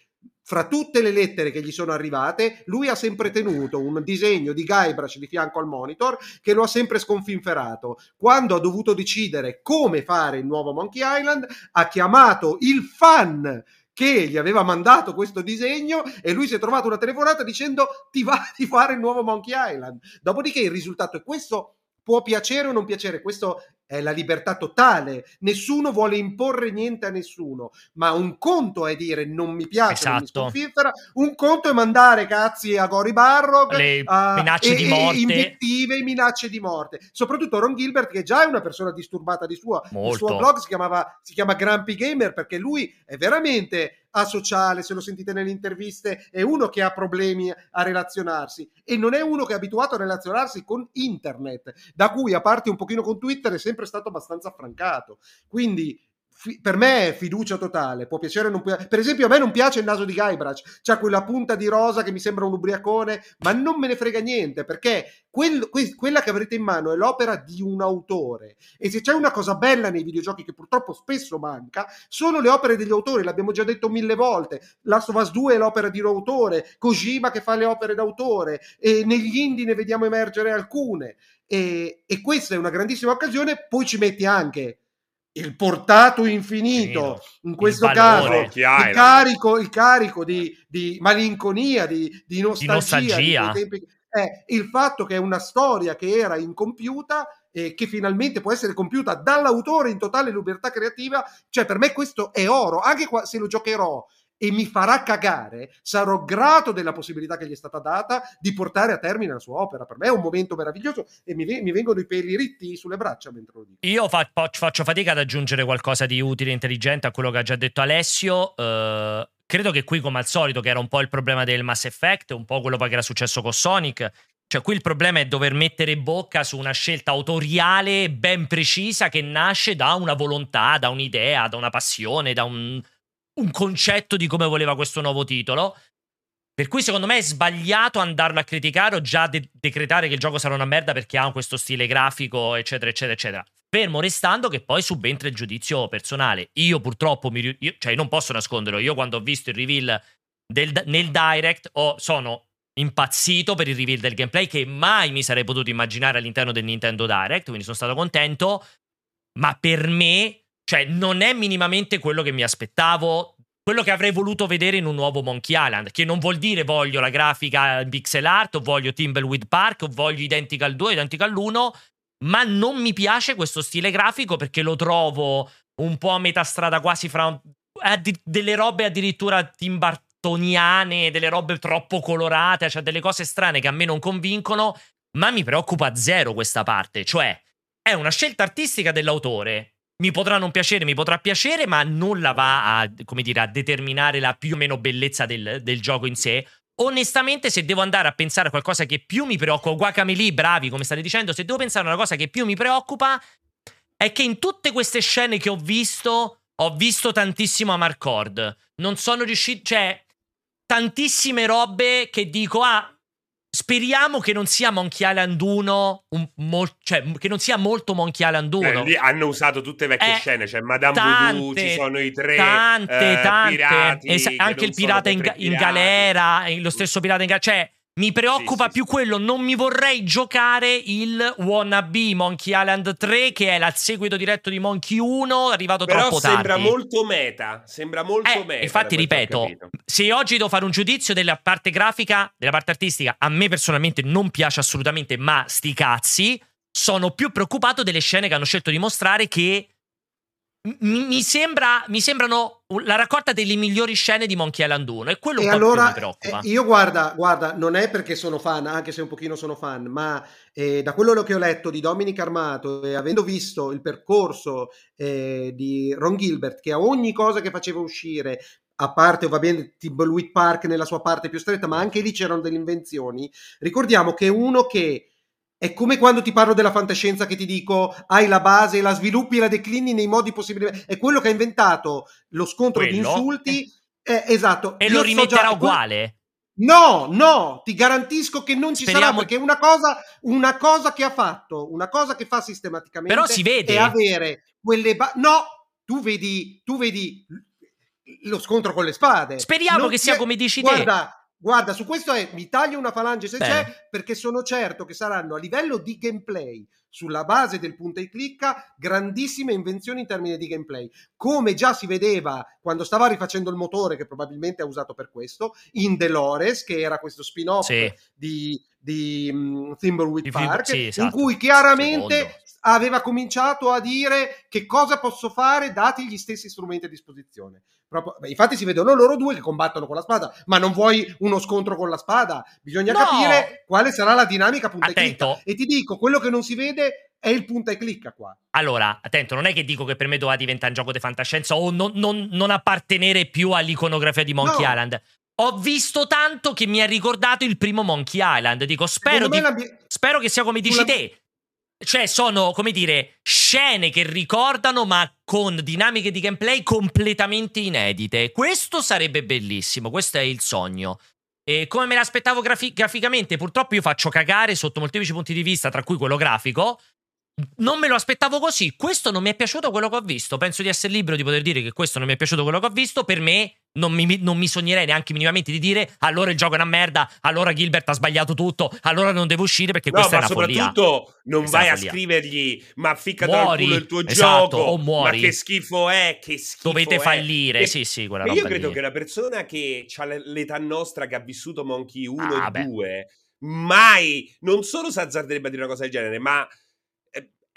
fra tutte le lettere che gli sono arrivate, lui ha sempre tenuto un disegno di Guybrush di fianco al monitor che lo ha sempre sconfinferato. Quando ha dovuto decidere come fare il nuovo Monkey Island, ha chiamato il fan che gli aveva mandato questo disegno e lui si è trovato una telefonata dicendo ti va di fare il nuovo Monkey Island. Dopodiché il risultato è questo può piacere o non piacere, questo è la libertà totale, nessuno vuole imporre niente a nessuno, ma un conto è dire non mi piace, esatto. non mi Esatto. un conto è mandare cazzi a Gori Barrog, Le a- minacce e- di morte. invettive e minacce di morte. Soprattutto Ron Gilbert, che già è una persona disturbata di sua. Il Molto. suo blog si, chiamava, si chiama Grumpy Gamer perché lui è veramente asociale, se lo sentite nelle interviste, è uno che ha problemi a relazionarsi e non è uno che è abituato a relazionarsi con internet, da cui a parte un pochino con Twitter è sempre stato abbastanza affrancato. Quindi fi- per me è fiducia totale, può piacere o non piace. Per esempio, a me non piace il naso di Guybrush, c'ha quella punta di rosa che mi sembra un ubriacone, ma non me ne frega niente perché quel- que- quella che avrete in mano è l'opera di un autore. E se c'è una cosa bella nei videogiochi che purtroppo spesso manca, sono le opere degli autori, l'abbiamo già detto mille volte. Last of Us 2 è l'opera di un autore, Kojima che fa le opere d'autore, e negli indie ne vediamo emergere alcune. E, e questa è una grandissima occasione, poi ci metti anche il portato infinito, in questo valore. caso il carico, il carico di, di malinconia, di, di nostalgia, nostalgia. quei tempi- è il fatto che è una storia che era incompiuta e che finalmente può essere compiuta dall'autore in totale libertà creativa, cioè per me questo è oro, anche qua- se lo giocherò e mi farà cagare, sarò grato della possibilità che gli è stata data di portare a termine la sua opera. Per me è un momento meraviglioso e mi, mi vengono i peli ritti sulle braccia mentre lo dico. Io fa- fa- faccio fatica ad aggiungere qualcosa di utile e intelligente a quello che ha già detto Alessio. Eh, credo che qui, come al solito, che era un po' il problema del Mass Effect, un po' quello che era successo con Sonic. Cioè, qui il problema è dover mettere bocca su una scelta autoriale ben precisa che nasce da una volontà, da un'idea, da una passione, da un, un concetto di come voleva questo nuovo titolo. Per cui secondo me è sbagliato andarlo a criticare o già de- decretare che il gioco sarà una merda perché ha questo stile grafico, eccetera, eccetera, eccetera. Fermo restando che poi subentra il giudizio personale. Io purtroppo, mi, io- cioè non posso nasconderlo, io quando ho visto il reveal del- nel direct ho- sono impazzito per il reveal del gameplay che mai mi sarei potuto immaginare all'interno del Nintendo Direct, quindi sono stato contento, ma per me, cioè non è minimamente quello che mi aspettavo quello che avrei voluto vedere in un nuovo Monkey Island, che non vuol dire voglio la grafica pixel art, o voglio Timbleweed Park, o voglio Identical 2, Identical 1, ma non mi piace questo stile grafico perché lo trovo un po' a metà strada quasi fra delle robe addirittura Tim Burtoniane, delle robe troppo colorate, cioè delle cose strane che a me non convincono, ma mi preoccupa zero questa parte, cioè è una scelta artistica dell'autore. Mi potrà non piacere, mi potrà piacere, ma non la va a, come dire, a determinare la più o meno bellezza del, del gioco in sé. Onestamente, se devo andare a pensare a qualcosa che più mi preoccupa, Guacamele, bravi, come state dicendo, se devo pensare a una cosa che più mi preoccupa, è che in tutte queste scene che ho visto, ho visto tantissimo Amarcord. Non sono riuscito, cioè, tantissime robe che dico, ah, speriamo che non sia Monkey Island 1, un mol- cioè, che non sia molto Monkey Island 1. Eh, lì hanno usato tutte vecchie Eh, scene, c'è Madame tante, Voodoo, ci sono i tre tante, eh, tante. pirati, Esa- che anche il pirata in, in galera, eh, lo stesso pirata in galera. Cioè, mi preoccupa Sì, sì, più sì. quello. Non mi vorrei giocare il wannabe Monkey Island 3, che è il seguito diretto di Monkey 1, arrivato Però troppo sembra tardi. molto meta, sembra molto Eh, meta. infatti, ripeto, se oggi devo fare un giudizio della parte grafica, della parte artistica, a me personalmente non piace assolutamente, ma sti cazzi, sono più preoccupato delle scene che hanno scelto di mostrare che mi, mi sembra, mi sembrano la raccolta delle migliori scene di Monkey Island 1 e quello E allora mi preoccupa. eh, io guarda, guarda, non è perché sono fan, anche se un pochino sono fan, ma eh, da quello che ho letto di Dominic Armato e avendo visto il percorso eh, di Ron Gilbert, che a ogni cosa che faceva uscire, a parte va bene Timbleweed Park nella sua parte più stretta, ma anche lì c'erano delle invenzioni, ricordiamo che uno che è come quando ti parlo della fantascienza che ti dico hai la base, la sviluppi e la declini nei modi possibili. È quello che ha inventato lo scontro di Quello? insulti. Eh, esatto. e Io lo so rimetterà già- uguale. No, no, ti garantisco che non ci sarà Speriamo- perché è una cosa, una cosa che ha fatto, una cosa che fa sistematicamente Però si vede. è avere quelle ba- no, tu vedi, tu vedi lo scontro con le spade. Speriamo Non che sia c'è- come dici te. Guarda, su questo è mi taglio una falange se Bene. c'è, perché sono certo che saranno a livello di gameplay, sulla base del punta e clicca, grandissime invenzioni in termini di gameplay. Come già si vedeva quando stava rifacendo il motore, che probabilmente ha usato per questo, in Delores, che era questo spin-off Sì. di, di um, Thimbleweed Park, sì, esatto. in cui chiaramente. Aveva cominciato a dire che cosa posso fare dati gli stessi strumenti a disposizione. Proprio- beh, infatti si vedono loro due che combattono con la spada, ma non vuoi uno scontro con la spada, bisogna No! capire quale sarà la dinamica punta e Attento. E ti dico, quello che non si vede è il punta e clicca qua. Allora, attento, non è che dico che per me doveva diventare un gioco di fantascienza o non, non- non appartenere più all'iconografia di Monkey No. Island. Ho visto tanto che mi ha ricordato il primo Monkey Island. Dico, spero, di- spero che sia come dici te. Cioè, sono, come dire, scene che ricordano, ma con dinamiche di gameplay completamente inedite. Questo sarebbe bellissimo, questo è il sogno. E come me l'aspettavo grafi- graficamente, purtroppo io faccio cagare sotto molteplici punti di vista, tra cui quello grafico. Non me lo aspettavo così. Questo non mi è piaciuto quello che ho visto. Penso di essere libero di poter dire che questo non mi è piaciuto quello che ho visto. Per me, non mi, non mi sognerei neanche minimamente di dire allora il gioco è una merda, allora Gilbert ha sbagliato tutto, allora non devo uscire perché No, questa ma è una follia. soprattutto non Questa vai a scrivergli ma ficcati Muori, al culo il tuo esatto, gioco o muori. ma che schifo è che schifo Dovete è. fallire, E- sì, sì, quella io credo lì. che una persona che ha l'età nostra che ha vissuto Monkey 1 Ah, e beh. 2 mai non solo si azzarderebbe a dire una cosa del genere ma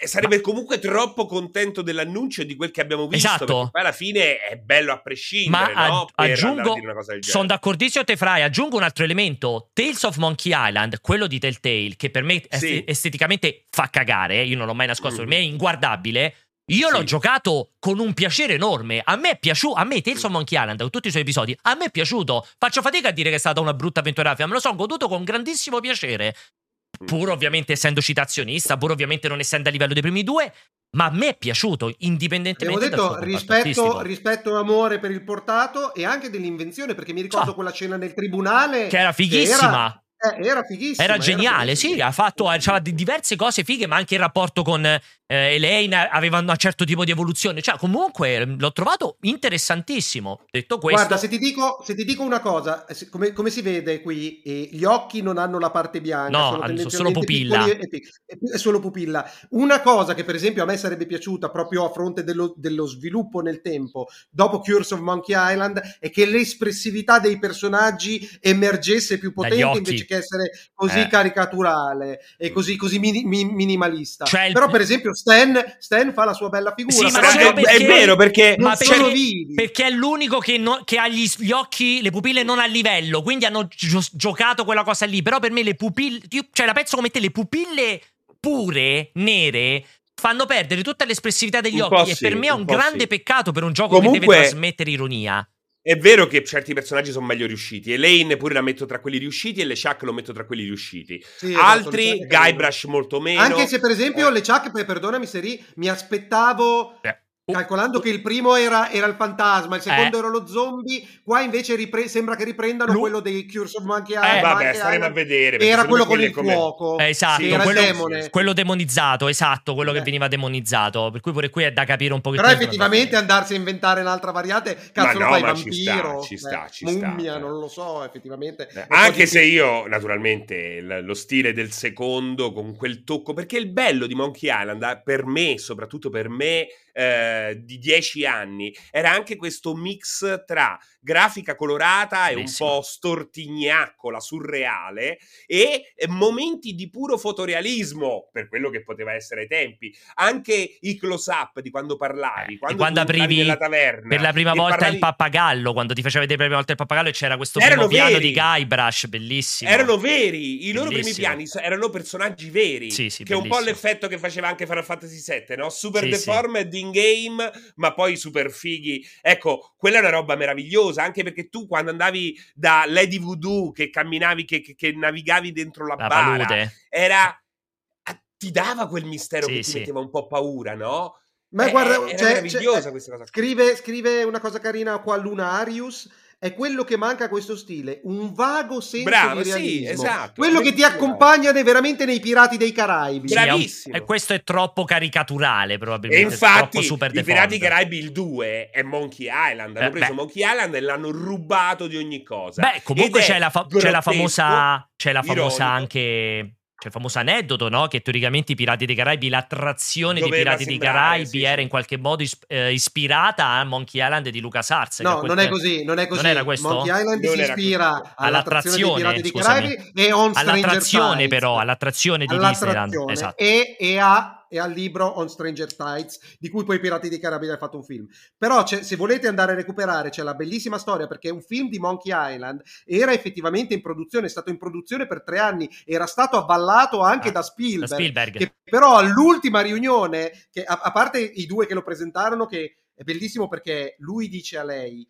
e sarebbe comunque troppo contento dell'annuncio e di quel che abbiamo visto Esatto. perché poi alla fine è bello a prescindere Ma no? per aggiungo, a del sono d'accordissimo te Frai, aggiungo un altro elemento, Tales of Monkey Island, quello di Telltale, che per me est- Sì. esteticamente fa cagare, eh, io non l'ho mai nascosto, per Mhm. me è inguardabile, io Sì. l'ho giocato con un piacere enorme, a me è piaciuto, a me Tales of Monkey Island, con tutti i suoi episodi, a me è piaciuto, faccio fatica a dire che è stata una brutta avventura grafica, me lo sono goduto con grandissimo piacere, Mm. Pur ovviamente essendo citazionista, pur ovviamente non essendo a livello dei primi due, ma a me è piaciuto, indipendentemente detto rispetto, rispetto e amore per il portato e anche dell'invenzione, perché mi ricordo Ah. quella scena nel tribunale Che era fighissima. Era, eh, era fighissima. Era geniale, fighissima. sì, ha fatto c'aveva di- diverse cose fighe, ma anche il rapporto con eh, Elaine aveva un certo tipo di evoluzione. Cioè, comunque eh, l'ho trovato interessantissimo. Detto questo, Guarda, se ti, dico, se ti dico una cosa, eh, come, come si vede qui, eh, gli occhi non hanno la parte bianca, No, sono solo pupilla. e e è solo pupilla. Una cosa che per esempio a me sarebbe piaciuta proprio a fronte dello, dello sviluppo nel tempo, dopo Curse of Monkey Island, è che l'espressività dei personaggi emergesse più potente invece che essere così Eh. caricaturale e così, così mini- mi- minimalista. Cioè, il- Però per esempio Stan, Stan fa la sua bella figura. Sì, ma è, perché- è vero perché ma perché- vivi. perché è l'unico che, non- che ha gli, gli occhi, le pupille non a livello, quindi hanno gio- giocato quella cosa lì. Però per me le pupille, io- cioè la penso come te, le pupille pure, nere, fanno perdere tutta l'espressività degli Un occhi. E sì, per me è un, un grande sì. peccato per un gioco che Comunque- deve trasmettere ironia. È vero che certi personaggi sono meglio riusciti. Elaine pure la metto tra quelli riusciti e le Chuck lo metto tra quelli riusciti. Sì, esatto, Altri. Guybrush molto meno. Anche se per esempio Eh. le Chuck, per- perdonami Seri, mi aspettavo, Eh. Calcolando che il primo era, era il fantasma, il secondo Eh. era lo zombie, qua invece ripre- sembra che riprendano Lu- quello dei Curse of Monkey Eh, Island. Vabbè, Monkey staremo a vedere. Era quello con il come- fuoco. Eh, esatto, Sì, quello, quello demonizzato, esatto, quello che Eh. veniva demonizzato. Per cui pure qui è da capire un pochettino. Però effettivamente andarsi a inventare un'altra variante, cazzo Ma lo no, fai ma ci sta, vampiro, ci sta, eh, ci sta, mummia, eh. non lo so, effettivamente. Eh, po' Anche se io, naturalmente, l- lo stile del secondo con quel tocco, perché il bello di Monkey Island, eh, per me, soprattutto per me, eh, di dieci anni, era anche questo mix tra grafica colorata e un po' stortignaccola, surreale, e eh, momenti di puro fotorealismo, per quello che poteva essere ai tempi. Anche i close-up di quando parlavi, Eh, quando, quando aprivi nella taverna. Per la prima volta parlavi- il pappagallo, quando ti faceva vedere per la prima volta il pappagallo e c'era questo Erano primo piano di Guybrush, bellissimo. Erano veri, i loro primi piani erano personaggi veri. Sì, sì, che è un po' l'effetto che faceva anche Final Fantasy VII, no? Super sì. deformed in game, ma poi super fighi. Ecco, quella è una roba meravigliosa, anche perché tu quando andavi da Lady Voodoo, che camminavi, che, che- che navigavi dentro la, La bara, palude. era... ti dava quel mistero Sì, che ti sì. metteva un po' paura, no? Ma Eh, guarda, era c'è- meravigliosa c'è- questa cosa. Scrive, scrive una cosa carina qua Lunarius. È quello che manca a questo stile, un vago senso Bravo, di sì, realismo. esatto. Quello che ti accompagna veramente nei Pirati dei Caraibi. Sì, Bravissimo. e questo è troppo caricaturale, E probabilmente. infatti troppo super i Pirati deformed. Caraibi il 2 è Monkey Island. Hanno Eh, preso beh. Monkey Island e l'hanno rubato di ogni cosa. Beh, comunque c'è la, fa- c'è la famosa. C'è la famosa ironico. anche. C'è il famoso aneddoto, no? Che teoricamente i Pirati dei Caraibi, l'attrazione dei Doveva Pirati dei Caraibi sì, era sì. in qualche modo is- eh, ispirata a Monkey Island di LucasArts. che a No, quel non è così, non è così. Non era questo? Monkey Island Non si ispira questo. all'attrazione dei All'attrazione, Pirati dei. Caraibi e on Stranger All'attrazione Tides. però, all'attrazione di Disneyland. all'attrazione Esatto. e, e a- e al libro On Stranger Tides di cui poi i Pirati dei Caraibi hanno fatto un film però se volete andare a recuperare c'è la bellissima storia perché un film di Monkey Island era effettivamente in produzione è stato in produzione per tre anni era stato avvallato anche Ah, da Spielberg, Da Spielberg. che però all'ultima riunione che a, a parte i due che lo presentarono che è bellissimo perché lui dice a lei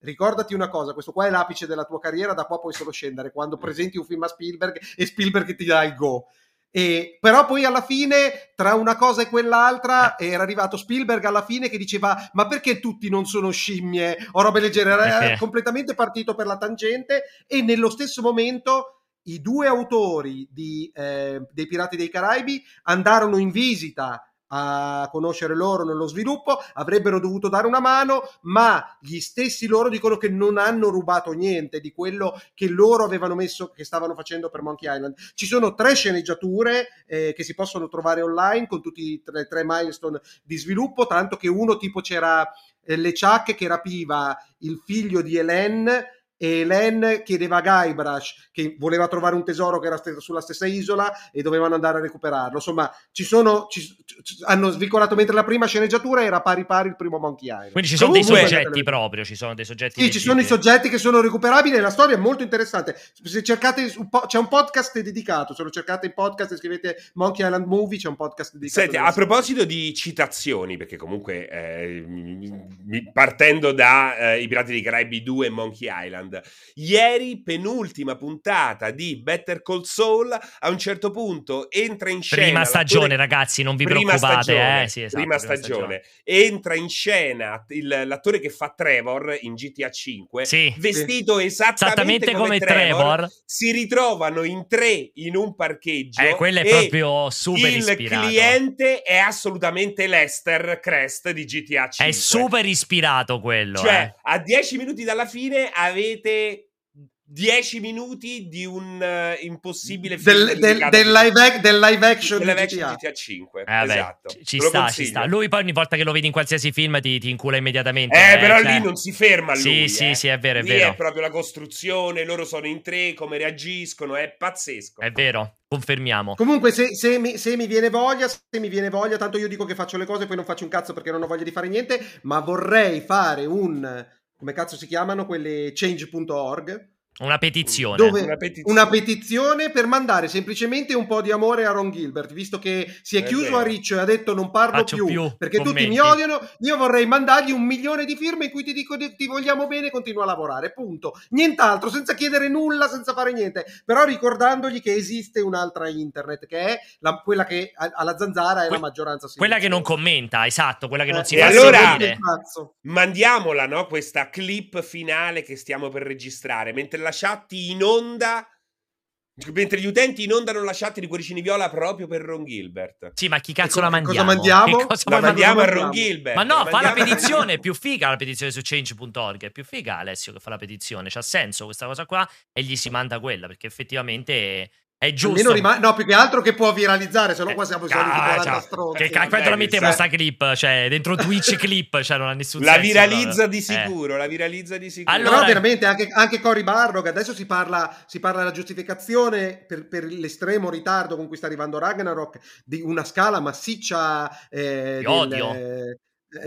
ricordati una cosa, questo qua è l'apice della tua carriera, da qua puoi solo scendere quando presenti un film a Spielberg e Spielberg ti dà il go. E, però poi alla fine, tra una cosa e quell'altra, era arrivato Spielberg alla fine che diceva: Ma perché tutti non sono scimmie o robe leggere? Era Eh. completamente partito per la tangente, e nello stesso momento i due autori di, eh, dei Pirati dei Caraibi andarono in visita a conoscere loro nello sviluppo, avrebbero dovuto dare una mano, ma gli stessi loro dicono che non hanno rubato niente di quello che loro avevano messo, che stavano facendo per Monkey Island. Ci sono tre sceneggiature eh, che si possono trovare online con tutti i tre, tre milestone di sviluppo, tanto che uno tipo c'era eh, le Chuck che rapiva il figlio di Hélène e Hélène chiedeva a Guybrush che voleva trovare un tesoro che era st- sulla stessa isola e dovevano andare a recuperarlo. Insomma, ci sono ci- ci- hanno svicolato mentre la prima sceneggiatura era pari pari il primo Monkey Island. Quindi ci sono dei Comunque- soggetti proprio, ci sono dei soggetti Sì, ci sono i soggetti che sono recuperabili e la storia è molto interessante. Se cercate un po', c'è un podcast dedicato, se lo cercate in podcast e scrivete Monkey Island Movie, c'è un podcast dedicato. Senti, a proposito di citazioni, perché comunque eh, mi- partendo da eh, I Pirati dei Caraibi 2 e Monkey Island, ieri, penultima puntata di Better Call Saul, a un certo punto entra in scena... Prima stagione, l'attore- ragazzi, non vi Prima preoccupate. stagione, eh, sì, esatto, prima stagione. Entra in scena il- l'attore che fa Trevor in GTA 5, Sì. vestito esattamente, Esattamente come Trevor. Si ritrovano in tre in un parcheggio. Eh, quello è proprio super il ispirato. cliente è assolutamente Lester Crest di GTA 5. È super ispirato quello. Cioè, eh. a 10 minuti dalla fine avete 10 minuti di un eh, impossibile film del, del- del live, ac- del live action del live di action GTA. GTA 5. Eh, esatto. ci- ci sta, ci sta. Lui poi ogni volta che lo vedi in qualsiasi film ti, ti incula immediatamente. Eh, però cioè- lì non si ferma Sì, lui. sì, eh. sì, è vero, è Lì vero. è proprio la costruzione, loro sono in tre, come reagiscono, è pazzesco. È vero, confermiamo. Comunque, se, se mi, se mi viene voglia, se mi viene voglia, tanto io dico che faccio le cose e poi non faccio un cazzo perché non ho voglia di fare niente, ma vorrei fare un. Come cazzo si chiamano? Quelle change.org. Una petizione. Dove Una petizione. una petizione per mandare semplicemente un po' di amore a Ron Gilbert, visto che si è, È chiuso vero. a riccio e ha detto non parlo Faccio più, più perché tutti mi commenti. odiano. Io vorrei mandargli un milione di firme in cui ti dico di- ti vogliamo bene, continua a lavorare. Punto. Nient'altro, senza chiedere nulla, senza fare niente. Però ricordandogli che esiste un'altra internet, che è la- quella che alla zanzara è Que- la maggioranza Quella che non commenta, esatto, quella che non Eh, si e fa allora-. Cazzo. Mandiamola, no? Questa clip finale che stiamo per registrare, mentre la chat in onda. Mentre gli utenti inondano la chat di Cuoricini Viola proprio per Ron Gilbert. Sì, ma chi cazzo co- la mandiamo? cosa mandiamo? Che cosa La ma mandiamo a Ron mandiamo? Gilbert. Ma no, fa la mandiamo- petizione, è più figa la petizione su change.org, è più figa Alessio che fa la petizione, c'ha senso questa cosa qua e gli si manda quella perché effettivamente è giusto. Almeno rima- no, più che altro che può viralizzare, se no Eh, qua siamo ah, soliti 40 stronzi. Che ca- quando Eh, la mettiamo sa- sta clip, cioè dentro Twitch clip, cioè non ha nessun La senso. viralizza di Eh. sicuro, la viralizza di sicuro. Allora- Però veramente anche, anche Cory Barlog adesso si parla, si parla della giustificazione per, per l'estremo ritardo con cui sta arrivando Ragnarok di una scala massiccia eh, Di del- odio. eh,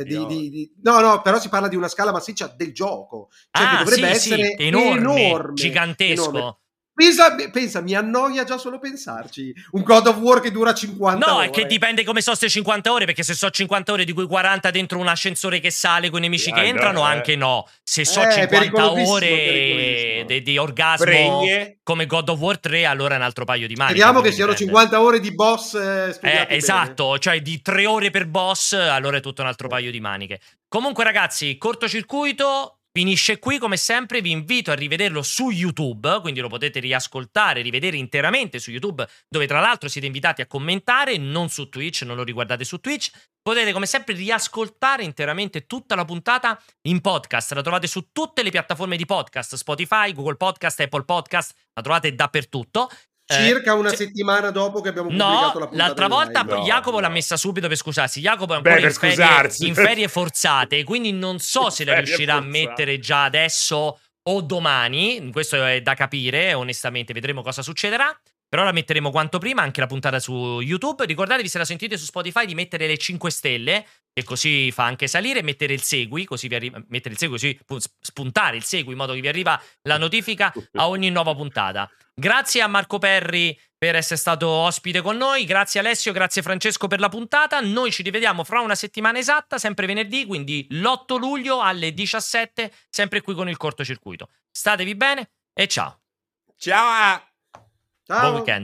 Di di- di- no, no, però si parla di una scala massiccia del gioco, cioè che Ah, dovrebbe sì, sì, essere enorme, enorme, gigantesco. enorme. Pensa, pensa, mi annoia già solo pensarci. Un God of War che dura 50 No, ore. è che dipende come so ste 50 ore, perché se so 50 ore di cui 40 dentro un ascensore che sale con i nemici Ah, che no, entrano, eh. anche no. Se so Eh, 50 pericolosissimo, ore di, di orgasmo Pregne. come God of War 3, allora è un altro paio di mani. Speriamo che siano 50 ore di boss eh, Eh, studiati bene. esatto, cioè di tre ore per boss, allora è tutto un altro paio di maniche. Comunque, ragazzi, cortocircuito finisce qui. Come sempre, vi invito a rivederlo su YouTube, quindi lo potete riascoltare, rivedere interamente su YouTube, dove tra l'altro siete invitati a commentare, non su Twitch, non lo riguardate su Twitch. Potete, come sempre, riascoltare interamente tutta la puntata in podcast. La trovate su tutte le piattaforme di podcast: Spotify, Google Podcast, Apple Podcast, la trovate dappertutto. Circa Eh, una cioè- settimana dopo che abbiamo No, pubblicato la puntata. l'altra volta. No, Jacopo l'ha no. messa subito per scusarsi. Jacopo è ancora Beh, in, ferie, in ferie forzate, quindi non so se la riuscirà a forzate. mettere già adesso o domani. Questo è da capire, onestamente, vedremo cosa succederà. Per ora metteremo quanto prima anche la puntata su YouTube. Ricordatevi, se la sentite su Spotify, di mettere le 5 stelle, che così fa anche salire, mettere il segui, così vi arriva. Mettere il segui, così pu- spuntare il segui in modo che vi arriva la notifica a ogni nuova puntata. Grazie a Marco Perri per essere stato ospite con noi. Grazie Alessio, grazie Francesco per la puntata. Noi ci rivediamo fra una settimana esatta, sempre venerdì, quindi l'8 luglio alle 17, sempre qui con il cortocircuito. Statevi bene e ciao. Ciao! Ciao. Buon weekend.